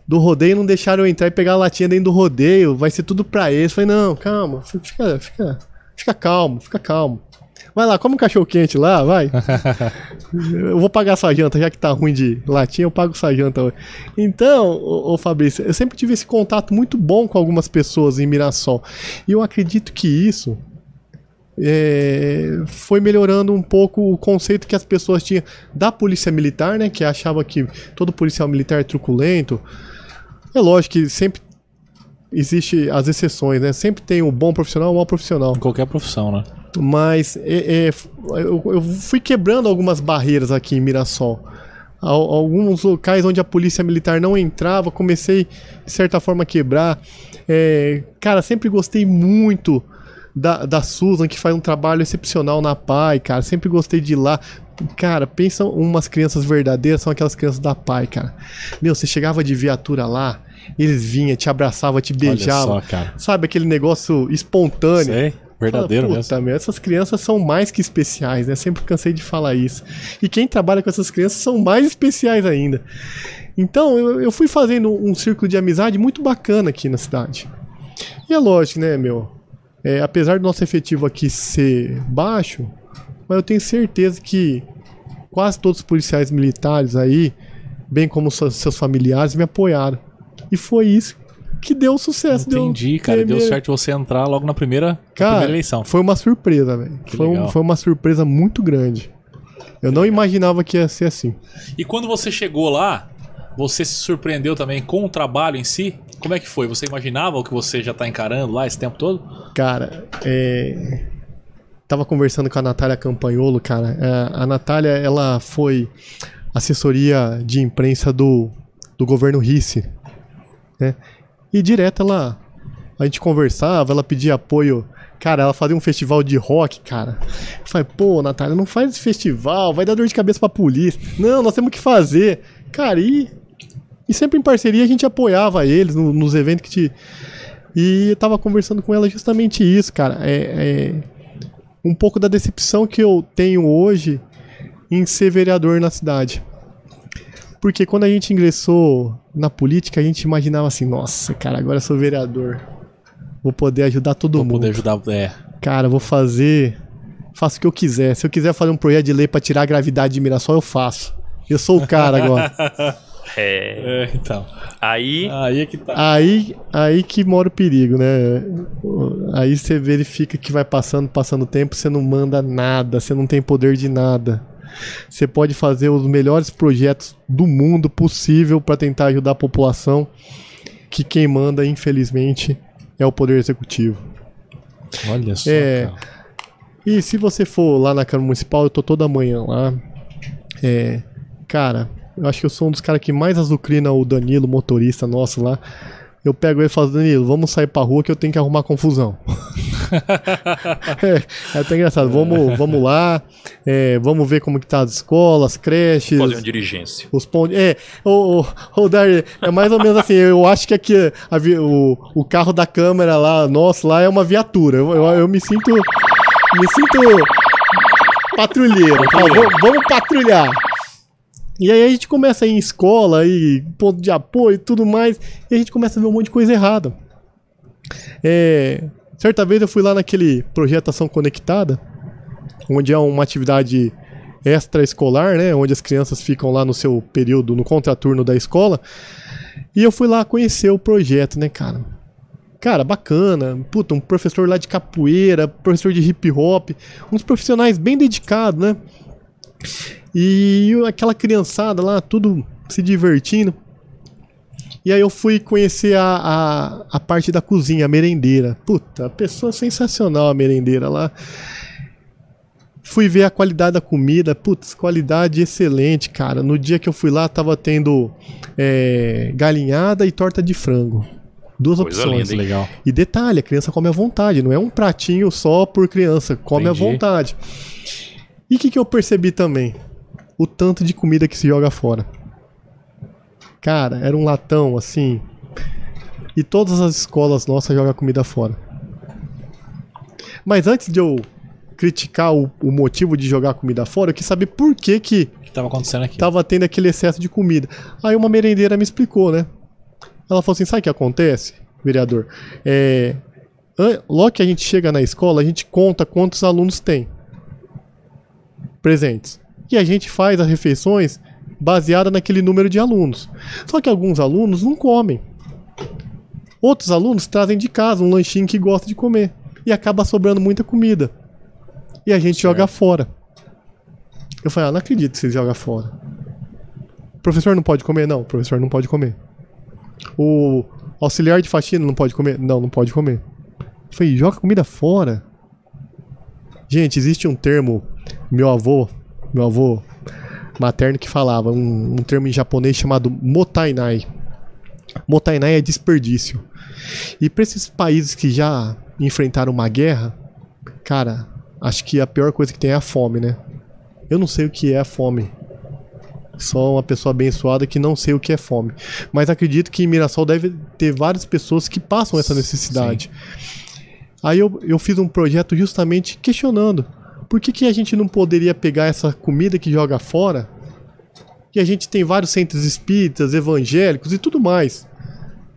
do rodeio não deixaram eu entrar e pegar a latinha dentro do rodeio. Vai ser tudo pra eles. Falei, não, calma, fica, fica, fica calmo, fica calmo. Vai lá, come um cachorro quente lá, vai. eu vou pagar sua janta, já que tá ruim de latinha, eu pago sua janta hoje. Então, ô, ô Fabrício, eu sempre tive esse contato muito bom com algumas pessoas em Mirassol. E eu acredito que isso é, foi melhorando um pouco o conceito que as pessoas tinham da polícia militar, né? Que achava que todo policial militar é truculento. É lógico que sempre existe as exceções, né? Sempre tem o bom profissional e o mau profissional.
Em qualquer profissão, né?
Mas é, é, eu, eu fui quebrando algumas barreiras aqui em Mirassol. Al- Alguns locais onde a polícia militar não entrava, comecei de certa forma a quebrar. É, cara, sempre gostei muito da, da Susan, que faz um trabalho excepcional na PAI, cara. Sempre gostei de ir lá. Cara, pensa umas crianças verdadeiras, são aquelas crianças da PAI, cara. Meu, você chegava de viatura lá, eles vinham, te abraçavam, te beijavam.
Olha só, cara.
Sabe aquele negócio espontâneo?
Sei, verdadeiro
Fala,
mesmo.
Meu, essas crianças são mais que especiais, né? Sempre cansei de falar isso. E quem trabalha com essas crianças são mais especiais ainda. Então, eu, eu fui fazendo um círculo de amizade muito bacana aqui na cidade. E é lógico, né, meu? É, apesar do nosso efetivo aqui ser baixo, mas eu tenho certeza que quase todos os policiais militares aí, bem como seus familiares, me apoiaram. E foi isso que deu o sucesso. deu-
Entendi, cara. Deu certo você entrar logo na primeira, na
Cara,
primeira eleição.
foi uma surpresa, velho.
Que
Foi, um-
legal.
foi uma surpresa muito grande. Eu não imaginava que ia ser assim.
E quando você chegou lá, você se surpreendeu também com o trabalho em si? Como é que foi? Você imaginava o que você já tá encarando lá esse tempo todo?
Cara, é... Tava conversando com a Natália Campanholo, cara. É, A Natália, ela foi assessoria de imprensa do, do governo Risse, né? E direto ela... A gente conversava, ela pedia apoio... Cara, ela fazia um festival de rock, cara. Eu falei, pô, Natália, não faz esse festival, vai dar dor de cabeça pra polícia. Não, nós temos que fazer. Cara, e... E sempre em parceria a gente apoiava eles no- nos eventos que te... E eu tava conversando com ela justamente isso, cara. É, é um pouco da decepção que eu tenho hoje em ser vereador na cidade. Porque quando a gente ingressou na política, a gente imaginava assim, nossa, cara, agora eu sou vereador. Vou poder ajudar todo
Pra
mundo.
poder ajudar. É.
Cara, vou fazer. Faço o que eu quiser. Se eu quiser fazer um projeto de lei pra tirar a gravidade de Mirassol, eu faço. Eu sou o cara agora.
É,
É, então.
aí,
Aí é que tá.
Aí, aí que mora o perigo, né? Aí você verifica que vai passando, passando o tempo, você não manda nada, você não tem poder de nada. Você pode fazer os melhores projetos do mundo possível para tentar ajudar a população, que quem manda, infelizmente, é o poder executivo.
Olha só.
É. E se você for lá na Câmara Municipal, eu tô toda manhã lá. É, cara, eu acho que eu sou um dos caras que mais azucrina o Danilo, motorista nosso lá. Eu pego ele e falo, Danilo, vamos sair pra rua que eu tenho que arrumar confusão. é, é até engraçado. Vamos, vamos lá, é, vamos ver como que tá as escolas, as creches.
fazer uma dirigência.
Os pontos. É, o, o, o Dari, é mais ou menos assim. Eu acho que aqui a vi- o, o carro da câmera lá, nosso, lá é uma viatura. Eu, eu, eu me sinto. Me sinto. Patrulheiro. "Vamos- vamos patrulhar. E aí a gente começa a ir em escola, aí, ponto de apoio e tudo mais, e a gente começa a ver um monte de coisa errada. É, certa vez eu fui lá naquele projeto Ação Conectada, onde é uma atividade extraescolar, né? Onde as crianças ficam lá no seu período, no contraturno da escola. E eu fui lá conhecer o projeto, né, cara? Cara, bacana. Puta, um professor lá de capoeira, professor de hip hop, uns profissionais bem dedicados, né? E aquela criançada lá, tudo se divertindo. E aí eu fui conhecer a, a, a parte da cozinha, a merendeira. Puta, pessoa sensacional a merendeira lá. Fui ver a qualidade da comida, putz, qualidade excelente, cara. No dia que eu fui lá, tava tendo é, galinhada e torta de frango. Duas
Coisa
opções.
linda?
Legal.
E detalhe, a criança come à vontade, não é um pratinho só por criança, come
Entendi.
à vontade. E o que, que eu percebi também? O tanto de comida que se joga fora. Cara, era um latão assim. E todas as escolas nossas jogam comida fora. Mas antes de eu criticar o, o motivo de jogar comida fora, eu quis saber por que que
que tava acontecendo aqui?
tava tendo aquele excesso de comida. Aí uma merendeira me explicou, né? Ela falou assim: sabe o que acontece, vereador? É, logo que a gente chega na escola, a gente conta quantos alunos tem presentes. E a gente faz as refeições baseada naquele número de alunos. Só que alguns alunos não comem. Outros alunos trazem de casa um lanchinho que gosta de comer. E acaba sobrando muita comida. E a gente joga fora. Eu falei, ah, não acredito que vocês jogam fora. O professor não pode comer? Não, o professor não pode comer. O auxiliar de faxina não pode comer? Não, não pode comer. Eu falei, joga comida fora. Gente, existe um termo, meu avô, meu avô materno que falava, um, um termo em japonês chamado motainai. Motainai é desperdício. E para esses países que já enfrentaram uma guerra, cara, acho que a pior coisa que tem é a fome, né? Eu não sei o que é a fome. Sou uma pessoa abençoada que não sei o que é fome. Mas acredito que em Mirassol deve ter várias pessoas que passam essa necessidade. Aí eu, eu fiz um projeto justamente questionando por que, que a gente não poderia pegar essa comida que joga fora e a gente tem vários centros espíritas, evangélicos e tudo mais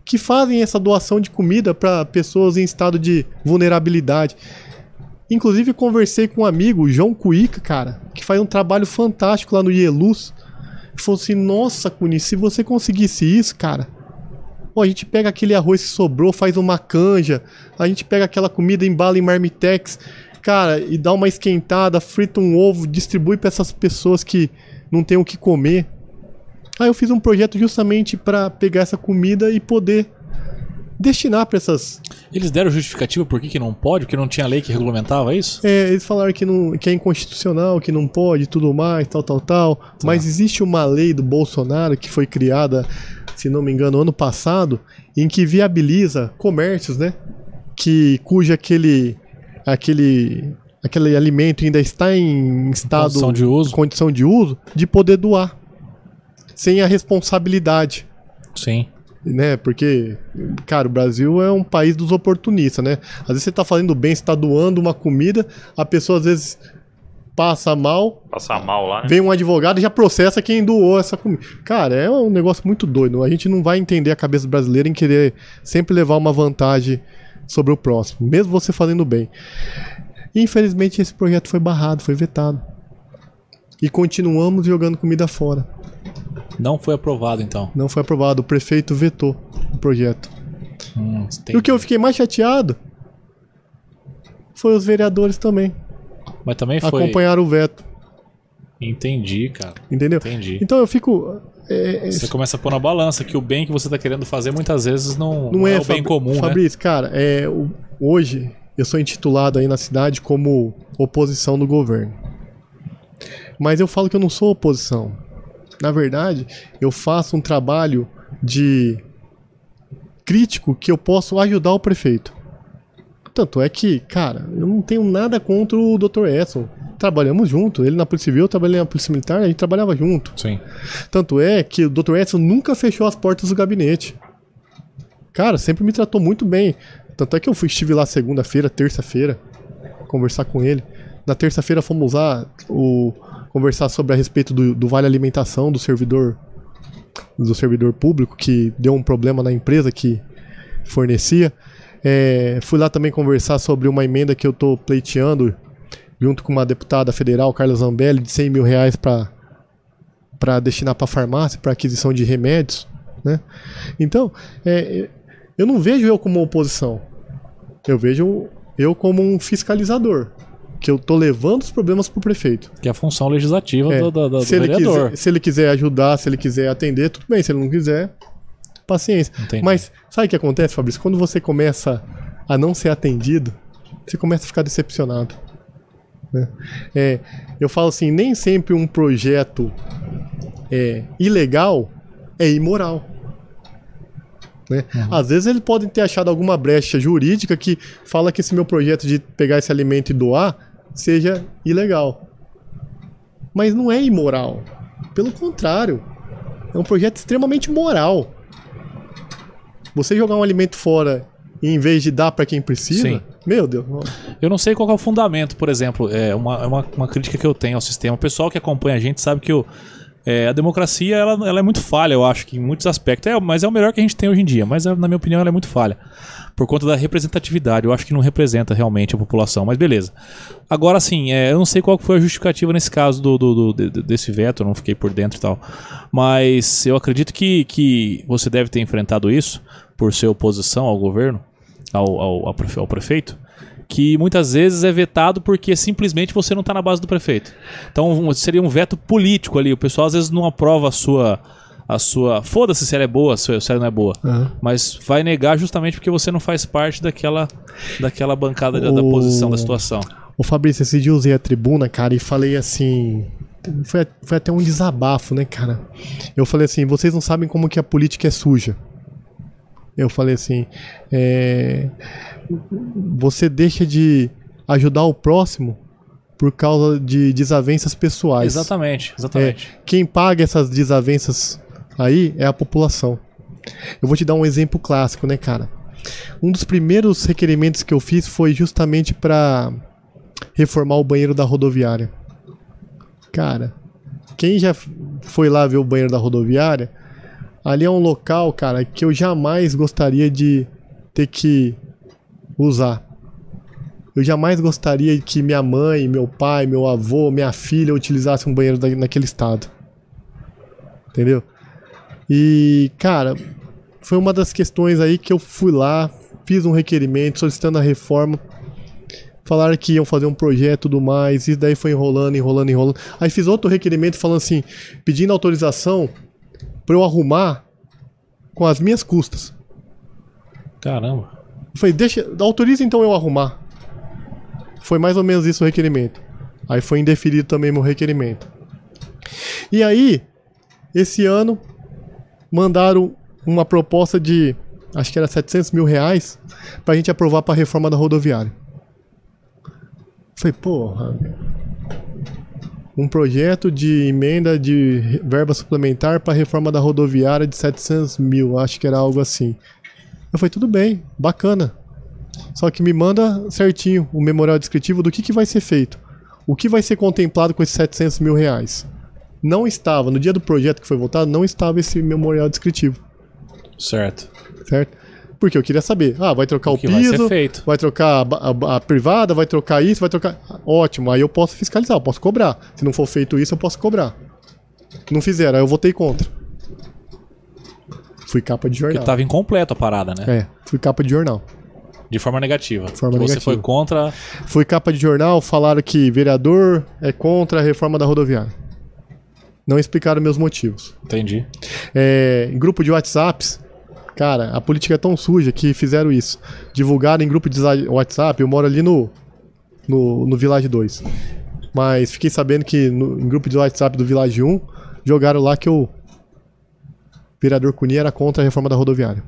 que fazem essa doação de comida para pessoas em estado de vulnerabilidade. Inclusive, conversei com um amigo, João Cuica, cara, que faz um trabalho fantástico lá no Ielus. Ele falou assim: Nossa, Cuni, se você conseguisse isso, cara, pô, a gente pega aquele arroz que sobrou, faz uma canja, a gente pega aquela comida, embala em marmitex cara, e dá uma esquentada, frita um ovo, distribui pra essas pessoas que não têm o que comer. Aí eu fiz um projeto justamente pra pegar essa comida e poder destinar pra essas.
Eles deram justificativa por que, que não pode, porque não tinha lei que regulamentava isso?
É, eles falaram que, não, que é inconstitucional, que não pode, tudo mais, tal, tal, tal. Mas existe uma lei do Bolsonaro que foi criada, se não me engano, ano passado, em que viabiliza comércios, né? Que cuja aquele aquele aquele alimento ainda está em estado
Condição de uso.
condição de uso, de poder doar sem a responsabilidade
Sim.
né? Porque, cara, o Brasil é um país dos oportunistas, né? Às vezes você tá fazendo bem, você tá doando uma comida, a pessoa às vezes passa mal,
Passar mal lá, né?
vem um advogado e já processa quem doou essa comida. Cara, é um negócio muito doido. A gente não vai entender a cabeça brasileira em querer sempre levar uma vantagem sobre o próximo, mesmo você fazendo bem. Infelizmente esse projeto foi barrado, foi vetado. E continuamos jogando comida fora.
Não foi aprovado, então.
Não foi aprovado, o prefeito vetou o projeto.
Hum,
E o que eu fiquei mais chateado foi os vereadores também.
Mas também foi.
Acompanharam o veto,
Entendi, cara.
entendeu?
Entendi.
Então eu fico. é, é,
Você começa a pôr na balança que o bem que você tá querendo fazer muitas vezes não, não,
não
é,
é,
o bem comum, né?
Fabrício, cara, é, o- hoje eu sou intitulado aí na cidade como oposição do governo. Mas eu falo que eu não sou oposição. Na verdade, eu faço um trabalho de crítico que eu posso ajudar o prefeito. Tanto é que, cara, eu não tenho nada contra o Dr. Edson. Trabalhamos junto. Ele na Polícia Civil, eu trabalhei na Polícia Militar, a gente trabalhava junto.
Sim.
Tanto é que o Dr. Edson nunca fechou as portas do gabinete. Cara, sempre me tratou muito bem. Tanto é que eu fui, estive lá segunda-feira, terça-feira, conversar com ele. Na terça-feira fomos lá o, conversar sobre a respeito do, do vale alimentação do servidor do servidor público que deu um problema na empresa que fornecia. É, fui lá também conversar sobre uma emenda que eu estou pleiteando junto com uma deputada federal, Carla Zambelli, de 100 mil reais para para destinar para farmácia, para aquisição de remédios, né? Então, é, eu não vejo eu como oposição. Eu vejo eu como um fiscalizador, que eu tô levando os problemas pro prefeito.
Que é a função legislativa
É,
do, do- do
se, ele
vereador.
quiser, se ele quiser ajudar, se ele quiser atender, tudo bem. Se ele não quiser, paciência.
Entendi.
Mas sabe o que acontece, Fabrício? Quando você começa a não ser atendido, você começa a ficar decepcionado. né? É, eu falo assim, nem sempre um projeto é, ilegal é imoral. né? Às vezes eles podem ter achado alguma brecha jurídica que fala que esse meu projeto de pegar esse alimento e doar seja ilegal. Mas não é imoral. Pelo contrário, é um projeto extremamente moral. Você jogar um alimento fora e em vez de dar para quem precisa,
Sim.
meu Deus.
Eu não sei qual é o fundamento, por exemplo, é uma, é uma, uma crítica que eu tenho ao sistema. O pessoal que acompanha a gente sabe que é, a democracia ela, ela é muito falha, eu acho que em muitos aspectos. É, mas é o melhor que a gente tem hoje em dia. Mas na minha opinião ela é muito falha. Por conta da representatividade. Eu acho que não representa realmente a população. Mas beleza. Agora sim, é, eu não sei qual foi a justificativa nesse caso do, do- do- de- desse veto, não fiquei por dentro e tal. Mas eu acredito que, que você deve ter enfrentado isso por ser oposição ao governo, ao, ao, ao prefe- ao prefeito que muitas vezes é vetado porque simplesmente você não está na base do prefeito. Então seria um veto político ali. O pessoal às vezes não aprova a sua. A sua. Foda-se se ela é boa, se ela não é boa. Mas vai negar justamente porque você não faz parte daquela, daquela bancada da, da
O-
posição, da situação.
Ô Fabrício, esse dia eu usei a tribuna, cara, e falei assim. Foi, foi até um desabafo, né, cara? Eu falei assim: vocês não sabem como que a política é suja. Eu falei assim: é, você deixa de ajudar o próximo por causa de desavenças pessoais.
Exatamente,
É,
exatamente.
quem paga essas desavenças aí é a população. Eu vou te dar um exemplo clássico, né, cara? Um dos primeiros requerimentos que eu fiz foi justamente para reformar o banheiro da rodoviária. Cara, quem já foi lá ver o banheiro da rodoviária, ali é um local, cara, que eu jamais gostaria de ter que usar. Eu jamais gostaria que minha mãe, meu pai, meu avô, minha filha utilizassem um banheiro naquele estado. Entendeu? E, cara, foi uma das questões aí que eu fui lá, fiz um requerimento solicitando a reforma. Falaram que iam fazer um projeto e tudo mais, e daí foi enrolando, enrolando, enrolando. Aí fiz outro requerimento falando assim, pedindo autorização pra eu arrumar com as minhas custas.
Caramba.
Eu falei, deixa, autoriza então eu arrumar. Foi mais ou menos isso o requerimento. Aí foi indeferido também meu requerimento. E aí, esse ano, mandaram uma proposta de, acho que era 700 mil reais, pra gente aprovar pra reforma da rodoviária. Falei, porra. Um projeto de emenda de verba suplementar pra reforma da rodoviária de 700 mil, acho que era algo assim. Eu falei, tudo bem, bacana. Só que me manda certinho o memorial descritivo do que, que vai ser feito. O que vai ser contemplado com esses 700 mil reais. Não estava, no dia do projeto que foi votado, não estava esse memorial descritivo,
Certo.
certo? Porque eu queria saber, ah, vai trocar o,
vai ser
piso,
feito.
vai trocar a, a- a privada, vai trocar isso, vai trocar... Ótimo, aí eu posso fiscalizar, eu posso cobrar. Se não for feito isso, eu posso cobrar. Não fizeram, aí eu votei contra. Fui capa de
Porque
jornal.
tava incompleto a parada, né?
É, fui capa de jornal.
De forma negativa.
Forma
Você
negativa.
foi contra.
Fui capa de jornal, falaram que vereador é contra a reforma da rodoviária. Não explicaram meus motivos.
Entendi.
É, em grupo de WhatsApps, cara, a política é tão suja que fizeram isso. Divulgaram em grupo de WhatsApp, eu moro ali no, no, no Village 2. Mas fiquei sabendo que no, em grupo de WhatsApp do Village 1, jogaram lá que o vereador Cunha era contra a reforma da rodoviária.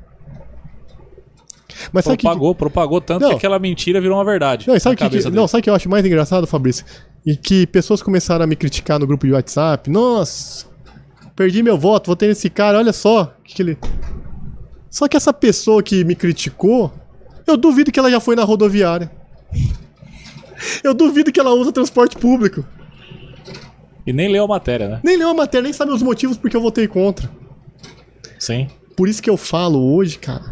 Mas sabe que,
Propagou, propagou tanto
Não.
que aquela mentira virou uma verdade.
Não, sabe que, que, não, sabe o que eu acho mais engraçado, Fabrício? E que pessoas começaram a me criticar no grupo de WhatsApp. Nossa, perdi meu voto, votei nesse cara, olha só. Que que ele... Só que essa pessoa que me criticou, eu duvido que ela já foi na rodoviária. Eu duvido que ela usa transporte público.
E nem leu a matéria, né?
Nem leu a matéria, nem sabe os motivos porque eu votei contra.
Sim.
Por isso que eu falo hoje, cara.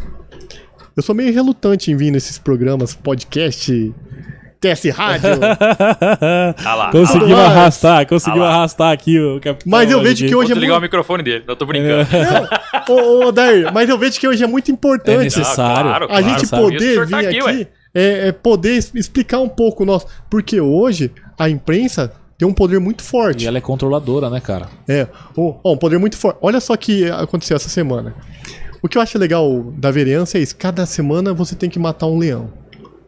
Eu sou meio relutante em vir nesses programas, podcast, TS Rádio.
Ah
Mas-
arrastar, conseguimos
Ah lá.
arrastar aqui o capitão.
Mas eu vejo que
Vou
hoje é
desligar o
muito...
microfone dele. Eu tô brincando.
Ô, ô, ô, Dair, mas eu vejo que hoje é muito
É
importante
necessário.
claro,
a
claro.
gente
sabe? Isso que o
poder
senhor
vir
tá aqui,
aqui, é, é poder explicar um pouco o nosso. Porque hoje a imprensa tem um poder muito forte.
E ela é controladora, né, cara?
É, um, ó, um poder muito forte. Olha só o que aconteceu essa semana. O que eu acho legal da vereança é isso: cada semana você tem que matar um leão.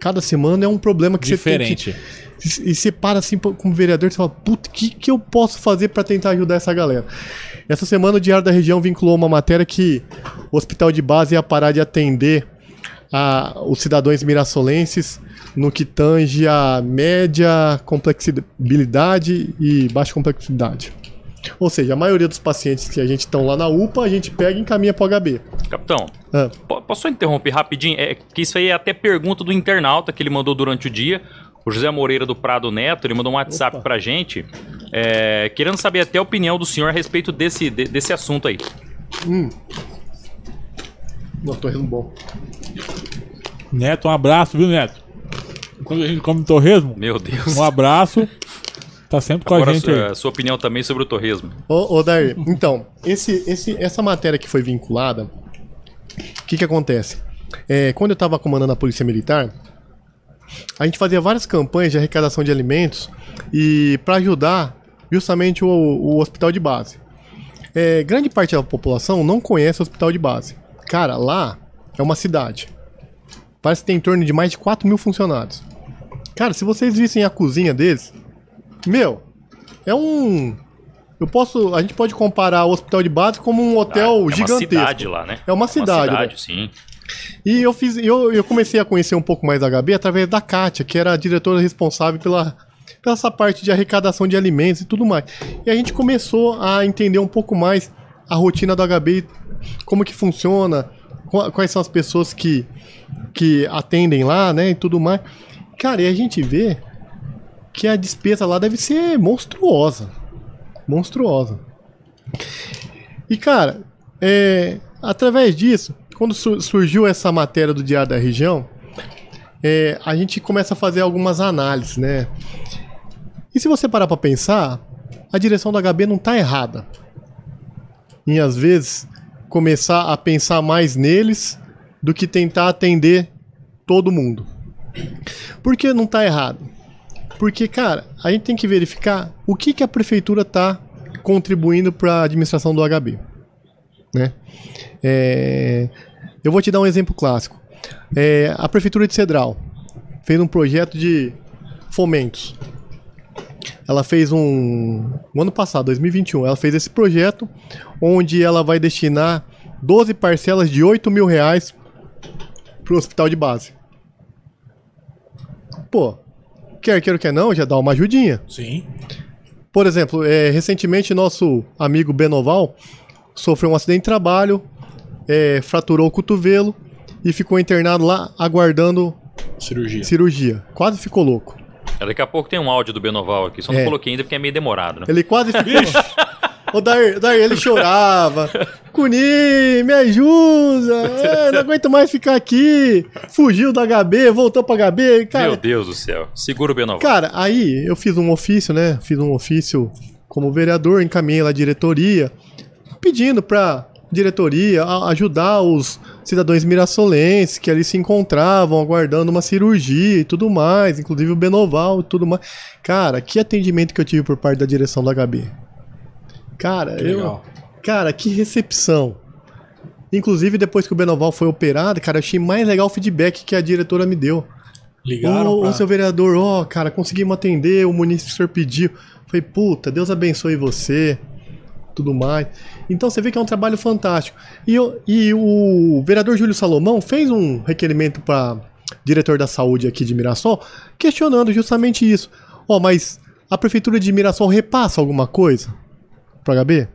Cada semana é um problema que
Diferente.
você tem que. E você para assim como vereador e fala: puta, o que, que eu posso fazer pra tentar ajudar essa galera? Essa semana o Diário da Região vinculou uma matéria que o hospital de base ia parar de atender a, os cidadãos mirassolenses no que tange a média complexibilidade e baixa complexidade. Ou seja, a maioria dos pacientes que a gente estão lá na UPA, a gente pega e encaminha pro HB.
Capitão,
Ah,
po- posso só interromper rapidinho? É que isso aí é até pergunta do internauta que ele mandou durante o dia. O José Moreira do Prado Neto, ele mandou um WhatsApp
Opa.
pra gente, é, querendo saber até a opinião do senhor a respeito desse, de- desse assunto aí.
não, torresmo bom.
Neto, um abraço, viu, Neto? Quando a gente come torresmo,
Meu Deus.
um abraço. Tá sempre com
Agora
a gente aí.
a sua opinião também sobre o torresmo.
Ô, ô Dair, então, esse, esse, essa matéria que foi vinculada, o que que acontece? É, quando eu estava comandando a Polícia Militar, a gente fazia várias campanhas de arrecadação de alimentos e para ajudar justamente o, o hospital de base. É, grande parte da população não conhece o hospital de base. Cara, lá é uma cidade. Parece que tem em torno de mais de 4 mil funcionários. Cara, se vocês vissem a cozinha deles, meu, é um. Eu posso. A gente pode comparar o hospital de base como um hotel
é uma
gigantesco.
cidade lá, né?
É uma cidade,
Uma cidade,
né?
sim.
E eu fiz, eu, eu comecei a conhecer um pouco mais da HB através da Kátia, que era a diretora responsável pela, pela essa parte de arrecadação de alimentos e tudo mais. E a gente começou a entender um pouco mais a rotina do HB, como que funciona, qua- quais são as pessoas que, que atendem lá, né, e tudo mais. Cara, e a gente vê que a despesa lá deve ser monstruosa. Monstruosa. E, cara, é, através disso, quando su- surgiu essa matéria do Diário da Região, é, a gente começa a fazer algumas análises, né? E se você parar pra pensar, a direção do HB não tá errada. Em, às vezes, começar a pensar mais neles do que tentar atender todo mundo. Por que não tá errado? Porque, cara, a gente tem que verificar o que, que a prefeitura tá contribuindo para a administração do HB. Né? É, eu vou te dar um exemplo clássico. É, a prefeitura de Cedral fez um projeto de fomentos. Ela fez um. No ano passado, 2021, ela fez esse projeto onde ela vai destinar 12 parcelas de 8 mil reais pro hospital de base. Pô, quer queira, quer não, já dá uma ajudinha.
Sim.
Por exemplo, é, recentemente nosso amigo Benoval sofreu um acidente de trabalho, é, fraturou o cotovelo e ficou internado lá aguardando
Cirurgia.
cirurgia. Quase ficou louco.
Daqui a pouco tem um áudio do Benoval aqui, só não
É.
coloquei ainda porque é meio demorado, né?
Ele quase ficou. Ô, Dair, Dair, ele chorava. Cuni, me ajuda. é, não aguento mais ficar aqui. Fugiu do HB, voltou pro HB. Cara,
Meu Deus do céu. Segura o Benoval.
Cara, aí eu fiz um ofício, né? Fiz um ofício como vereador, encaminhei lá a diretoria, pedindo pra diretoria ajudar os cidadãos mirassolenses que ali se encontravam aguardando uma cirurgia e tudo mais, inclusive o Benoval e tudo mais. Cara, que atendimento que eu tive por parte da direção do HB. Cara,
Que
eu,
legal.
cara, que recepção. Inclusive, depois que o Benoval foi operado, cara, eu achei mais legal o feedback que a diretora me deu.
Ligaram
Ô,
pra...
ô, seu vereador, ó, cara, conseguimos atender, o município o pediu. Falei, puta, Deus abençoe você, tudo mais. Então você vê que é um trabalho fantástico. E, eu- e o vereador Júlio Salomão fez um requerimento para diretor da saúde aqui de Mirassol, questionando justamente isso. Ó, mas a prefeitura de Mirassol repassa alguma coisa pro HB?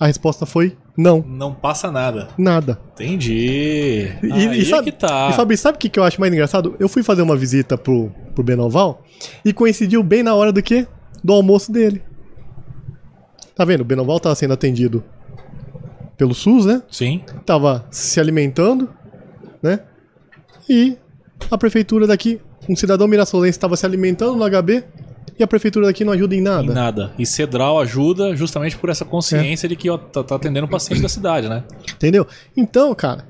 A resposta foi não,
Não passa nada.
nada.
Entendi.
E,
Aí
e sabe,
é que tá.
e Fabi, sabe o que, que eu acho mais engraçado? Eu fui fazer uma visita pro, pro Benoval e coincidiu bem na hora do quê? Do almoço dele. Tá vendo? O Benoval tava sendo atendido pelo SUS, né?
Sim.
Tava se alimentando, né? E a prefeitura daqui, um cidadão mirassolense estava se alimentando no HB e a prefeitura daqui não ajuda em
Em
nada.
nada. E Cedral ajuda justamente por essa consciência de que ó, tá, tá atendendo o paciente da cidade, né?
Entendeu? Então, cara,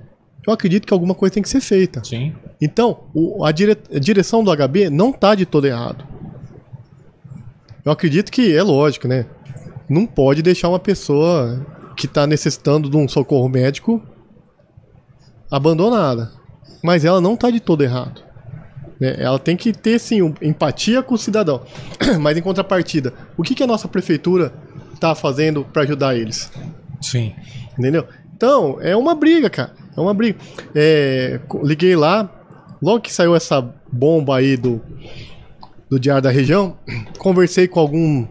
eu acredito que alguma coisa tem que ser feita.
Sim.
Então, o- a, dire- a direção do HB não tá de todo errado. Eu acredito que é lógico, né? Não pode deixar uma pessoa que tá necessitando de um socorro médico abandonada. Mas ela não tá de todo errado. Né? Ela tem que ter, sim, um- empatia com o cidadão. Mas em contrapartida, o que, que a nossa prefeitura tá fazendo para ajudar eles?
Sim.
Entendeu? Então, é uma briga, cara. É uma briga. É, liguei lá, logo que saiu essa bomba aí do, do Diário da Região, conversei com algum,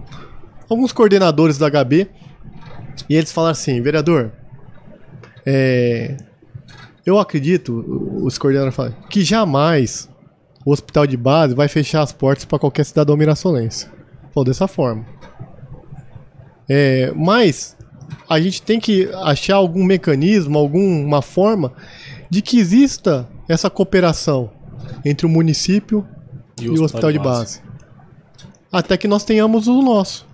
alguns coordenadores do HB e eles falaram assim, vereador, é, eu acredito, os coordenadores falam, que jamais o hospital de base vai fechar as portas para qualquer cidadão mirassolense. Falou dessa forma. É, mas a gente tem que achar algum mecanismo, alguma forma de que exista essa cooperação entre o município e, o hospital de base. Até que nós tenhamos o nosso.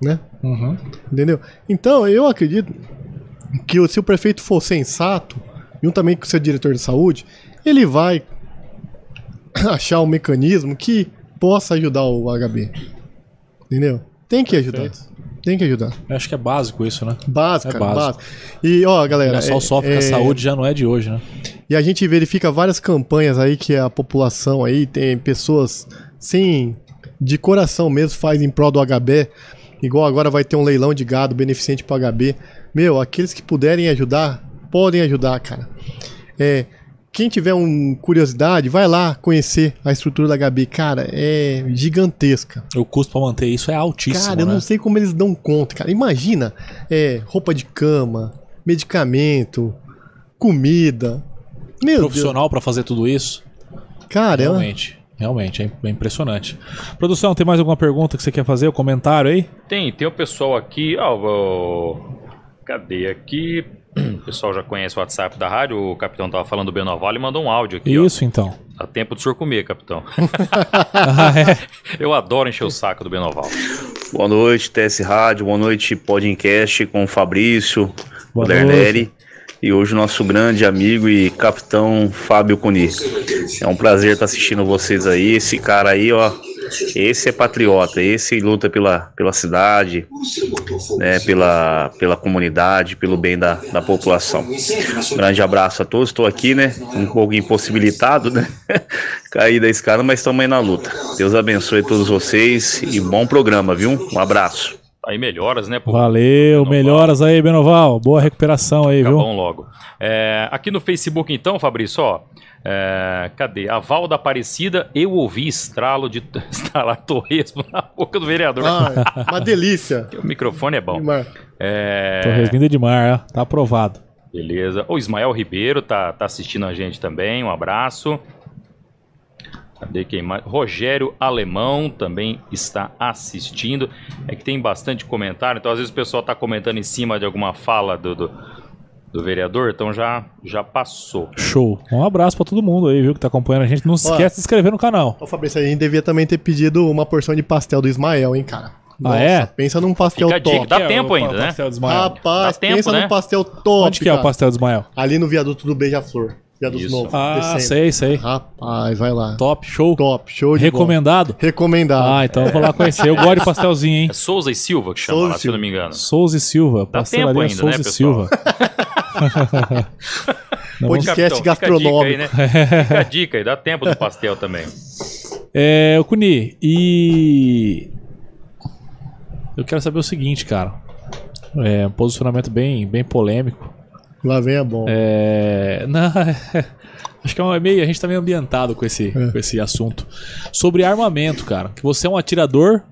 Né?
Uhum.
Entendeu? Então, eu acredito que se o prefeito for sensato, juntamente com o seu diretor de saúde, ele vai achar um mecanismo que possa ajudar o HB. Entendeu? Tem que ajudar.
Perfeito.
Tem que ajudar.
Eu acho que é básico isso, né?
Básico,
É
cara,
básico.
básico. E, ó, galera.
O pessoal
é-
sofre com
é-
a saúde já não é de hoje, né?
E a gente verifica várias campanhas aí que a população aí tem pessoas, sim, de coração mesmo, faz em prol do HB. Igual agora vai ter um leilão de gado beneficente pro HB. Meu, aqueles que puderem ajudar, podem ajudar, cara. É, quem tiver um curiosidade, vai lá conhecer a estrutura da HB. Cara, é gigantesca.
O custo pra manter isso é altíssimo,
Cara, eu
né?
não sei como eles dão conta, cara. Imagina, é, roupa de cama, medicamento, comida. Meu
Profissional pra fazer tudo isso.
Cara, é
Realmente. Realmente, é é impressionante. Produção, tem mais alguma pergunta que você quer fazer? Um comentário aí?
Tem, tem o pessoal aqui. Ó, cadê aqui? O pessoal já conhece o WhatsApp da rádio. O capitão tava falando do Benoval e mandou um áudio aqui. ó.
Isso, então.
Dá tempo do senhor comer, capitão.
Ah, é.
Eu adoro encher o saco do Benoval.
Boa noite, TS Rádio, boa noite, podcast com o Fabrício,
Boa
o Derneri. e hoje o nosso grande amigo e capitão Fábio Cuni. É um prazer estar assistindo vocês aí. Esse cara aí, ó, esse é patriota, esse luta pela, pela cidade, né, pela, pela comunidade, pelo bem da, da população. Um grande abraço a todos. Estou aqui, né, um pouco impossibilitado, né, caí da escada, mas estamos aí na luta. Deus abençoe todos vocês e bom programa, viu? Um abraço.
Aí melhoras, né? pô?
Valeu,
Benoval.
melhoras aí, Benoval. Boa recuperação aí,
Fica
viu?
bom logo. É, aqui no Facebook, então, Fabrício, ó. É, cadê? A Val da Aparecida, eu ouvi estralo de estralar torresmo na boca do vereador.
Ah, uma delícia.
O microfone é bom. É,
Torresminha de mar. Tá aprovado.
beleza. O Ismael Ribeiro tá, tá assistindo a gente também. Um abraço. Cadê quem mais? Rogério Alemão também está assistindo. É que tem bastante comentário, então às vezes o pessoal tá comentando em cima de alguma fala do, do, do vereador, então já, já passou.
Show. Um abraço pra todo mundo aí, viu, que tá acompanhando a gente. Não esquece de se inscrever no canal.
Ô, Fabrício, a gente devia também ter pedido uma porção de pastel do Ismael, hein, cara.
Ah, é?
Pensa num pastel
Fica a dica,
top.
Dá
Que é
tempo
o
ainda, né?
pastel de Ismael?
Rapaz,
Dá tempo,
pensa
né?
num pastel top,
Onde que é o
cara.
pastel de Ismael?
Ali no viaduto do Beija-Flor. Viaduto
Isso.
novo.
Ah,
descendo.
sei, sei.
Rapaz, vai lá.
Top, show.
Top, show de
Recomendado?
bola. Recomendado.
Ah, então eu vou lá conhecer. Eu gosto de pastelzinho, hein?
É Souza e Silva que chama
Souza
lá, se eu não me engano.
Souza e Silva.
Dá
Pastelaria
tempo ainda,
Souza
né,
e
pessoal?
Silva. Não,
Podcast
Capitão, fica a dica aí,
gastronômico.
né? Fica a dica aí, dá tempo do pastel também.
É, o Cuni, e. Eu quero saber o seguinte, cara. É um posicionamento bem, bem polêmico.
Lá vem a bomba.
É. Não, acho que é uma- meio, a gente tá meio ambientado com esse,
É.
com esse assunto. Sobre armamento, cara. Que você é um atirador.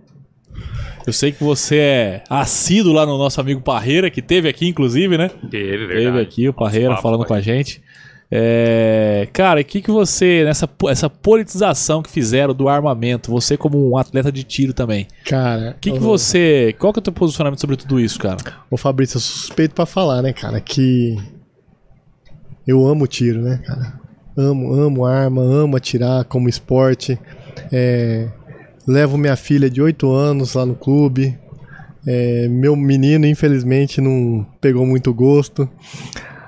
Eu sei que você é assíduo lá no nosso amigo Parreira, que teve aqui, inclusive, né?
Teve, verdade.
Teve aqui o Parreira
papo,
falando
pai.
com a gente. É, cara, o que, que você, nessa essa politização que fizeram do armamento, você como um atleta de tiro também,
Cara,
o que, que você. Qual que é o teu posicionamento sobre tudo isso, cara?
Ô Fabrício, eu suspeito pra falar, né, cara, que eu amo tiro, né, cara? Amo, amo arma, amo atirar como esporte. É, levo minha filha de 8 anos lá no clube. É, meu menino, infelizmente, não pegou muito gosto.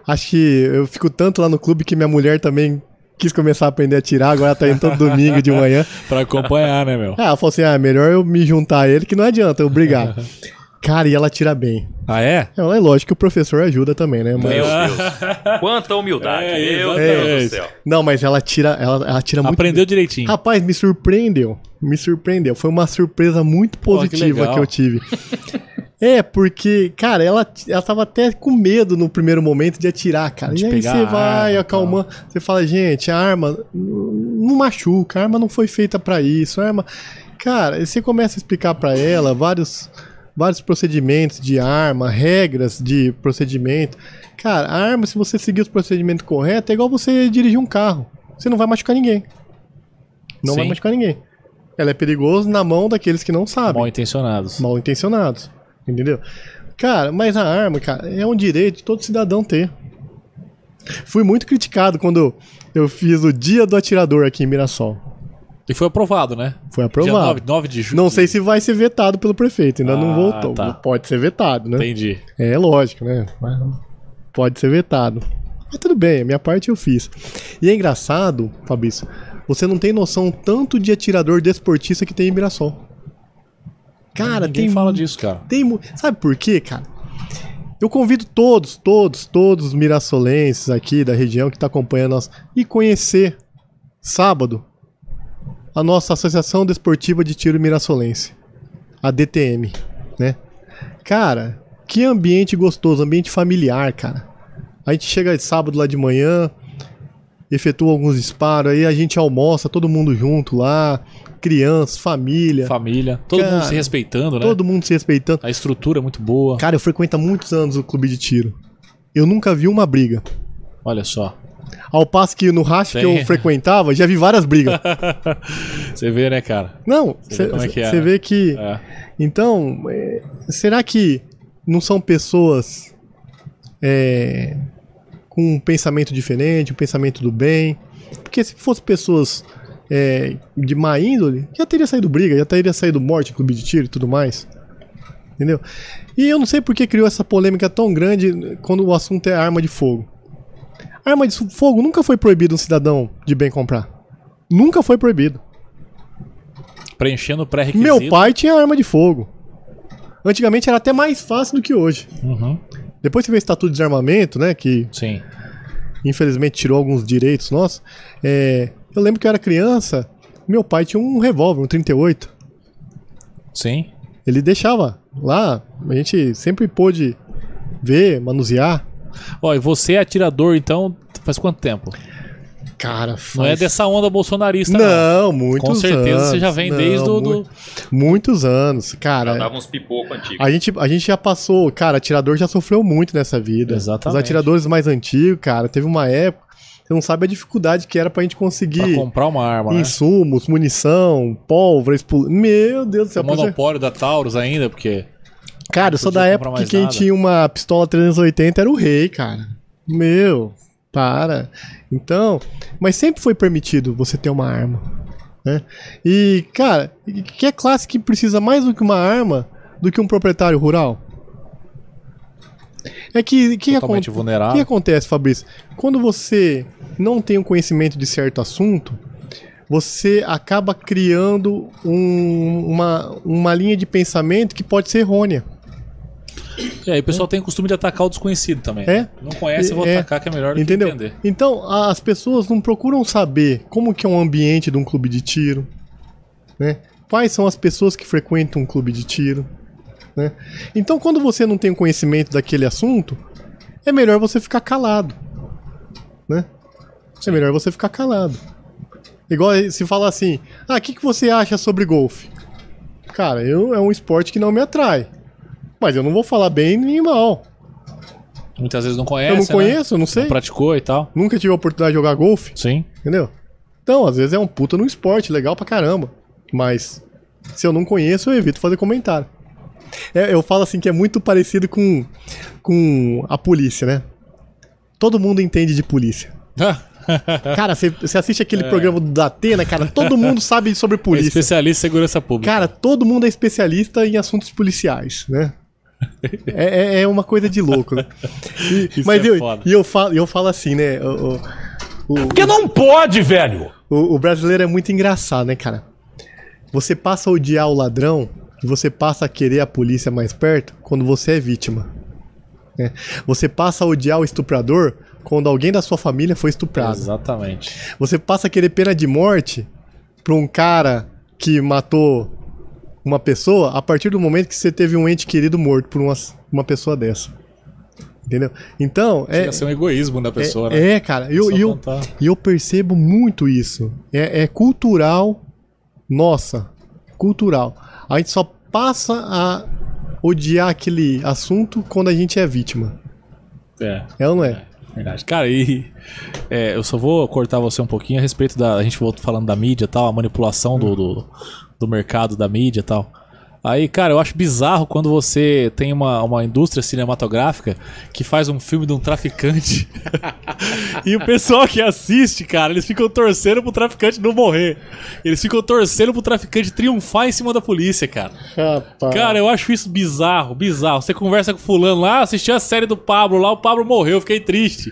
Acho que eu fico tanto lá no clube que minha mulher também quis começar a aprender a atirar, agora tá indo todo domingo de manhã.
Pra acompanhar, né, meu?
Ah, ela falou assim: ah, melhor eu me juntar a ele que não adianta eu brigar. Cara, e ela tira bem.
Ah, é?
É, é lógico que o professor ajuda também, né? Mas...
Meu Deus. Quanta humildade.
É,
Meu. Deus do céu.
Não, mas ela tira, ela, ela tira muito.
Aprendeu direitinho.
Rapaz, me surpreendeu. Me surpreendeu. Foi uma surpresa muito
Pô, que
positiva que, eu tive. é, porque, cara, ela, ela tava até com medo no primeiro momento de atirar, cara.
De
e aí
pegar
você vai
arma,
acalmando. Você fala, gente, a arma não machuca, a arma não foi feita pra isso. A arma. Cara, e você começa a explicar pra ela vários. Vários procedimentos de arma, regras de procedimento. Cara, a arma, se você seguir os procedimentos corretos, é igual você dirigir um carro. Você não vai machucar ninguém. Não vai
Sim.
machucar ninguém. Ela é perigosa na mão daqueles que não sabem.
Mal intencionados.
Mal intencionados. Entendeu? Cara, mas a arma, cara, é um direito de todo cidadão ter. Fui muito criticado quando eu fiz o dia do atirador aqui em Mirassol.
E foi aprovado, né?
Foi
Dia
aprovado.
9, 9 de julho.
Não sei se vai ser vetado pelo prefeito, ainda não
Ah,
voltou.
tá.
Pode ser vetado, né?
Entendi.
É lógico, né? Mas Pode ser vetado. Mas tudo bem, a minha parte eu fiz. E é engraçado, Fabrício, você não tem noção tanto de atirador desportista que tem em Mirassol. Cara,
Ninguém
tem
fala disso, cara.
tem Sabe por quê, cara? Eu convido todos, todos, todos os mirassolenses aqui da região que tá acompanhando nós e conhecer sábado a nossa Associação Desportiva de Tiro Mirassolense, a DTM, né? Cara, que ambiente gostoso, ambiente familiar, cara. A gente chega de sábado lá de manhã, efetua alguns disparos, aí a gente almoça todo mundo junto lá, crianças, família,
Família. Todo
Cara,
mundo se respeitando, né?
todo mundo se respeitando.
A estrutura é muito boa.
Cara, eu frequento há muitos anos o clube de tiro. Eu nunca vi uma briga.
Olha só.
Ao passo que no racha que eu frequentava, já vi várias brigas.
Você vê, né, cara?
Não,
Você vê é que é, né?
vê que.
É.
Então, é, será que não são pessoas é, com um pensamento diferente, um pensamento do bem? Porque se fossem pessoas é, de má índole, já teria saído briga, já teria saído morte em clube de tiro e tudo mais. Entendeu? E eu não sei por que criou essa polêmica tão grande quando o assunto é arma de fogo. Arma de fogo nunca foi proibido um cidadão de bem comprar. Nunca foi proibido.
Preenchendo o pré-requisito.
Meu pai tinha arma de fogo. Antigamente era até mais fácil do que hoje.
Uhum.
Depois que veio o Estatuto de Desarmamento, né? Que
Sim.
infelizmente tirou alguns direitos nossos. é, eu lembro que eu era criança, meu pai tinha um revólver, um 38.
Sim.
Ele deixava lá, a gente sempre pôde ver, manusear.
Ó, e você é atirador, então, faz quanto tempo?
Cara,
Não é dessa onda bolsonarista, não.
Não, muitos
Com certeza
anos.
você já vem
Não,
desde o... Do...
Muitos anos.
Já
Cara,
dava uns pipoco antigos.
a gente, a gente já passou. Cara, atirador já sofreu muito nessa vida.
Exatamente.
Os atiradores mais antigos, cara, teve uma época. Você não sabe a dificuldade que era pra gente
Pra
conseguir
comprar uma arma, né?
insumos, munição, pólvora, expl... Meu Deus do
É
céu.
o
exemplo,
monopólio da Taurus ainda, porque...
Cara, eu sou da época que quem
nada.
tinha uma pistola 380 era o rei, cara. Meu, para. Então, mas sempre foi permitido você ter uma arma, né? E, cara, que é classe que precisa mais do que uma arma do que um proprietário rural? É que que
Totalmente vulnerável.
Que acontece, Fabrício? Quando você não tem um conhecimento de certo assunto, você acaba criando um- uma, uma linha de pensamento que pode ser errônea.
E aí o pessoal tem o costume de atacar o desconhecido também.
É.
Não conhece, eu vou
É.
atacar, que é melhor do
Entendeu?
que entender.
Então, as pessoas não procuram saber como que é um ambiente de um clube de tiro, né? Quais são as pessoas que frequentam um clube de tiro, né? Então, quando você não tem conhecimento daquele assunto, é melhor você ficar calado, né? É melhor você ficar calado. Igual se falar assim, ah, o que, que você acha sobre golfe? Cara, eu, é um esporte que não me atrai. Mas eu não vou falar bem nem mal.
Muitas vezes não conhece,
eu não
né?
conheço, eu não sei.
Não praticou e tal.
Nunca tive a oportunidade de jogar golfe.
Sim.
Entendeu? Então, às vezes é um puta no esporte, legal pra caramba. Mas se eu não conheço, eu evito fazer comentário. É, eu falo assim que é muito parecido com, com a polícia, né? Todo mundo entende de polícia. Cara, você assiste aquele programa do Datena, cara, todo mundo sabe sobre
É
polícia.
especialista em segurança pública.
Cara, todo mundo é especialista em assuntos policiais, né? É, é- é uma coisa de louco, né? E- mas
é
eu,
foda.
e eu falo, eu falo assim, né? O, o- o-
Porque não pode, velho!
o, o brasileiro é muito engraçado, né, cara? Você passa a odiar o ladrão e você passa a querer a polícia mais perto quando você é vítima. né? Você passa a odiar o estuprador quando alguém da sua família foi estuprado.
Exatamente.
Você passa a querer pena de morte pra um cara que matou uma pessoa a partir do momento que você teve um ente querido morto por uma, uma pessoa dessa. Entendeu? Então, é,
Chega a ser um egoísmo da pessoa,
é,
né?
é, cara, eu, eu,
contar.
e eu percebo muito isso. É, é cultural, nossa, cultural. A gente só passa a odiar aquele assunto quando a gente é vítima.
É.
É ou não é?
Verdade. Cara, e é, eu só vou cortar você um pouquinho a respeito da. A gente voltou falando da mídia e tal, a manipulação do, do, do mercado da mídia e tal. Aí, cara, eu acho bizarro quando você tem uma, uma indústria cinematográfica que faz um filme de um traficante. e o pessoal que assiste, cara, eles ficam torcendo pro traficante não morrer. Eles ficam torcendo pro traficante triunfar em cima da polícia, cara.
Rapaz.
Cara, eu acho isso bizarro, bizarro. Você conversa com fulano lá, assistiu a série do Pablo lá, o Pablo morreu, eu fiquei triste.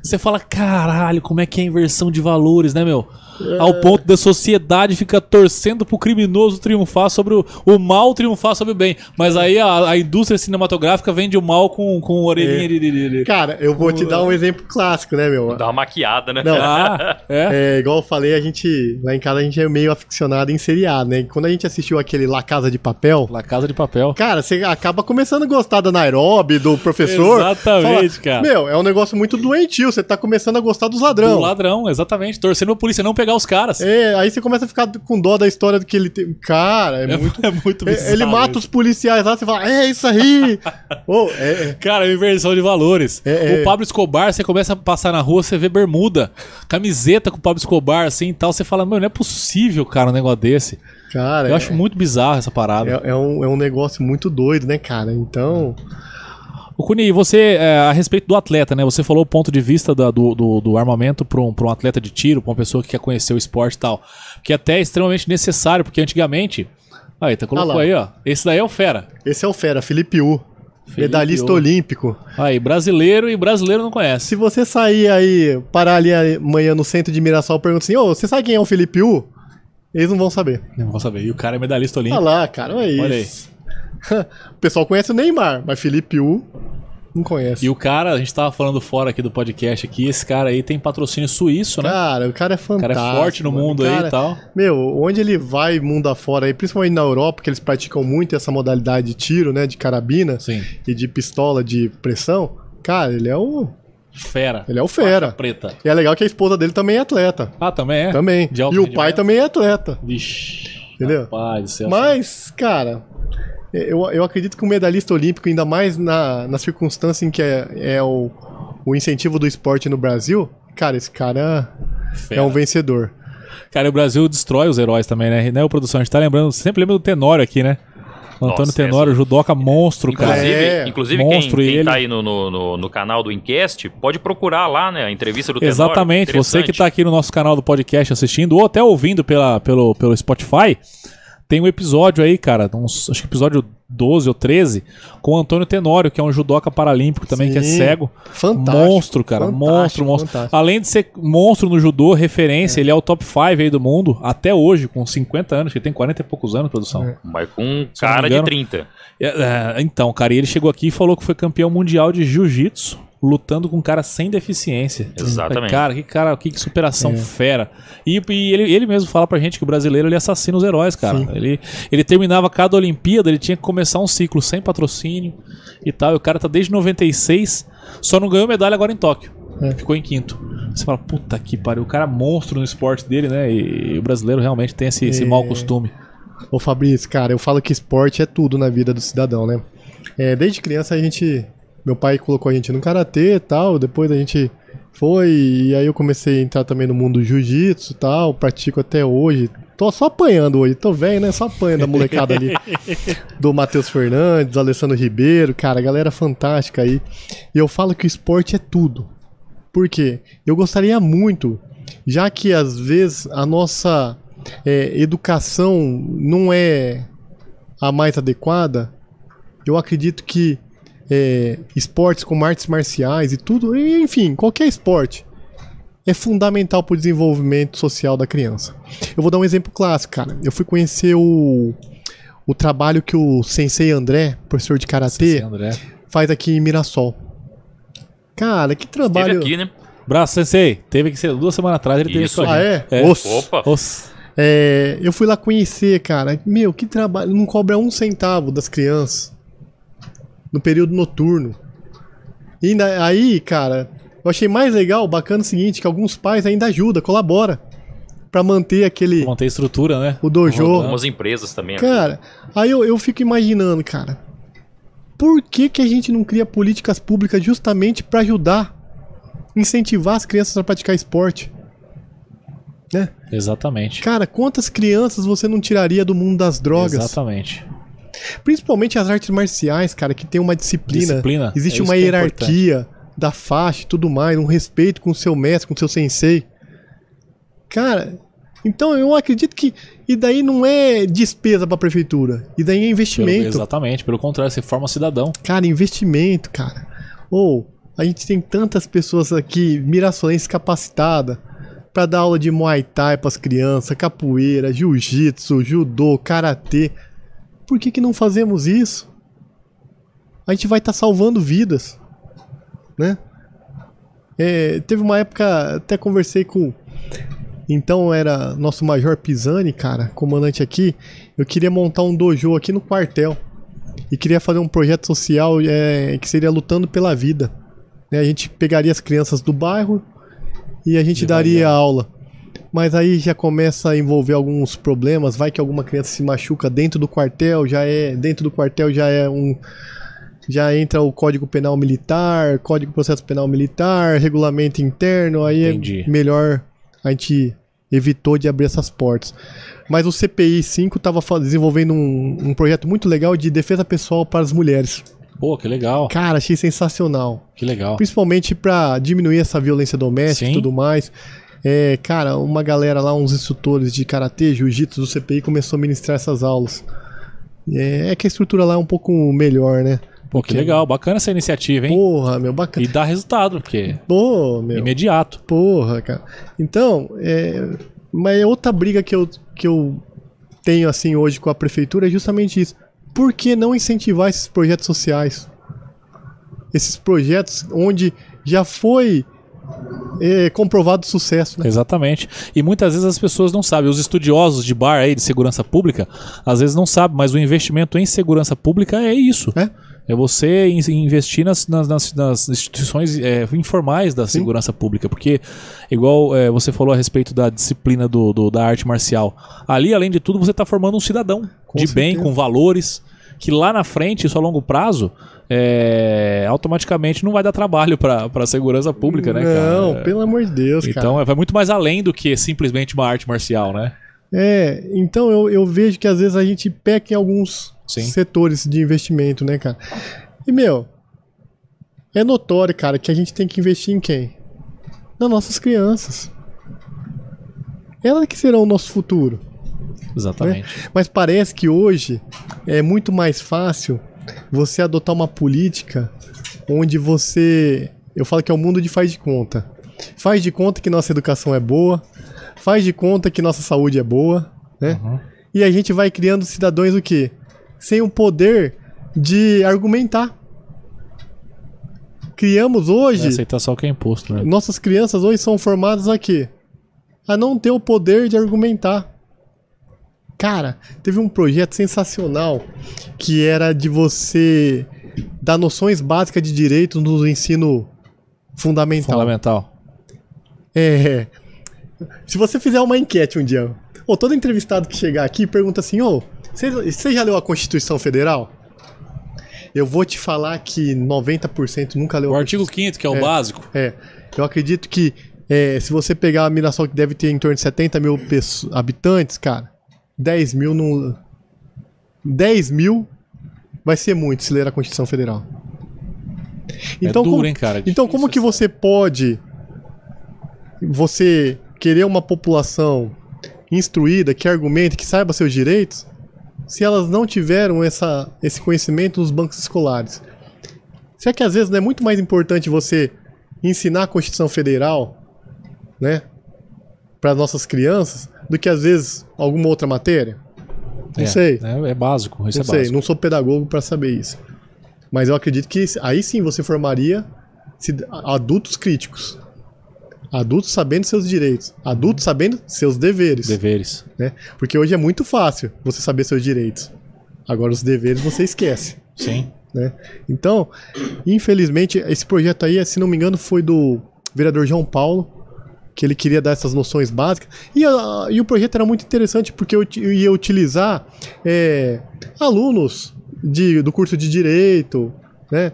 Você fala, caralho, como é que é a inversão de valores, né, meu? Ao ponto da sociedade ficar torcendo pro criminoso triunfar sobre o, o mal triunfar sobre o bem. Mas aí a, a indústria cinematográfica vende o mal com, com orelhinha de, de, de- de-
Cara, eu vou te dar um exemplo clássico, né, meu?
Dá uma maquiada, né?
Não,
Ah, é?
É, igual eu falei, a gente, lá em casa, a gente é meio aficionado em seriado, né? E Quando a gente assistiu aquele La Casa de Papel,
La Casa de Papel.
cara, você acaba começando a gostar da Nairobi, do professor.
Exatamente, cara.
Meu, é um negócio muito doentio, você tá começando a gostar dos ladrão.
Do ladrão, exatamente. Torcendo pra polícia não pegar os caras.
É, aí você começa a ficar com dó da história do que ele tem. Cara, é,
É
muito.
é muito
É,
bizarro.
ele mata
isso.
os policiais lá, você fala, é isso aí! Ô, é, é.
Cara, é inversão de valores.
É, é.
O Pablo Escobar, você começa a passar na rua, você vê bermuda, camiseta com o Pablo Escobar, assim e tal. Você fala, meu, não é possível, cara, um negócio desse.
Cara,
Eu
é,
acho muito bizarro essa parada.
é, é um, é um negócio muito doido, né, cara? Então.
O Cuni, você, é, a respeito do atleta, né? Você falou o ponto de vista da- do, do, do armamento para um, pra um atleta de tiro, pra uma pessoa que quer conhecer o esporte e tal. Que até é extremamente necessário, porque antigamente. Aí, tá colocou
Ah
aí, ó. Esse daí é o Fera.
Esse é o Fera, Felipe U. medalhista
O.
olímpico.
Aí, brasileiro e brasileiro não conhece.
Se você sair aí, parar ali amanhã no centro de Mirassol e perguntar assim, ô, você sabe quem é o Felipe U? Eles não vão saber.
Não vou saber. E o cara é medalhista
Olha
olímpico.
lá, cara, olha isso.
Olha aí.
o pessoal conhece o Neymar, mas Felipe U não conhece.
E o cara, a gente tava falando fora aqui do podcast aqui, esse cara aí tem patrocínio suíço, né?
Cara, o cara é
O
fantástico.
cara é forte no mundo
O
aí
cara-
e tal.
Meu, onde ele vai mundo afora aí, principalmente na Europa, que eles praticam muito essa modalidade de tiro, né, de carabina
Sim.
e de pistola de pressão, cara, ele é o
Fera.
ele é o fera.
Preta.
E é legal que a esposa dele também é atleta.
Ah, também é?
Também. E o pai também é atleta.
Vixe.
Entendeu?
Rapaz.
Mas, cara, eu, eu acredito que o medalhista olímpico, ainda mais na, na circunstância em que é, é o, o incentivo do esporte no Brasil, cara, esse cara
Fera.
é um vencedor.
Cara, o Brasil destrói os heróis também, né? Né, o produção? A gente tá lembrando, sempre lembra do Tenório aqui, né? O Antônio
Nossa,
Tenório, judoca monstro, cara.
Inclusive,
É,
inclusive
monstro
quem, quem
ele.
tá aí no, no, no, no canal do Enquest, pode procurar lá, né? A entrevista do Tenório.
Exatamente, você que tá aqui no nosso canal do podcast assistindo, ou até ouvindo pela, pelo, pelo Spotify, tem um episódio aí, cara, uns, acho que episódio 12 ou 13, com o Antônio Tenório, que é um judoca paralímpico também, que é
Sim.
cego.
Fantástico.
Monstro, cara.
fantástico,
monstro, monstro.
fantástico.
Além de ser monstro no judô, referência, ele é o top 5 aí do mundo, até hoje, com 50 anos, que ele tem 40 e poucos anos, produção.
Mas com um cara de
engano.
30.
É, é, então, cara, e ele chegou aqui e falou que foi campeão mundial de jiu-jitsu, lutando com um cara sem deficiência.
Exatamente.
Cara, que cara, que superação
É.
fera. E, e ele, ele mesmo fala pra gente que o brasileiro ele assassina os heróis, cara. Ele, ele terminava cada Olimpíada, ele tinha que começar um ciclo sem patrocínio e tal. E o cara tá desde 96, só não ganhou medalha agora em Tóquio.
É.
Ficou em quinto. Você fala, puta que pariu, o cara é monstro no esporte dele, né? E, o brasileiro realmente tem esse, esse
É.
mau costume.
Ô Fabrício, cara, eu falo que esporte é tudo na vida do cidadão, né? É, desde criança a gente. Meu pai colocou a gente no karatê e tal, depois a gente foi, e aí eu comecei a entrar também no mundo do jiu-jitsu e tal, pratico até hoje. Tô só apanhando hoje, tô velho, né? Só apanhando a molecada ali. do Matheus Fernandes, do Alessandro Ribeiro, cara, galera fantástica aí. E eu falo que o esporte é tudo. Por quê? Eu gostaria muito, já que às vezes a nossa é, educação não é a mais adequada, eu acredito que é, esportes como artes marciais e tudo, enfim, qualquer esporte, é fundamental para o desenvolvimento social da criança. Eu vou dar um exemplo clássico, cara. Eu fui conhecer o, o trabalho que o Sensei André, professor de karatê, faz aqui em Mirassol. Cara, que
Teve
trabalho.
aqui, né?
Braço Sensei, teve que ser duas semanas atrás, ele teve
Isso.
isso
Ah, é?
É.
Osso.
Opa.
Os-
É, eu fui lá conhecer, cara. Meu, que trabalho. Não cobra um centavo das crianças. No período noturno. E ainda, aí, cara, eu achei mais legal, bacana o seguinte, que alguns pais ainda ajudam, colabora pra manter aquele
Manter a estrutura, né?
o dojo.
Algumas empresas também.
Cara, aí eu, eu fico imaginando, cara. Por que, que a gente não cria políticas públicas justamente pra ajudar, incentivar as crianças a praticar esporte? Né?
Exatamente.
Cara, quantas crianças você não tiraria do mundo das drogas?
Exatamente.
Principalmente as artes marciais, cara, que tem uma disciplina.
Disciplina,
Existe
é
uma
é
hierarquia da faixa e tudo mais, um respeito com o seu mestre, com o seu sensei. Cara, então eu acredito que. E daí não é despesa pra prefeitura. E daí é
Pelo-
investimento.
exatamente, pelo contrário, você forma cidadão.
Cara, investimento, cara. Ou a gente tem tantas pessoas aqui, miraçolenses capacitadas, pra dar aula de Muay Thai pras crianças, capoeira, jiu-jitsu, judô, karatê. Por que que não fazemos isso? A gente vai estar salvando vidas, né? É, teve uma época, até conversei com então era nosso Major Pisani, cara, comandante aqui. Eu queria montar um dojo aqui no quartel e queria fazer um projeto social é, que seria lutando pela vida. né? A gente pegaria as crianças do bairro e a gente daria aula. Mas aí já começa a envolver alguns problemas, vai que alguma criança se machuca dentro do quartel, já é dentro do quartel já é um já entra o Código Penal Militar, Código Processo Penal Militar, regulamento interno, aí
Entendi.
é melhor a gente evitou de abrir essas portas. Mas o CPI 5 estava desenvolvendo um, um projeto muito legal de defesa pessoal para as mulheres.
Pô, que legal.
Cara, achei sensacional.
Que legal.
Principalmente para diminuir essa violência doméstica
Sim.
e tudo mais. É, cara, uma galera lá, uns instrutores de karatê, jiu-jitsu do CPI começou a ministrar essas aulas. É, é que a estrutura lá é um pouco melhor, né?
Pô, que legal, bacana essa iniciativa, hein?
Porra, meu, bacana.
E dá resultado, porque
Pô, meu.
imediato.
Porra, cara. Então, é... mas é outra briga que eu, que eu tenho assim hoje com a prefeitura é justamente isso. Por que não incentivar esses projetos sociais? Esses projetos onde já foi é, comprovado sucesso, né?
Exatamente. E muitas vezes as pessoas não sabem. Os estudiosos de bar aí, de segurança pública, às vezes não sabem, mas o investimento em segurança pública é isso.
É?
É você in- investir nas, nas- nas- instituições é, informais da segurança pública. Porque, igual é, você falou a respeito da disciplina do, do- da arte marcial, ali, além de tudo, você está formando um cidadão
Com
de bem,
certeza.
com valores, que lá na frente, isso a longo prazo, é, automaticamente não vai dar trabalho para a segurança pública, né, cara?
Não, pelo amor de Deus, cara.
Então, vai muito mais além do que simplesmente uma arte marcial, né?
É, então eu, eu vejo que às vezes a gente peca em alguns
Sim.
setores de investimento, né, cara? E, meu, é notório, cara, que a gente tem que investir em quem? Nas nossas crianças. Elas que serão o nosso futuro.
Exatamente.
Mas parece que hoje é muito mais fácil você adotar uma política onde você. Eu falo que é o mundo de faz de conta. Faz de conta que nossa educação é boa, faz de conta que nossa saúde é boa, né? E a gente vai criando cidadãos o quê? Sem o poder de argumentar. Criamos hoje.
É aceitar só o que é imposto, né?
Nossas crianças hoje são formadas a quê? A não ter o poder de argumentar. Cara, teve um projeto sensacional que era de você dar noções básicas de direito no ensino fundamental.
Fundamental.
É. Se você fizer uma enquete um dia, ou todo entrevistado que chegar aqui pergunta assim: Ô, você você já leu a Constituição Federal? Eu vou te falar que 90% nunca leu
O artigo 5 que é o
É.
básico.
é, eu acredito que é, se você pegar a Mirassol, que deve ter em torno de 70 mil habitantes, cara, 10 mil não. 10 mil vai ser muito se ler a Constituição Federal. Então,
é duro,
como,
hein, cara?
então como que você pode você querer uma população instruída, que argumente, que saiba seus direitos, se elas não tiveram essa, esse conhecimento nos bancos escolares? Será que às vezes não é muito mais importante você ensinar a Constituição Federal, né, para nossas crianças, do que às vezes alguma outra matéria? Não
é,
sei.
É, é básico. Isso
Não
é
sei,
básico.
não sou pedagogo para saber isso. Mas eu acredito que aí sim você formaria adultos críticos. Adultos sabendo seus direitos. Adultos sabendo seus deveres.
Deveres.
Né? Porque hoje é muito fácil você saber seus direitos. Agora os deveres você esquece.
Sim.
Né? Então, infelizmente, esse projeto aí, se não me engano, foi do vereador João Paulo, que ele queria dar essas noções básicas. E, a- e o projeto era muito interessante porque eu, eu ia utilizar é, alunos de, do curso de Direito, né?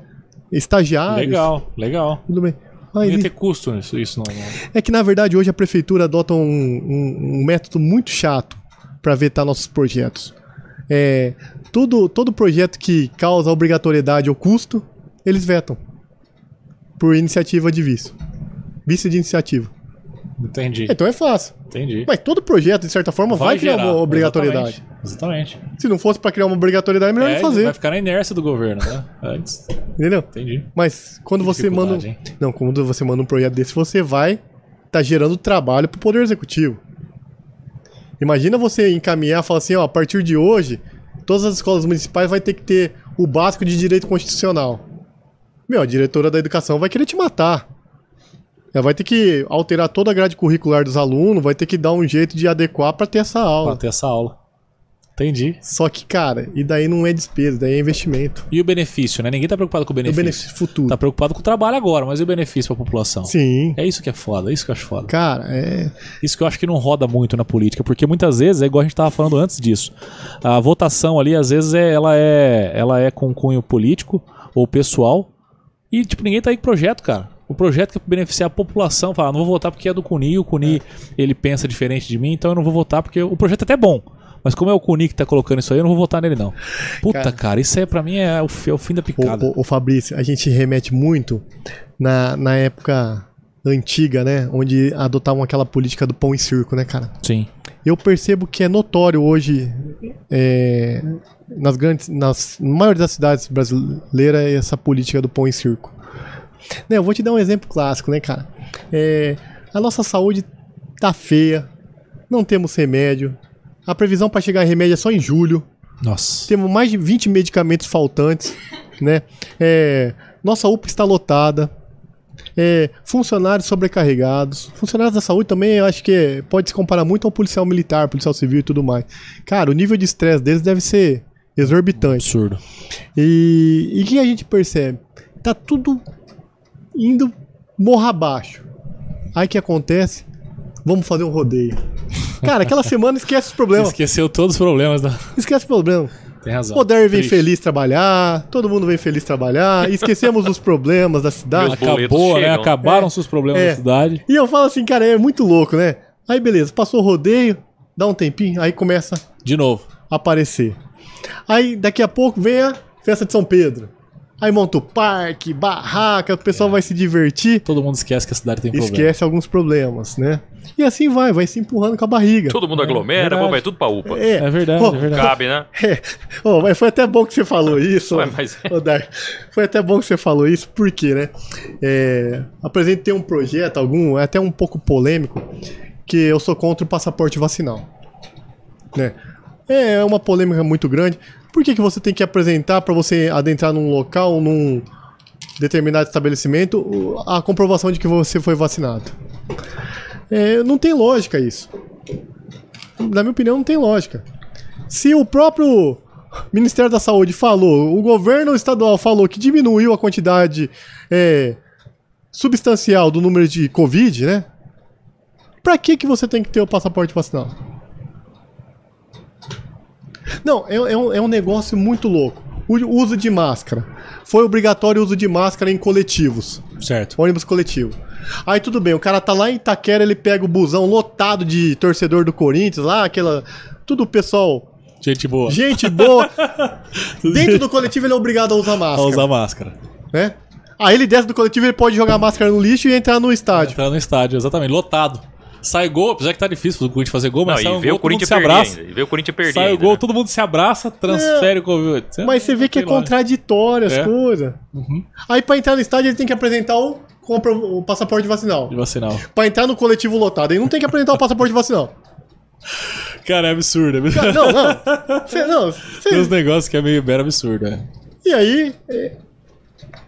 estagiários.
Legal, legal.
Tudo bem. Ah,
Não ia ter custo nisso, isso não. não.
é que na verdade hoje a prefeitura adota um, um- um método muito chato para vetar nossos projetos. É, tudo, todo projeto que causa obrigatoriedade ou custo, eles vetam. Por iniciativa de vice. Vice de iniciativa.
Entendi.
Então é fácil.
Entendi.
Mas todo projeto, de certa forma, vai, criar
gerar,
uma obrigatoriedade.
Exatamente. Exatamente.
Se não fosse para criar uma obrigatoriedade, é melhor
É,
não fazer.
Vai ficar na inércia do governo, né? Antes.
Entendeu?
Entendi.
Mas quando
Que
você manda.
hein?
Não, quando você manda um projeto desse, você vai tá gerando trabalho pro Poder Executivo. Imagina você encaminhar e falar assim, ó, a partir de hoje, todas as escolas municipais vai ter que ter o básico de direito constitucional. Meu, a diretora da educação vai querer te matar. Ela vai ter que alterar toda a grade curricular dos alunos, vai ter que dar um jeito de adequar para ter essa aula.
Pra ter essa aula. Entendi.
Só que, cara, e daí não é despesa, daí é investimento.
E o benefício, né? Ninguém tá preocupado com o
É o
benefício.
benefício futuro.
Tá preocupado com o trabalho agora, mas e o benefício pra população?
Sim.
É isso que é foda, é isso que eu acho foda.
Cara, é.
Isso que eu acho que não roda muito na política, porque muitas vezes, é igual a gente tava falando antes disso, a votação ali, às vezes, é, ela, é, ela é com cunho político ou pessoal, e, tipo, ninguém tá aí com projeto, cara. O projeto que é beneficiar a população, fala, "Ah, não vou votar porque é do Cuni, o Cuni, ele pensa diferente de mim, então eu não vou votar porque o projeto é até bom. Mas como é o Cuni que tá colocando isso aí, eu não vou votar nele, não. Puta,
Cara.
cara, isso aí pra mim é o, é o fim da picada.
O Fabrício, a gente remete muito na, na época antiga, né? Onde adotavam aquela política do pão e circo, né, cara?
Sim.
Eu percebo que é notório hoje é, nas grandes, nas na maioria das cidades brasileiras é essa política do pão em circo. Né, eu vou te dar um exemplo clássico, né, cara? É, a nossa saúde tá feia, não temos remédio, a previsão para chegar em remédio é só em julho.
Nossa.
Temos mais de 20 medicamentos faltantes, né? É, nossa UPA está lotada. É, funcionários sobrecarregados. Funcionários da saúde também, eu acho que pode se comparar muito ao policial militar, policial civil e tudo mais. Cara, o nível de estresse deles deve ser exorbitante.
Absurdo.
E e o que a gente percebe? Tá tudo indo morra abaixo. Aí o que acontece? Vamos fazer um rodeio. Cara, aquela semana esquece os problemas.
Esqueceu todos os problemas da.
Esquece o problema.
Tem razão.
O Odair vem feliz trabalhar, todo mundo vem feliz trabalhar, e esquecemos os problemas da cidade.
Acabou, né?
chegam.
Acabaram os problemas
É.
da cidade.
E eu falo assim, cara, é muito louco, né? Aí beleza, passou o rodeio, dá um tempinho, aí começa
De novo.
a aparecer. Aí daqui a pouco vem a festa de São Pedro. Aí monta o parque, barraca, o pessoal vai se divertir,
Todo mundo esquece que a cidade tem problema.
esquece alguns problemas, né? E assim vai, vai se empurrando com a barriga.
Todo mundo aglomera, pô, vai tudo pra UPA.
É verdade,
Pô,
é verdade.
Cabe, né?
É. Ô, mas foi até bom que você falou isso.
Ué, mas-
ô, Dar. Foi até bom que você falou isso, porque, né? É, apresentei um projeto, algum, é até um pouco polêmico, que eu sou contra o passaporte vacinal. Né? É uma polêmica muito grande. Por que, que você tem que apresentar para você adentrar num local, num determinado estabelecimento, a comprovação de que você foi vacinado? É, não tem lógica isso. Na minha opinião, não tem lógica. Se o próprio Ministério da Saúde falou, o governo estadual falou que diminuiu a quantidade é, substancial do número de Covid, né? Pra que, que você tem que ter o passaporte vacinal? Não, é, é um, é um negócio muito louco. O uso de máscara. Foi obrigatório o uso de máscara em coletivos.
Certo.
Ônibus coletivo. Aí tudo bem, o cara tá lá em Itaquera, ele pega o busão lotado de torcedor do Corinthians, lá, aquela. Tudo pessoal.
Gente boa.
Gente boa. Dentro do coletivo ele é obrigado a usar
A
máscara.
usar máscara.
Né? Aí ele desce do coletivo, ele pode jogar a máscara no lixo e entrar no estádio.
Entrar no estádio, exatamente. Lotado. Sai gol, apesar que tá difícil o Corinthians fazer gol,
Não,
mas sai
e
um
vê
gol,
o
todo mundo
Corinthians
se
perder
abraça.
ainda. E vê o Corinthians perder
Sai o gol,
né?
todo mundo se abraça, transfere o Covid.
Mas você vê que é contraditório as
É.
coisas. Aí pra entrar no estádio ele tem que apresentar o, compro- o passaporte vacinal.
De vacinal.
Pra entrar no coletivo lotado, ele não tem que apresentar o passaporte vacinal.
Cara, é absurdo. É absurdo.
Cara, Não, não. Cê, não cê-
Tem uns negócios que é meio mero absurdo, né?
E aí, é,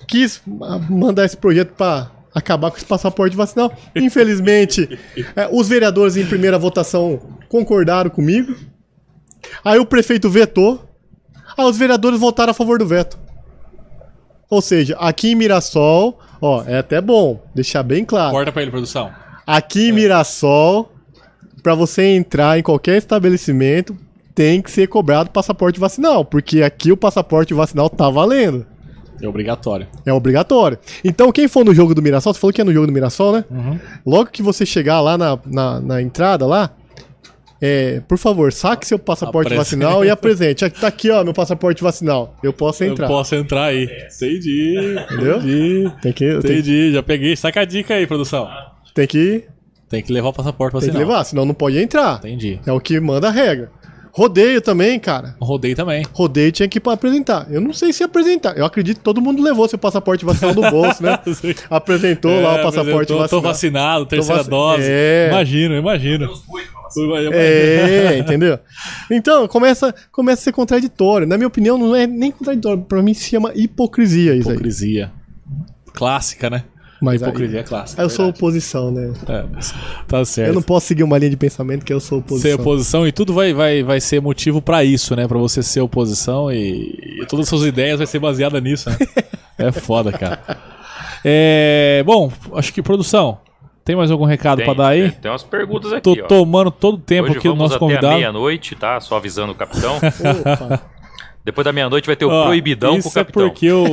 quis ma- mandar esse projeto pra acabar com esse passaporte vacinal. Infelizmente, é, os vereadores em primeira votação concordaram comigo. Aí o prefeito vetou. Aí os vereadores votaram a favor do veto. Ou seja, aqui em Mirassol, ó, é até bom deixar bem claro.
Corta pra ele, produção.
Aqui em Mirassol, pra você entrar em qualquer estabelecimento, tem que ser cobrado passaporte vacinal, porque aqui o passaporte vacinal tá valendo.
É obrigatório.
É obrigatório. Então, quem for no jogo do Mirassol, você falou que é no jogo do Mirassol, né? Logo que você chegar lá na, na, na entrada lá, é, por favor, saque seu passaporte vacinal e apresente. Tá aqui, ó, meu passaporte vacinal. Eu posso entrar.
Eu posso entrar aí. Entendi.
Entendeu?
Entendi.
Tem que, tem,
Entendi. Já peguei. Saca a dica aí, produção.
tem que,
Tem que levar o passaporte
tem que
vacinal.
levar, senão não pode entrar.
Entendi.
É o que manda a regra. Rodeio também, cara.
Rodei também.
Rodeio tinha que apresentar. Eu não sei se apresentar. Eu acredito que todo mundo levou seu passaporte vacinal no bolso, né? Apresentou lá
É,
o passaporte
tô,
vacinal.
Tô vacinado, terceira
vaci-
dose.
É.
Imagino, imagino.
É, entendeu? Então, começa, começa a ser contraditório. Na minha opinião, não é nem contraditório. Pra mim, se chama hipocrisia isso aí.
Hipocrisia. Clássica, né?
Mas aí,
Hipocrisia é clássica.
aí eu sou oposição, né?
É, tá certo.
Eu não posso seguir uma linha de pensamento que eu sou
Ser
oposição.
oposição e tudo vai, vai, vai ser motivo pra isso, né? Pra você ser oposição e, e todas as suas ideias vai ser baseada nisso, né? é foda, cara. É, bom, acho que produção. Tem mais algum recado pra dar aí?
tem, tem umas perguntas aqui,
Tô
ó.
tomando todo o tempo
Hoje
aqui do
vamos
nosso
até
convidado.
meia-noite, tá? Só avisando o capitão.
Opa.
Depois da meia-noite vai ter o
Ó,
proibidão com o
isso
capitão.
é porque o,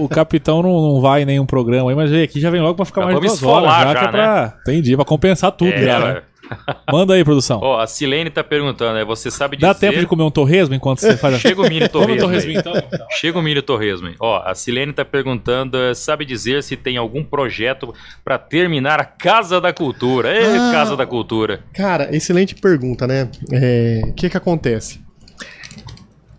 o, o capitão não, não vai em nenhum programa aí, mas aqui já vem logo pra ficar
Já
mais
vamos
duas horas já,
já,
que é pra... Entendi, pra compensar tudo
É,
já, né? Manda aí, produção.
Ó, a Silene tá perguntando, né? Você sabe dizer...
Dá tempo de comer um torresmo enquanto você faz a...
Chega o
um
torresmo.
torresmo
aí.
então.
Chega o milho torresmo. hein? Ó, a Silene tá perguntando, eh, sabe dizer se tem algum projeto pra terminar a Casa da Cultura?
Ah.
Casa da Cultura.
Cara, excelente pergunta, né? É, O que que acontece?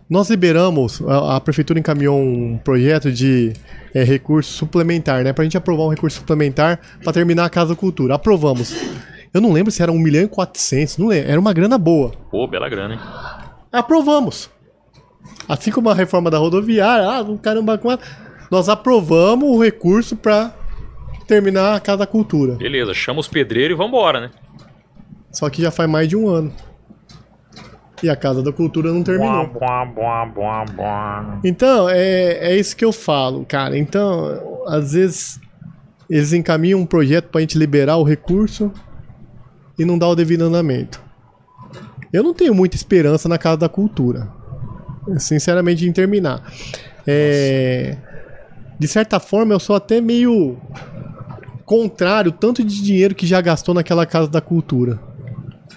Nós liberamos, a, a prefeitura encaminhou um projeto de é, recurso suplementar, né? Pra gente aprovar um recurso suplementar pra terminar a Casa Cultura. Aprovamos. Eu não lembro se era 1 milhão e 400, não lembro. Era uma grana boa.
Pô, bela grana, hein?
Aprovamos. Assim como a reforma da rodoviária, ah, caramba, nós aprovamos o recurso pra terminar a Casa Cultura.
Beleza, chama os pedreiros e vambora, né?
Só que já faz mais de um ano. E a Casa da Cultura não terminou. Então, é, é isso que eu falo, cara. Então, às vezes, eles encaminham um projeto pra gente liberar o recurso e não dá o devido andamento. Eu não tenho muita esperança na Casa da Cultura. Sinceramente, em terminar. É, de certa forma, eu sou até meio contrário tanto de dinheiro que já gastou naquela Casa da Cultura.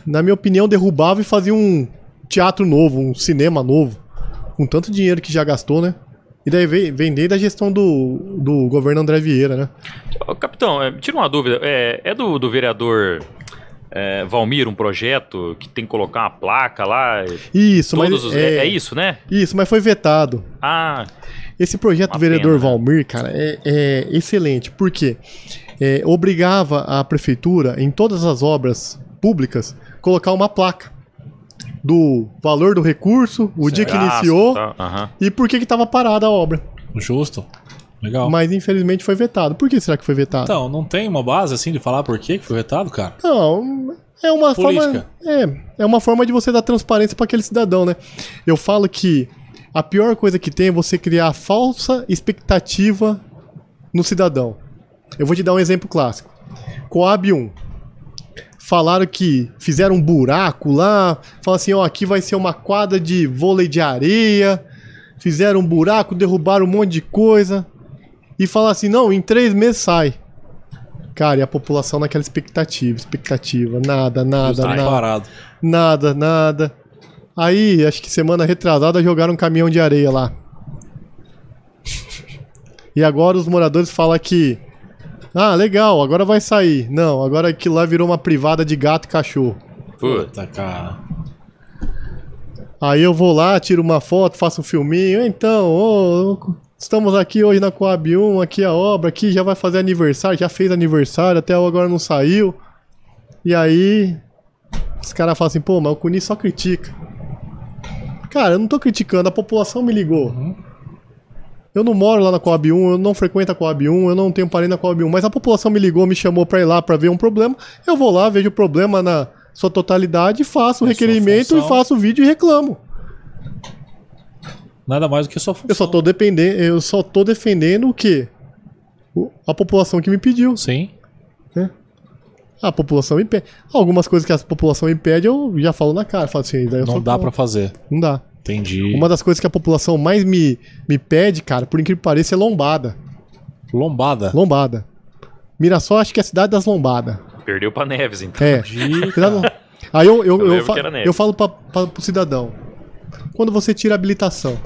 Na minha opinião, derrubava e fazia um teatro novo, um cinema novo. Com tanto dinheiro que já gastou, né? E daí vem, vem desde a gestão do, do governo André Vieira, né?
Capitão, é, tira uma dúvida. É, é do, do vereador é, Valmir um projeto que tem que colocar uma placa lá?
Isso,
Todos
mas
os- é, é isso, né?
Isso, mas foi vetado.
Ah,
Esse projeto do vereador
pena, né?
Valmir, cara, é, é excelente. Por quê? É, obrigava a prefeitura, em todas as obras públicas, colocar uma placa do valor do recurso, o dia que iniciou
tá, aham.
e por que estava parada a obra.
Justo. Legal.
Mas infelizmente foi vetado. Por que será que foi vetado?
Então, não tem uma base assim de falar por que que foi vetado, cara?
Não, é uma
Política.
forma. É, é uma forma de você dar transparência para aquele cidadão, né? Eu falo que a pior coisa que tem é você criar falsa expectativa no cidadão. Eu vou te dar um exemplo clássico. Coab 1. Falaram que fizeram um buraco lá. Falaram assim: ó, aqui vai ser uma quadra de vôlei de areia. Fizeram um buraco, derrubaram um monte de coisa. E falaram assim: não, em três meses sai. Cara, e a população naquela expectativa, expectativa, nada, nada,
Tá
nada,
parado.
nada, nada. Aí, acho que semana retrasada jogaram um caminhão de areia lá. E agora os moradores falam que ah, legal, agora vai sair. Não, agora aquilo lá virou uma privada de gato e cachorro.
Puta.
Cara.
Aí eu vou lá, tiro uma foto, faço um filminho. Então, ô, estamos aqui hoje na Coab 1, aqui a obra, aqui já vai fazer aniversário, já fez aniversário, até agora não saiu. E aí, os caras falam assim, pô, mas o Cuni só critica. Cara, eu não tô criticando, a população me ligou. Eu não moro lá na Coab 1, eu não frequento a Coab 1, eu não tenho parente na Coab 1, mas a população me ligou, me chamou pra ir lá pra ver um problema. Eu vou lá, vejo o problema na sua totalidade, faço o
É
requerimento e faço o vídeo e reclamo.
Nada mais do que sua função.
Eu só tô dependendo, eu só tô defendendo o quê? A população que me pediu.
Sim.
A população me pede. Algumas coisas que a população me pede, eu já falo na cara. Falo assim, daí eu
Não dá pra fazer.
Não dá.
Entendi.
Uma das coisas que a população mais me, me pede, cara, por incrível que pareça, é lombada.
Lombada.
Lombada. Mirassol acho que é a cidade das lombadas.
Perdeu pra Neves, então.
É. Aí eu, eu,
Eu
eu, fa- eu falo pra, pra, pro cidadão. Quando você tira a habilitação,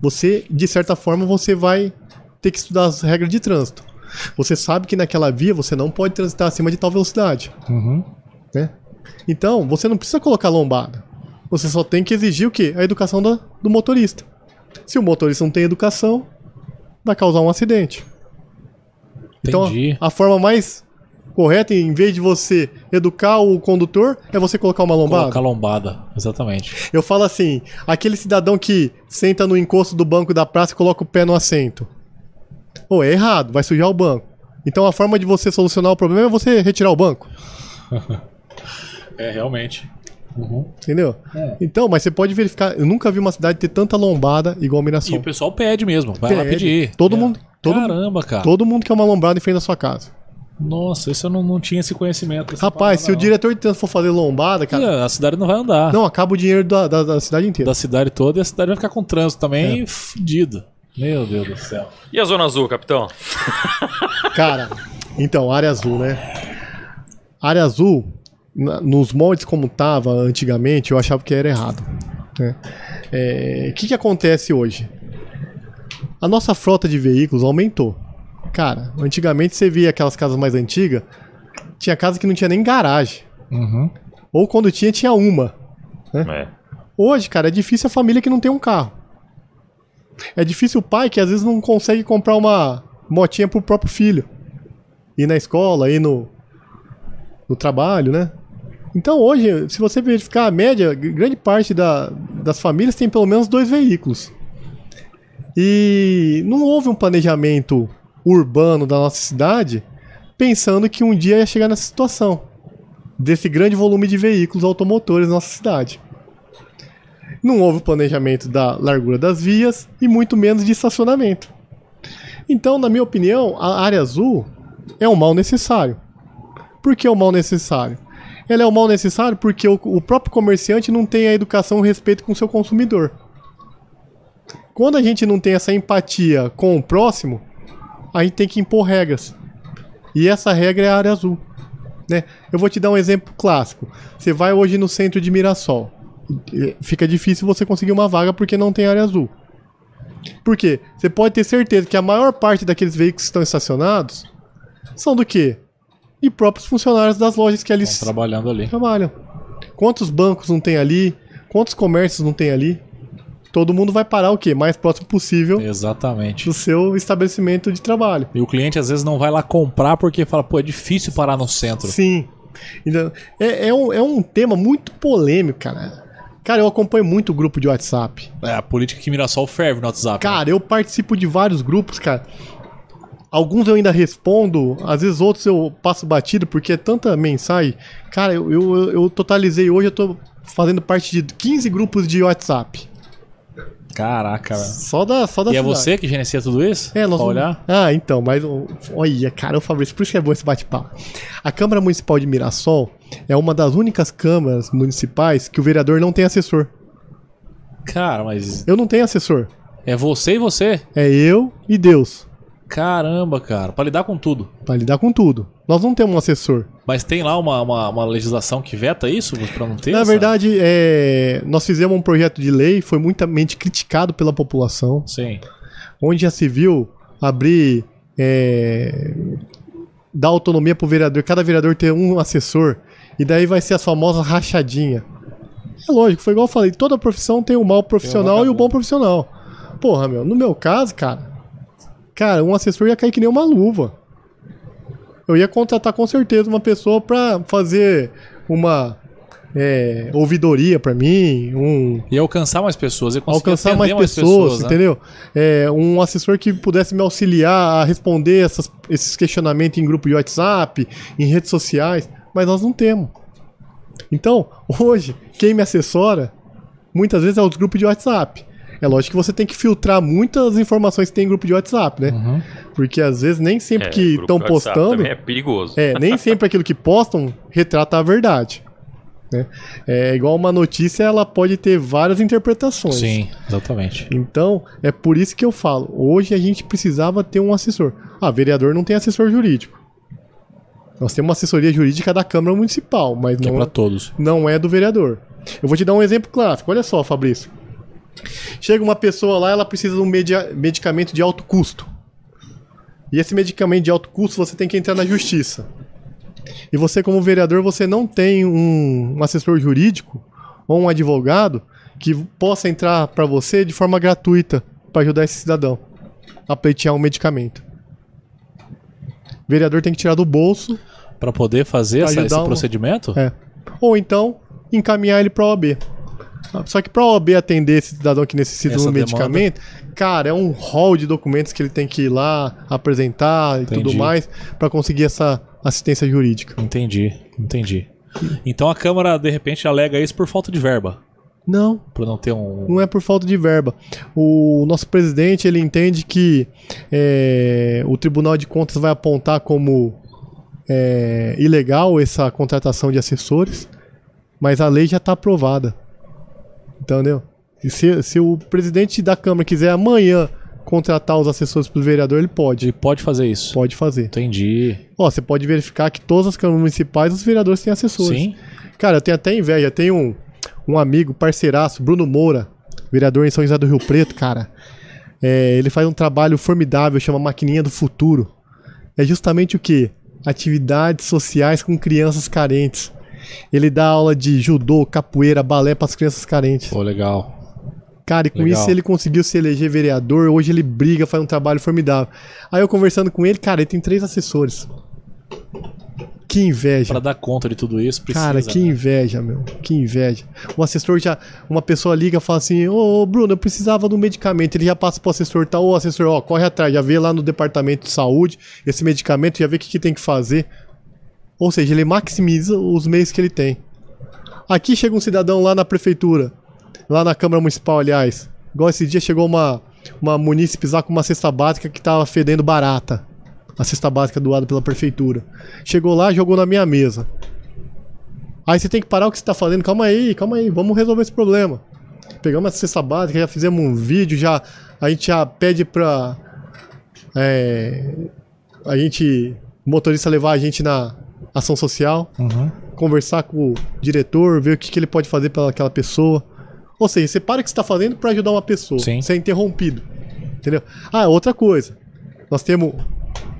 você, de certa forma, você vai ter que estudar as regras de trânsito. Você sabe que naquela via você não pode transitar acima de tal velocidade.
Uhum.
Né? Então, você não precisa colocar lombada. Você só tem que exigir o quê? A educação do, do motorista. Se o motorista não tem educação, vai causar um acidente. Então,
Entendi.
a forma mais correta, em vez de você educar o condutor, é você colocar uma lombada.
Colocar lombada. Exatamente.
Eu falo assim, aquele cidadão que senta no encosto do banco da praça e coloca o pé no assento. Pô, é errado, vai sujar o banco. Então a forma de você solucionar o problema é você retirar o banco.
É, realmente.
Entendeu? Então, mas você pode verificar. Eu nunca vi uma cidade ter tanta lombada igual
E
Mirassol.
o pessoal pede mesmo. Vai lá
Pede.
pedir.
Todo
É.
mundo- todo
Caramba, cara.
Todo mundo quer uma lombada em frente da sua casa.
Nossa, isso eu não, não tinha esse conhecimento.
Rapaz, se o
não.
diretor de trânsito for fazer lombada, cara.
A cidade não vai andar.
Não, acaba o dinheiro da, da, da cidade inteira.
Da cidade toda e a cidade vai ficar com trânsito também
É.
fudido. Meu Deus do céu.
E a Zona Azul, capitão?
Cara, então, área azul, né? Área azul, na- nos moldes como tava antigamente, eu achava que era errado. né? É, O que, que acontece hoje? A nossa frota de veículos aumentou. Cara, antigamente você via aquelas casas mais antigas, tinha casa que não tinha nem garagem.
Uhum.
Ou quando tinha, tinha uma.
É.
Hoje, cara, é difícil a família que não tem um carro. É difícil o pai que às vezes não consegue comprar uma motinha pro próprio filho. Ir na escola, ir no, no trabalho, né? Então hoje, se você verificar a média, grande parte da- das famílias tem pelo menos dois veículos. E não houve um planejamento urbano da nossa cidade pensando que um dia ia chegar nessa situação desse grande volume de veículos automotores na nossa cidade. Não houve planejamento da largura das vias e muito menos de estacionamento. Então, na minha opinião, a área azul é um mal necessário. Por que é um mal necessário? Ela é um mal necessário porque o, o próprio comerciante não tem a educação e o respeito com o seu consumidor. Quando a gente não tem essa empatia com o próximo, a gente tem que impor regras. E essa regra é a área azul. Né? Eu vou te dar um exemplo clássico. Você vai hoje no centro de Mirassol. Fica difícil você conseguir uma vaga porque não tem área azul. Por quê? Você pode ter certeza que a maior parte daqueles veículos que estão estacionados são do quê? De próprios funcionários das lojas que ali
Estão trabalhando ali.
trabalham. Quantos bancos não tem ali? Quantos comércios não tem ali? Todo mundo vai parar o quê? Mais próximo possível
Exatamente.
do seu estabelecimento de trabalho.
E o cliente às vezes não vai lá comprar porque fala, pô, é difícil parar no centro.
Sim. Então, é, é, um, é um tema muito polêmico, cara. Cara, eu acompanho muito o grupo de WhatsApp.
É, a política que Mirassol ferve no WhatsApp. né?
Cara, eu participo de vários grupos, cara. Alguns eu ainda respondo, às vezes outros eu passo batido, porque é tanta mensagem. Cara, eu, eu, eu totalizei hoje, eu tô fazendo parte de 15 grupos de WhatsApp.
Caraca, velho.
Só da, só da
E é
cidade.
você que gerencia tudo isso?
É, nós vamos-
olhar?
Ah, então, mas. Olha, cara, o Fabrício, por isso que é bom esse bate-papo. A Câmara Municipal de Mirassol é uma das únicas câmaras municipais que o vereador não tem assessor.
Cara, mas
Eu não tenho assessor.
é você e você?
É eu e Deus.
Caramba, cara, pra lidar com tudo.
Pra lidar com tudo. Nós não temos um assessor.
Mas tem lá uma, uma, uma legislação que veta isso pra não ter?
Na
essa-
verdade, é, nós fizemos um projeto de lei, foi muitamente criticado pela população,
Sim.
onde já se viu abrir. É, dar autonomia pro vereador, cada vereador ter um assessor, e daí vai ser as famosas rachadinha. É lógico, foi igual eu falei, toda profissão tem o mal profissional e o bom profissional. Porra, meu, no meu caso, cara, cara, um assessor ia cair que nem uma luva. Eu ia contratar com certeza uma pessoa pra fazer uma é, ouvidoria pra mim, um
E alcançar mais pessoas, e
alcançar
atender
mais pessoas,
né?
entendeu? É, um assessor que pudesse me auxiliar a responder essas- esses questionamentos em grupo de WhatsApp, em redes sociais, mas nós não temos. Então, hoje, quem me assessora, muitas vezes é os grupos de WhatsApp. É lógico que você tem que filtrar muitas informações que tem em grupo de WhatsApp, né?
Uhum.
Porque às vezes nem sempre
É,
que estão postando.
É perigoso.
É, nem sempre aquilo que postam retrata a verdade. né? É igual uma notícia, ela pode ter várias interpretações.
Sim, exatamente.
Então, é por isso que eu falo. Hoje a gente precisava ter um assessor. Ah, vereador não tem assessor jurídico. Nós temos uma assessoria jurídica da Câmara Municipal, mas
Que é
não, é,
todos.
não é do vereador. Eu vou te dar um exemplo clássico. Olha só, Fabrício. Chega uma pessoa lá, ela precisa de um medicamento de alto custo. E esse medicamento de alto custo você tem que entrar na justiça. E você, como vereador, você não tem um, um assessor jurídico ou um advogado que possa entrar para você de forma gratuita para ajudar esse cidadão a pleitear um medicamento. O vereador tem que tirar do bolso
Pra poder fazer essa- esse
um-
procedimento?
é. Ou então encaminhar ele para a OAB. Só que para a OAB atender esse cidadão que necessita
Essa
de um medicamento, cara, é um rol de documentos que ele tem que ir lá apresentar e tudo
Entendi.
mais para conseguir essa assistência jurídica.
Entendi, entendi. Então a Câmara, de repente, alega isso por falta de verba.
Não,
Por não ter um.
não é por falta de verba. O nosso presidente ele entende que é, o Tribunal de Contas vai apontar como é, ilegal essa contratação de assessores, mas a lei já está aprovada. Entendeu? E se, se o presidente da Câmara quiser amanhã contratar os assessores para o vereador, ele pode.
Ele pode fazer isso.
Pode fazer.
Entendi.
Ó, você pode verificar que todas as câmaras municipais os vereadores têm assessores.
Sim.
Cara, eu tenho até inveja. Tem um, um amigo, parceiraço, Bruno Moura, vereador em São José do Rio Preto, cara. É, ele faz um trabalho formidável, chama Maquininha do Futuro. É justamente o quê? Atividades sociais com crianças carentes. Ele dá aula de judô, capoeira, balé pras crianças carentes.
Pô, legal.
Cara, e com
Legal.
isso ele conseguiu se eleger vereador. Hoje ele briga, faz um trabalho formidável. Aí eu conversando com ele, cara, ele tem três assessores. Que inveja.
Pra dar conta de tudo isso, precisa.
Cara, que
né?
inveja, meu. Que inveja. O assessor já. Uma pessoa liga e fala assim: Ô, ô, Bruno, eu precisava de um medicamento. Ele já passa pro assessor, tá? Ô, assessor, ó, corre atrás. Já vê lá no departamento de saúde esse medicamento, já vê o que, que tem que fazer. Ou seja, ele maximiza os meios que ele tem. Aqui chega um cidadão lá na prefeitura, lá na Câmara Municipal, aliás. Igual esse dia chegou uma, uma munícipe lá com uma cesta básica que tava fedendo barata. A cesta básica doada pela prefeitura. Chegou lá, jogou na minha mesa. Aí você tem que parar o que você tá fazendo. Calma aí, calma aí, vamos resolver esse problema. Pegamos essa cesta básica, já fizemos um vídeo, já a gente já pede pra é, a gente, o motorista levar a gente na ação social,
Uhum.
conversar com o diretor, ver o que, que ele pode fazer para aquela pessoa. Ou seja, você para o que você está fazendo para ajudar uma pessoa.
Sim.
Você é interrompido. Entendeu? Ah, outra coisa. Nós temos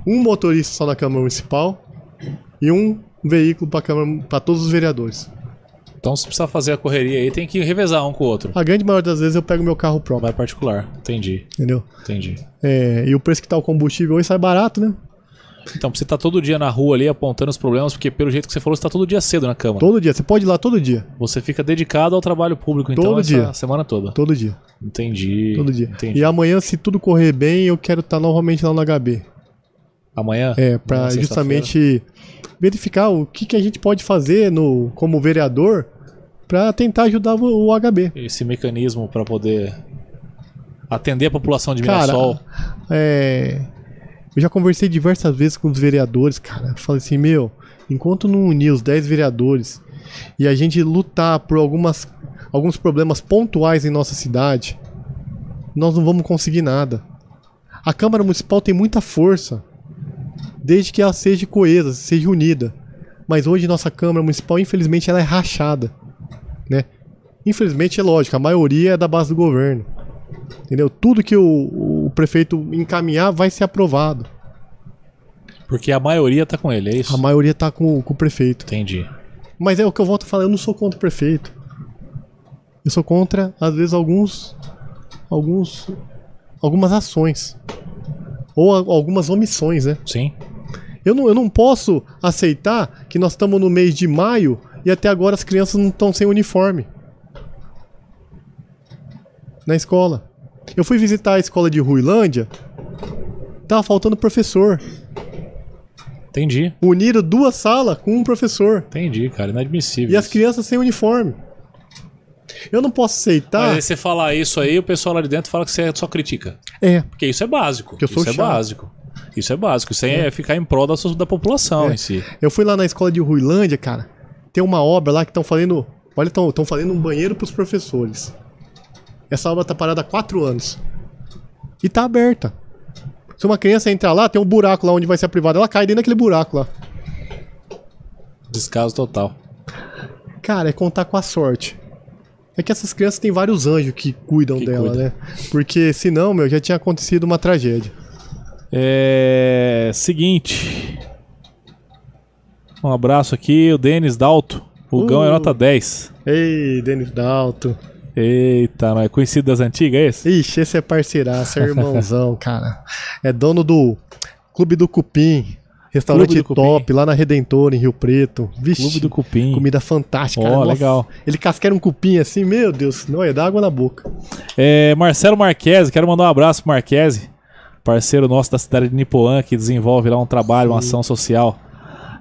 um motorista só na Câmara Municipal e um veículo para todos os vereadores.
Então, se precisar fazer a correria aí, tem que revezar um com o outro.
A grande maioria das vezes eu pego meu carro próprio,
Vai particular. Entendi,
entendeu?
entendi.
É, e o preço que tá o combustível hoje sai barato, né?
Então, você tá todo dia na rua ali apontando os problemas, porque pelo jeito que você falou, você tá todo dia cedo na Câmara.
Todo dia. Você pode ir lá todo dia.
Você fica dedicado ao trabalho público, então,
Todo dia.
semana toda.
Todo dia.
Entendi.
Todo dia.
Entendi.
E amanhã, se tudo correr bem, eu quero estar novamente lá no HB.
Amanhã?
É, pra
Amanhã,
justamente verificar o que, que a gente pode fazer no, como vereador pra tentar ajudar o, o HB.
Esse mecanismo pra poder atender a população de
Cara,
Mirassol.
é, eu já conversei diversas vezes com os vereadores, cara. Falei assim, meu, enquanto não unir os 10 vereadores e a gente lutar por algumas, alguns problemas pontuais em nossa cidade, nós não vamos conseguir nada. A Câmara Municipal tem muita força, desde que ela seja coesa, seja unida. Mas hoje nossa Câmara Municipal, infelizmente, ela é rachada, né? Infelizmente, é lógico, a maioria é da base do governo. Entendeu? Tudo que o, o prefeito encaminhar vai ser aprovado.
Porque a maioria tá com ele, é isso?
A maioria tá com, com o prefeito.
Entendi.
Mas é o que eu volto a falar, eu não sou contra o prefeito. Eu sou contra, às vezes, alguns. alguns. algumas ações. Ou a- algumas omissões, né?
Sim.
Eu não, eu não posso aceitar que nós estamos no mês de maio e até agora as crianças não estão sem uniforme. Na escola. Eu fui visitar a escola de Ruilândia. Tava faltando professor.
Entendi.
Uniram duas salas com um professor.
Entendi, cara. Inadmissível.
E as
isso.
crianças sem uniforme. Eu não posso aceitar.
Mas aí você falar isso aí, o pessoal lá de dentro fala que você só critica.
É,
Porque isso é básico.
Que eu sou
isso é
chato.
básico. Isso é básico. Isso aí é, ficar em prol da, so- da população
É.
em si.
eu fui lá na escola de Ruilândia, cara. Tem uma obra lá que estão fazendo. Olha, estão fazendo um banheiro pros professores. Essa obra tá parada há quatro anos. E tá aberta. Se uma criança entrar lá, tem um buraco lá onde vai ser a privada. Ela cai dentro daquele buraco lá.
Descaso total.
Cara, é contar com a sorte. É que essas crianças têm vários anjos que cuidam
Que
dela,
cuidam.
né? Porque senão, meu, já tinha acontecido uma tragédia.
É. Seguinte. Um abraço aqui, o Denis Dalto. O Gão é
Uh.
nota 10.
Ei, Denis Dalto.
Eita, não é conhecido das antigas, é esse?
Ixi, esse é parceiraço, é irmãozão, cara. É dono do Clube do Cupim. Restaurante
Clube do Cupim.
top, lá na Redentor, em Rio Preto. Vixe,
Clube do Cupim.
comida fantástica.
Ó.
Nossa,
legal.
Ele casquera um cupim assim, meu Deus, não é dá água na boca.
É, Marcelo Marquese, quero mandar um abraço pro Marquese, parceiro nosso da cidade de Nipoã, que desenvolve lá um trabalho, uma ação social.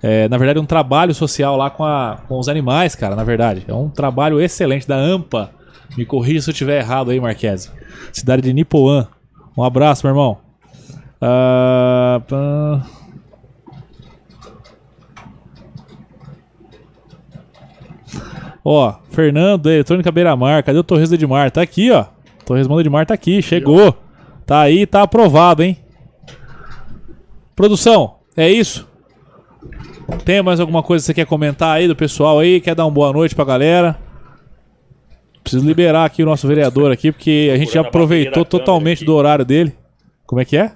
É, na verdade, um trabalho social lá com, a- com os animais, cara, na verdade. É um trabalho excelente da AMPA. Me corrija se eu estiver errado aí, Marquese. Cidade de Nipoã. Um abraço, meu irmão. Pá. Ó, Fernando, Eletrônica Beira-Mar. Cadê o Torres de Edmar? Tá aqui, ó. Torres de Mar tá aqui, chegou. Tá aí, tá aprovado, hein? Produção, é isso? Tem mais alguma coisa que você quer comentar aí do pessoal aí? Quer dar uma boa noite pra galera? Preciso liberar aqui o nosso vereador aqui, porque a gente já aproveitou totalmente do horário dele. Como é que é?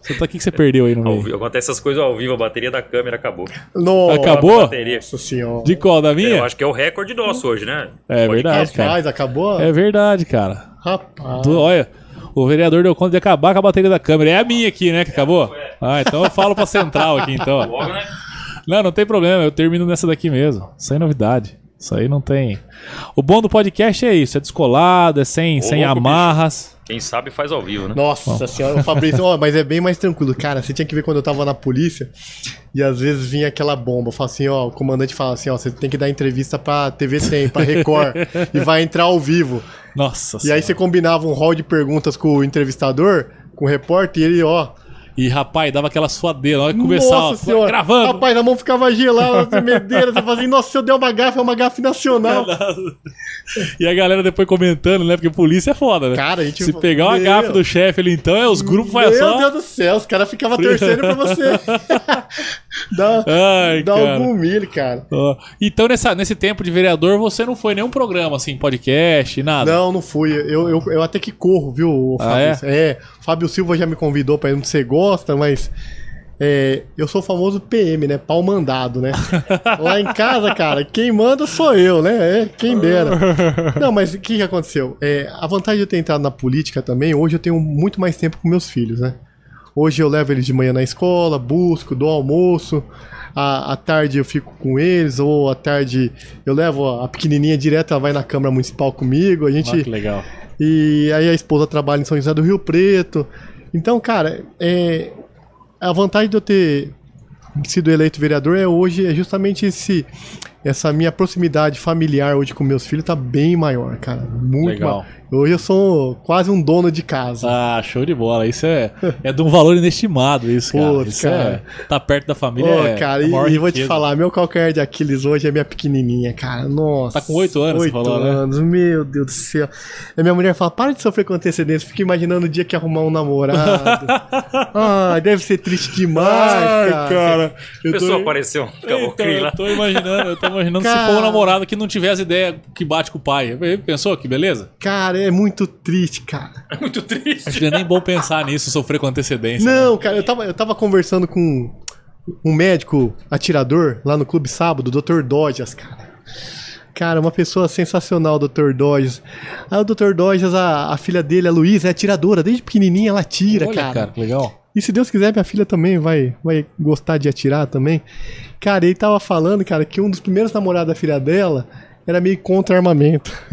Você tá aqui que você perdeu aí no meio.
vivo- Acontece essas coisas ao vivo, a bateria da câmera acabou.
Nossa,
Acabou?
Bateria.
Nossa senhora.
De qual? Da
Eu
minha?
acho que é o recorde nosso hoje, né?
É verdade, cara.
Rapaz, acabou?
É verdade, cara.
Rapaz.
Tu- olha, o vereador deu conta de acabar com a bateria da câmera. É a minha aqui, né, que acabou? Ah, então eu falo pra central aqui, então.
Logo, né?
Não, não tem problema, eu termino nessa daqui mesmo. Sem novidade. Isso aí não tem. O bom do podcast é isso, é descolado, é sem, sem
louco,
amarras.
Quem sabe faz ao vivo, né?
Nossa senhora, o Fabrício, ó, mas é bem mais tranquilo. Cara, você tinha que ver quando eu tava na polícia e às vezes vinha aquela bomba. Eu falo assim, ó, o comandante fala assim, ó, você tem que dar entrevista pra TV 100, pra Record, e vai entrar ao vivo.
Nossa
E aí você combinava um hall de perguntas com o entrevistador, com o repórter, e ele, ó.
E rapaz, dava aquela suadeira na hora que começava.
Senhora.
Gravando.
Rapaz, a mão ficava gelada, as medeiras, você fazia, nossa, se eu der uma gafe, é uma gafe nacional.
E a galera depois comentando, né? Porque polícia é foda, né?
Cara, a gente-
Se pegar uma
Meu.
gafe do chefe ali, então, é os grupos
Meu
vai só.
Deus do céu, os caras ficavam torcendo pra você. dá
Ai,
dá
cara.
algum milho, cara.
Então, nessa, nesse tempo de vereador, você não foi nenhum programa, assim, podcast, nada?
Não, não fui. Eu, eu, eu até que corro, viu, o
Ah,
Fabrício? é? Fábio Silva já me convidou pra ir onde você gosta, mas. é, eu sou o famoso PM, né? Pau mandado, né? Lá em casa, cara, quem manda sou eu, né? É, quem dera. Não, mas o que, que aconteceu? É, a vantagem de eu ter entrado na política também, hoje eu tenho muito mais tempo com meus filhos, né? Hoje eu levo eles de manhã na escola, busco, dou almoço. À, à tarde eu fico com eles, ou à tarde eu levo a pequenininha direto, ela vai na Câmara Municipal comigo. A gente
Ah, que legal.
e aí a esposa trabalha em São José do Rio Preto. Então, cara, é, a vantagem de eu ter sido eleito vereador é hoje é justamente esse essa minha proximidade familiar hoje com meus filhos tá bem maior, cara. Muito
Legal.
maior. Hoje eu sou quase um dono de casa.
Ah, show de bola. Isso é, é de um valor inestimado, isso, cara.
Putz,
isso
cara.
é. Tá perto da família.
Ô,
é
cara,
a
e,
maior
e vou te falar, meu calcanhar de Aquiles hoje é minha pequenininha, cara. Nossa.
Tá com oito anos, você
Oito
falou, né?
anos, meu Deus do céu. E minha mulher fala, para de sofrer com antecedência, fica imaginando o dia que arrumar um namorado. ah, deve ser triste demais, cara.
A
Eu
pessoa
tô-
apareceu um
Então, eu tô imaginando, eu tô imaginando se
Cara.
for um namorado que não tiver as ideias que bate com o pai. Pensou que beleza?
Cara, é muito triste, cara.
É muito triste.
Acho que não é nem bom pensar nisso, sofrer com antecedência. né?
Não, cara, eu tava, eu tava conversando com um médico atirador lá no Clube Sábado, o Dr. Dodges, cara. Cara, uma pessoa sensacional, o Dr. Dodges. Aí o Dr. Dodges, a, a filha dele, a Luísa, é atiradora. Desde pequenininha ela atira,
Olha,
cara.
cara, que legal.
E se Deus quiser, minha filha também vai, vai gostar de atirar também. Cara, ele tava falando, cara, que um dos primeiros namorados da filha dela era meio contra armamento.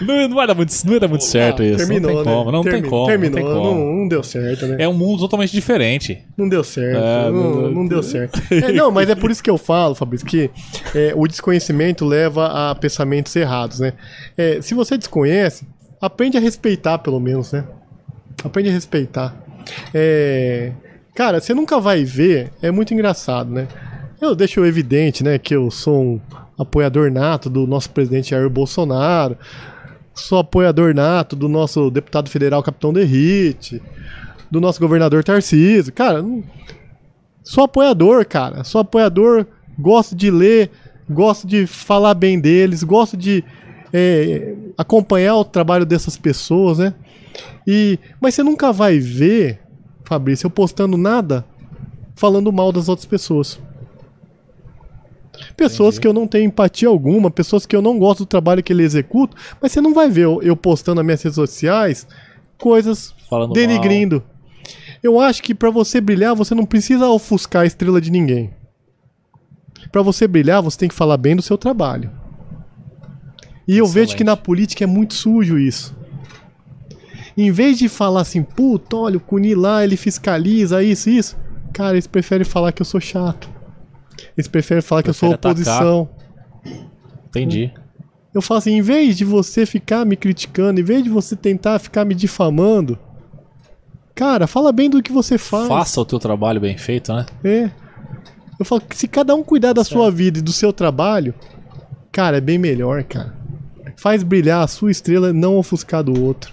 não, não vai dar muito, não dar muito certo isso.
Terminou,
não tem
né?
como, não tem
Termi-
como.
Terminou,
não tem como.
Não, não deu certo, né?
É um mundo totalmente diferente.
Não deu certo.
É,
não,
não-
não deu certo. É, não, mas é por isso que eu falo, Fabrício, que é, o desconhecimento leva a pensamentos errados, né? É, se você desconhece, aprende a respeitar, pelo menos, né? Aprende a respeitar. É, cara, você nunca vai ver, é muito engraçado, né? Eu deixo evidente, né, que eu sou um apoiador nato do nosso presidente Jair Bolsonaro, sou apoiador nato do nosso deputado federal Capitão Derrite, do nosso governador Tarcísio. Cara, sou apoiador, cara. Sou apoiador, gosto de ler, gosto de falar bem deles, gosto de é, acompanhar o trabalho dessas pessoas, né? E, mas você nunca vai ver, Fabrício, eu postando nada falando mal das outras pessoas. Pessoas que eu não tenho empatia alguma, pessoas que eu não gosto do trabalho que ele executa, mas você não vai ver eu, eu postando nas minhas redes sociais coisas
Falando
denigrindo. Eu acho que pra você brilhar, você não precisa ofuscar a estrela de ninguém. Pra você brilhar, você tem que falar bem do seu trabalho. E eu vejo que na política é muito sujo isso. Em vez de falar assim, puta, olha, o Cuni lá, ele fiscaliza isso, isso. Cara, eles preferem falar que eu sou chato. Eles preferem falar que eu sou
Prefere atacar.
oposição.
Entendi.
Eu falo assim, em vez de você ficar me criticando, em vez de você tentar ficar me difamando, cara, fala bem do que você faz.
Faça o teu trabalho bem feito, né?
É. Eu falo que se cada um cuidar da sua vida e do seu trabalho, cara, é bem melhor, cara. Faz brilhar a sua estrela, não ofuscar do outro.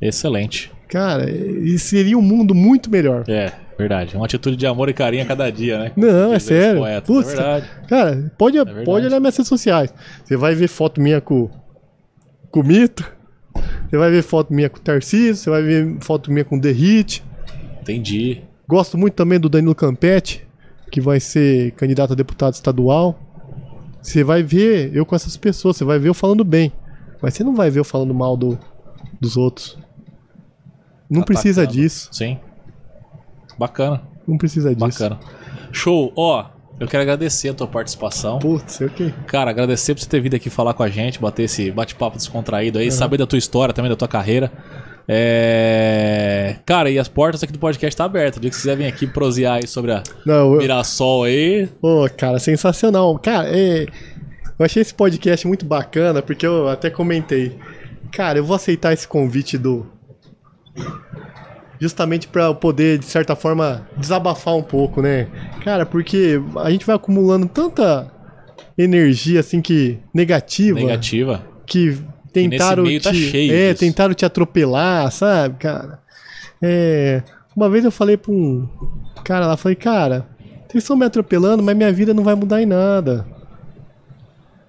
Excelente.
Cara, e seria um mundo muito melhor.
É, verdade. Uma atitude de amor e carinho a cada dia, né?
Não, é sério.
poetas,
Putz,
é verdade.
Cara, pode,
verdade.
pode olhar minhas redes sociais. Você vai ver foto minha com, com o Mito. Você vai ver foto minha com o Tarcísio, você vai ver foto minha com o The Hit.
Entendi.
Gosto muito também do Danilo Campetti, que vai ser candidato a deputado estadual. Você vai ver eu com essas pessoas, você vai ver eu falando bem. Mas você não vai ver eu falando mal do, dos outros. Não precisa
Atacando.
disso.
Sim. Bacana,
Não precisa disso.
bacana. Show. Ó, eu quero agradecer a tua participação.
Putz, sei o quê.
Cara, agradecer por você ter vindo aqui falar com a gente, bater esse bate-papo descontraído aí, saber da tua história também, da tua carreira. É... Cara, e as portas aqui do podcast tá abertas. O dia que você quiser vir aqui prosear aí sobre a
Não, eu,
Mirassol aí.
Pô, cara, sensacional. Cara, é, eu achei esse podcast muito bacana, porque eu até comentei. Cara, eu vou aceitar esse convite do. Justamente eu poder, de certa forma, desabafar um pouco, né? Cara, porque a gente vai acumulando tanta energia, assim, que. negativa.
Negativa.
que tentaram
meio
te,
tá
é,
disso.
tentaram te atropelar, sabe, cara? É, uma vez eu falei pra um cara lá, falei, cara, vocês estão me atropelando, mas minha vida não vai mudar em nada.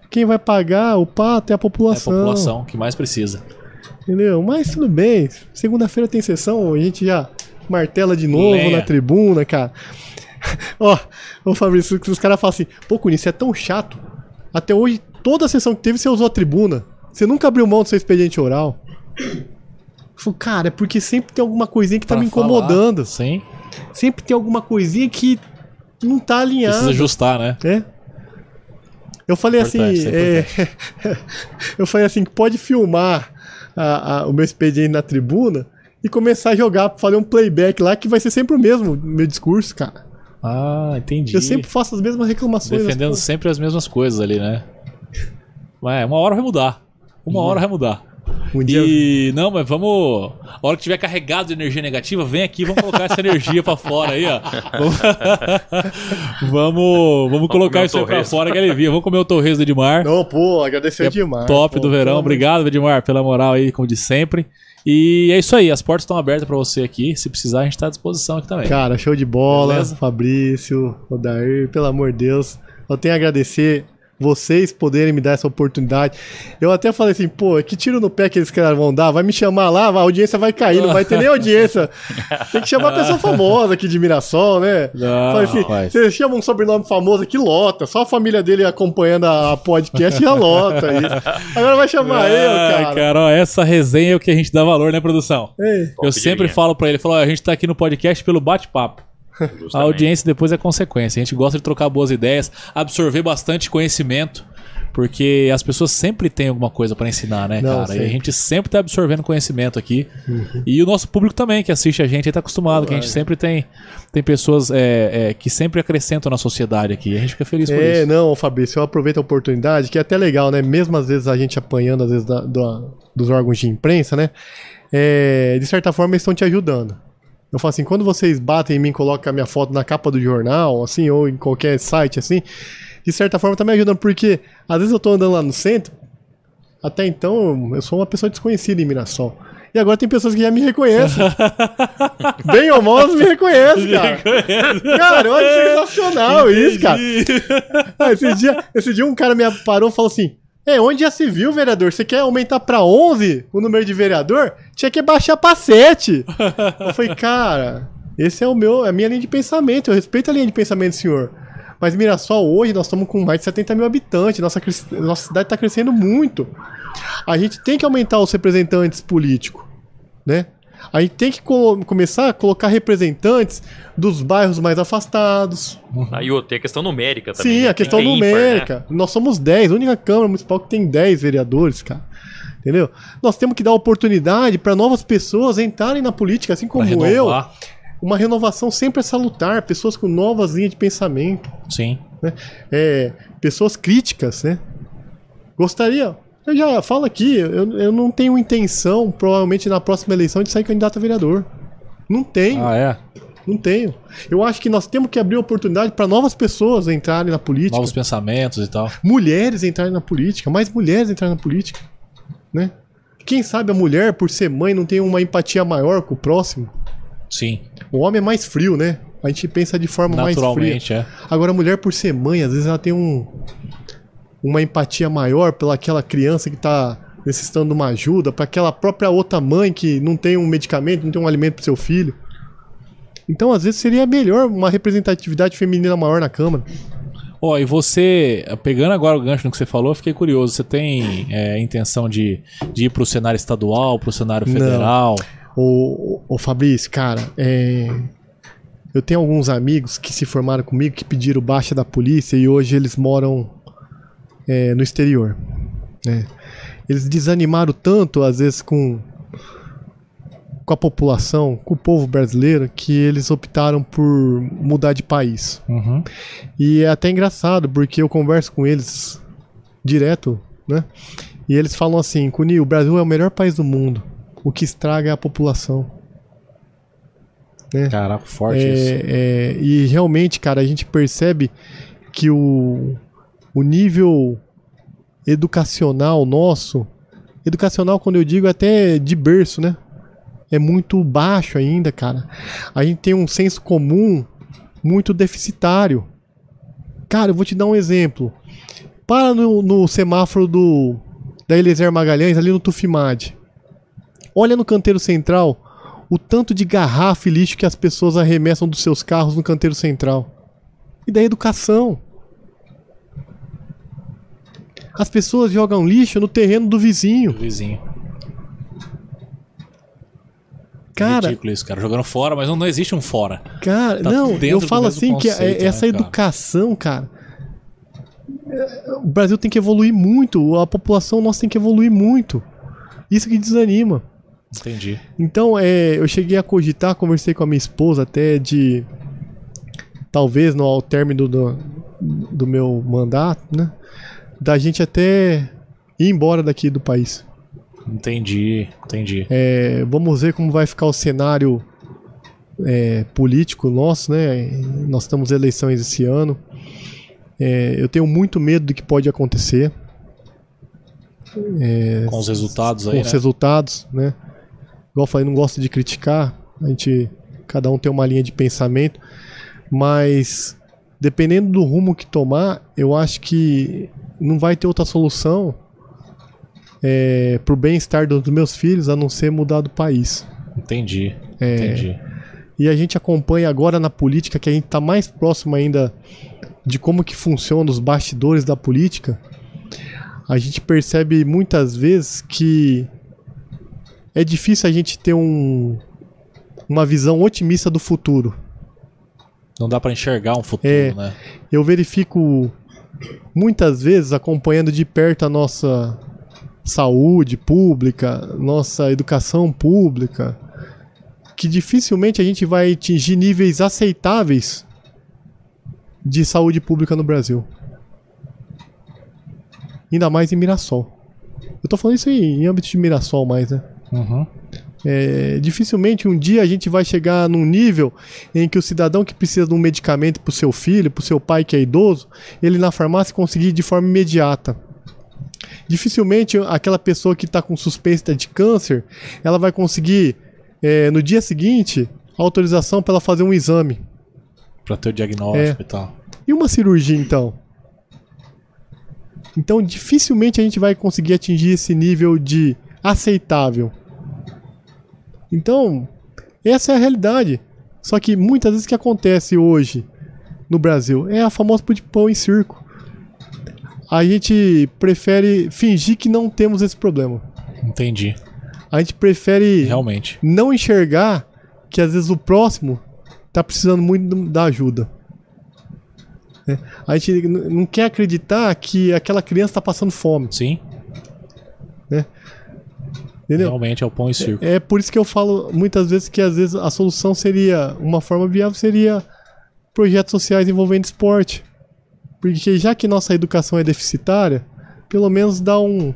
Quem vai pagar o pato é a
É a
população,
população que mais precisa.
Entendeu? Mas tudo bem, segunda-feira tem sessão, a gente já martela de novo
Lenha.
na tribuna, cara. Ó, ô Fabrício, os caras falam assim, pô, Cunha, isso é tão chato. Até hoje, toda a sessão que teve, você usou a tribuna. Você nunca abriu mão do seu expediente oral. Eu falo, cara, é porque sempre tem alguma coisinha que tá
Pra
me incomodando.
falar, Sim.
Sempre tem alguma coisinha que não tá alinhada.
Precisa ajustar, né?
É. Eu falei
Importante,
assim,
é
é, eu falei assim que pode filmar a- a- o meu expediente na tribuna e começar a jogar, fazer um playback lá que vai ser sempre o mesmo meu discurso, cara.
Ah, entendi.
Eu sempre faço as mesmas reclamações.
Defendendo sempre as mesmas coisas ali, né? Mas uma hora vai mudar. Uma hora vai mudar.
Um dia
E não, mas vamos. A hora que tiver carregado de energia negativa, vem aqui, vamos colocar essa energia pra fora aí, ó. Vamos, vamos, colocar
comer um
isso aí pra fora que ele via. Vamos comer o torresmo do Edmar.
Não, pô, agradecer
é
demais.
top
pô,
do verão. Obrigado, Edmar, pela moral aí, como de sempre. E é isso aí, as portas estão abertas pra você aqui. Se precisar, a gente tá à disposição aqui também.
Cara, show de bola.
Beleza?
Fabrício, Odair, pelo amor de Deus. Eu tenho a agradecer vocês poderem me dar essa oportunidade. Eu até falei assim, pô, que tiro no pé que eles caras vão dar. Vai me chamar lá, a audiência vai cair, não vai ter nem audiência. Tem que chamar pessoa famosa aqui de Mirassol, né?
Não,
falei assim, você chama um sobrenome famoso aqui, lota. Só a família dele acompanhando a podcast já lota isso. Agora vai chamar eu,
Ah,
cara.
ó, essa resenha é o que a gente dá valor, né, produção?
Ei,
Eu sempre falo pra ele, falo, ó, a gente tá aqui no podcast pelo bate-papo. A
Justamente.
audiência depois é consequência. A gente gosta de trocar boas ideias, absorver bastante conhecimento, porque as pessoas sempre têm alguma coisa pra ensinar, né,
Não,
cara? E a gente sempre tá absorvendo conhecimento aqui. E o nosso público também, que assiste a gente, tá acostumado, que a gente sempre tem, tem pessoas é, é, que sempre acrescentam na sociedade aqui. E a gente fica feliz por
É,
isso.
não, Fabrício, eu aproveito a oportunidade, que é até legal, né? Mesmo às vezes a gente apanhando, às vezes, da- da- dos órgãos de imprensa, né? É, de certa forma, eles estão te ajudando. Eu falo assim, quando vocês batem em mim e colocam a minha foto na capa do jornal, assim, ou em qualquer site, assim, de certa forma tá me ajudando, porque às vezes eu tô andando lá no centro, até então eu sou uma pessoa desconhecida em Mirassol. E agora tem pessoas que já me reconhecem. Bem ou mal, me reconhecem, cara. Cara, acho sensacional isso, cara. Ah, esse, dia, esse dia um cara me parou e falou assim: É, onde já se viu, vereador? Você quer aumentar pra 11 o número de vereador? Tinha que baixar pra 7. Eu falei, cara, esse é o meu, é a minha linha de pensamento. Eu respeito a linha de pensamento do senhor. Mas Mirassol, hoje, nós estamos com mais de 70 mil habitantes. Nossa, nossa cidade está crescendo muito. A gente tem que aumentar os representantes políticos, né? A gente tem que co- começar a colocar representantes dos bairros mais afastados,
Aí outra, tem a questão numérica também.
Sim,
né?
a questão
ter ímpar,
numérica.
né?
Nós somos 10, a única Câmara Municipal que tem 10 vereadores, cara. Entendeu? Nós temos que dar oportunidade para novas pessoas entrarem na política, assim como eu. Uma renovação sempre é salutar, pessoas com novas linhas de pensamento,
Sim.
né? É, pessoas críticas, né? Gostaria. Eu já falo aqui, eu, eu não tenho intenção, provavelmente na próxima eleição, de sair candidato a vereador. Não tenho.
Ah, é?
Não tenho. Eu acho que nós temos que abrir oportunidade para novas pessoas entrarem na política,
Novos pensamentos e tal.
mulheres entrarem na política, mais mulheres entrarem na política, né? Quem sabe a mulher, por ser mãe, não tem uma empatia maior com o próximo?
Sim.
O homem é mais frio, né? A gente pensa de forma mais fria.
Naturalmente, é.
Agora a mulher, por ser mãe, às vezes ela tem um uma empatia maior pela aquela criança que tá necessitando de uma ajuda, para aquela própria outra mãe que não tem um medicamento, não tem um alimento para seu filho. Então, às vezes, seria melhor uma representatividade feminina maior na Câmara.
Ó, e você, pegando agora o gancho no que você falou, eu fiquei curioso. Você tem é, intenção de, de ir pro cenário estadual, pro cenário federal?
Ô, ô, ô Fabrício, cara, é, eu tenho alguns amigos que se formaram comigo, que pediram baixa da polícia e hoje eles moram é, no exterior. né? Eles desanimaram tanto, às vezes, com, com a população, com o povo brasileiro, que eles optaram por mudar de país.
Uhum.
E é até engraçado, porque eu converso com eles direto, né? E eles falam assim, Cuni, o Brasil é o melhor país do mundo. O que estraga é a população. Né?
Caraca, forte isso.
É, é, e realmente, cara, a gente percebe que o, o nível educacional nosso, educacional quando eu digo até de berço, né? É muito baixo ainda, cara. A gente tem um senso comum muito deficitário. Cara, eu vou te dar um exemplo. Para no, no semáforo do da Eliezer Magalhães, ali no Tufimad. Olha no canteiro central o tanto de garrafa e lixo que as pessoas arremessam dos seus carros no canteiro central. E da educação. As pessoas jogam lixo no terreno do vizinho.
Vizinho.
Cara,
Ridículo isso, cara. Jogando fora, mas não, não existe um fora.
Cara,
Tá
não, eu falo assim que
conceito,
é- essa
né, cara?
educação, cara. é, O Brasil tem que evoluir muito, a população nossa tem que evoluir muito. Isso que desanima.
Entendi.
Então, é, eu cheguei a cogitar, conversei com a minha esposa até de. Talvez no ao término do, do meu mandato, né? Da gente até ir embora daqui do país.
Entendi, entendi.
É, vamos ver como vai ficar o cenário é, político nosso, né? Nós temos eleições esse ano. É, eu tenho muito medo do que pode acontecer
Com os resultados
com
aí,
os
né?
resultados, né? Igual eu falei, não gosto de criticar. A gente, cada um tem uma linha de pensamento, mas dependendo do rumo que tomar, eu acho que não vai ter outra solução é, pro bem-estar dos meus filhos a não ser mudar do país.
Entendi,
É.
entendi.
E a gente acompanha agora na política, que a gente está mais próximo ainda de como que funciona os bastidores da política. A gente percebe muitas vezes que é difícil a gente ter um, uma visão otimista do futuro.
Não dá pra enxergar um futuro,
É.
né?
Eu verifico muitas vezes acompanhando de perto a nossa saúde pública, nossa educação pública, que dificilmente a gente vai atingir níveis aceitáveis de saúde pública no Brasil. Ainda mais em Mirassol. Eu tô falando isso em, em âmbito de Mirassol mais, né?
Uhum.
É, dificilmente um dia a gente vai chegar num nível em que o cidadão que precisa de um medicamento para o seu filho, para o seu pai que é idoso, ele na farmácia conseguir de forma imediata. Dificilmente aquela pessoa que está com suspeita de câncer, ela vai conseguir é, no dia seguinte autorização para ela fazer um exame.
Pra ter o diagnóstico
É.
e tal.
E uma cirurgia então? Então dificilmente a gente vai conseguir atingir esse nível de aceitável. Então, essa é a realidade. Só que muitas vezes o que acontece hoje no Brasil é a famosa pão em circo. A gente prefere fingir que não temos esse problema.
Entendi.
A gente prefere
Realmente.
não enxergar que às vezes o próximo tá precisando muito da ajuda. né? A gente não quer acreditar que aquela criança está passando fome,
Sim,
entendeu?
realmente é o pão e circo.
É por isso que eu falo muitas vezes que às vezes a solução seria, uma forma viável seria projetos sociais envolvendo esporte. Porque já que nossa educação é deficitária, pelo menos dá um.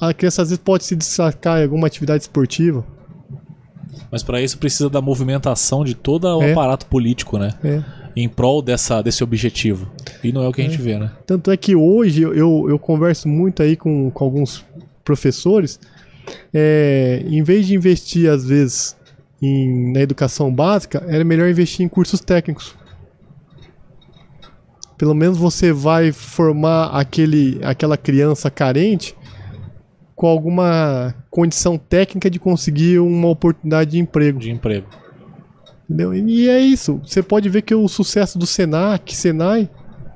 A criança às vezes pode se destacar em alguma atividade esportiva.
Mas pra isso precisa da movimentação de todo o
É.
aparato político, né?
É.
Em prol dessa, desse objetivo. E não é o que a gente vê, né?
Tanto é que hoje eu, eu, eu converso muito aí com, com alguns professores. É, em vez de investir, às vezes, em, na educação básica, era melhor investir em cursos técnicos. Pelo menos você vai formar aquele, aquela criança carente com alguma condição técnica de conseguir uma oportunidade de emprego.
De emprego.
Entendeu? E é isso. Você pode ver que o sucesso do Senac, Senai,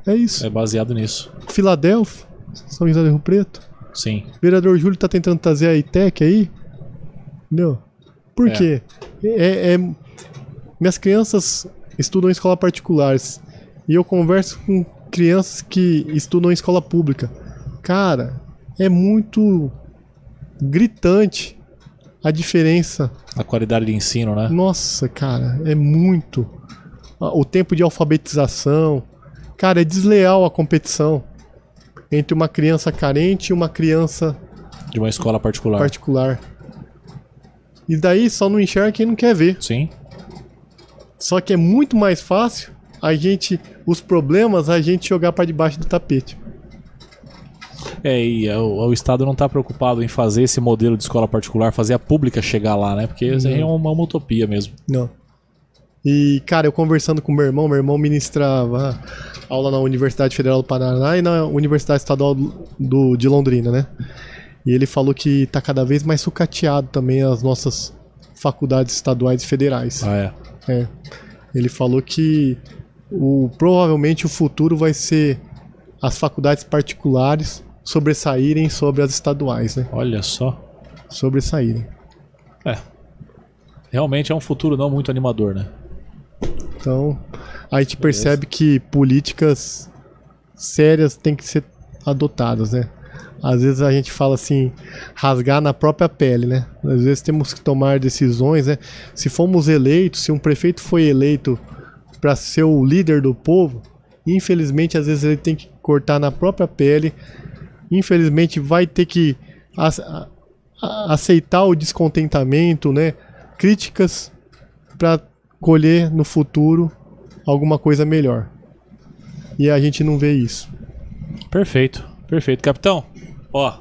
é isso.
É baseado nisso.
Filadélfia, São José do Rio Preto.
Sim.
O vereador Júlio tá tentando trazer a ITEC aí. Entendeu? Por
É.
quê? É, é- Minhas crianças estudam em escola particulares. E eu converso com crianças que estudam em escola pública. Cara, é muito gritante a diferença.
A qualidade de ensino, né?
Nossa, cara, é muito. O tempo de alfabetização. Cara, é desleal a competição entre uma criança carente e uma criança
De uma escola particular.
particular. E daí só não enxerga quem não quer ver.
Sim.
Só que é muito mais fácil a gente, os problemas, a gente jogar pra debaixo do tapete.
É, e é, o, o Estado não está preocupado em fazer esse modelo de escola particular, fazer a pública chegar lá, né? Porque isso aí é uma, uma utopia mesmo.
Não. E, cara, eu conversando com meu irmão, meu irmão ministrava aula na Universidade Federal do Paraná e na Universidade Estadual do, do- de Londrina, né? E ele falou que tá cada vez mais sucateado também as nossas faculdades estaduais e federais.
Ah, é.
É. Ele falou que o, provavelmente o futuro vai ser as faculdades particulares sobressaírem sobre as estaduais, né?
Olha só.
Sobressaírem.
Realmente é um futuro não muito animador, né?
Então, a gente percebe que políticas sérias têm que ser adotadas, né? Às vezes a gente fala assim, rasgar na própria pele, né? Às vezes temos que tomar decisões, né? Se fomos eleitos, se um prefeito foi eleito para ser o líder do povo, infelizmente às vezes ele tem que cortar na própria pele. Infelizmente vai ter que aceitar o descontentamento, né? Críticas para colher no futuro alguma coisa melhor. E a gente não vê isso.
Perfeito, perfeito. Capitão, ó,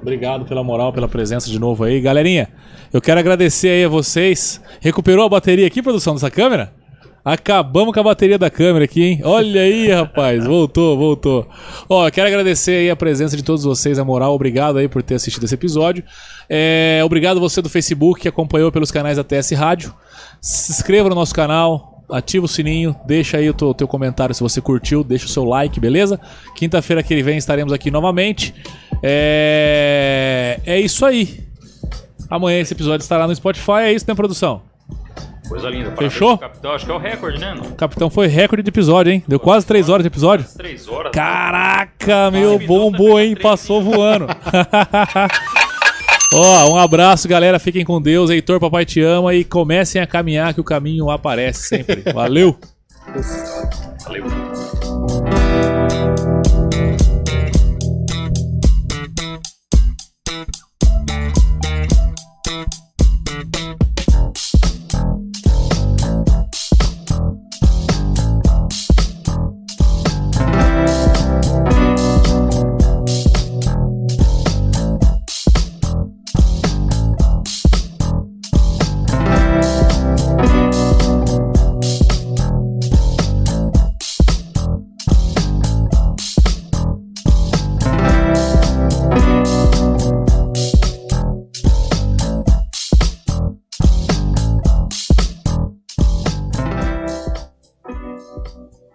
obrigado pela moral, pela presença de novo aí. Galerinha, eu quero agradecer aí a vocês. Recuperou a bateria aqui, produção, dessa câmera? Acabamos com a bateria da câmera aqui, hein? Olha aí, rapaz. Voltou, voltou. Ó, quero agradecer aí a presença de todos vocês, a moral. Obrigado aí por ter assistido esse episódio. É, obrigado você do Facebook que acompanhou pelos canais da TS Rádio. Se inscreva no nosso canal, ativa o sininho, deixa aí o teu, teu comentário se você curtiu, deixa o seu like, beleza? Quinta-feira que vem estaremos aqui novamente. É, é isso aí. Amanhã esse episódio estará no Spotify, é isso, né, produção?
Coisa linda. Parabéns
Fechou?
Capitão, acho que é o recorde, né?
O Capitão foi recorde de episódio, hein? Deu quase 3 horas de episódio.
Três horas.
Caraca, meu bombou,
vai
hein? Passou voando. Ó, um abraço, galera. Fiquem com Deus. Heitor, papai te ama. E comecem a caminhar que o caminho aparece sempre. Valeu!
Valeu.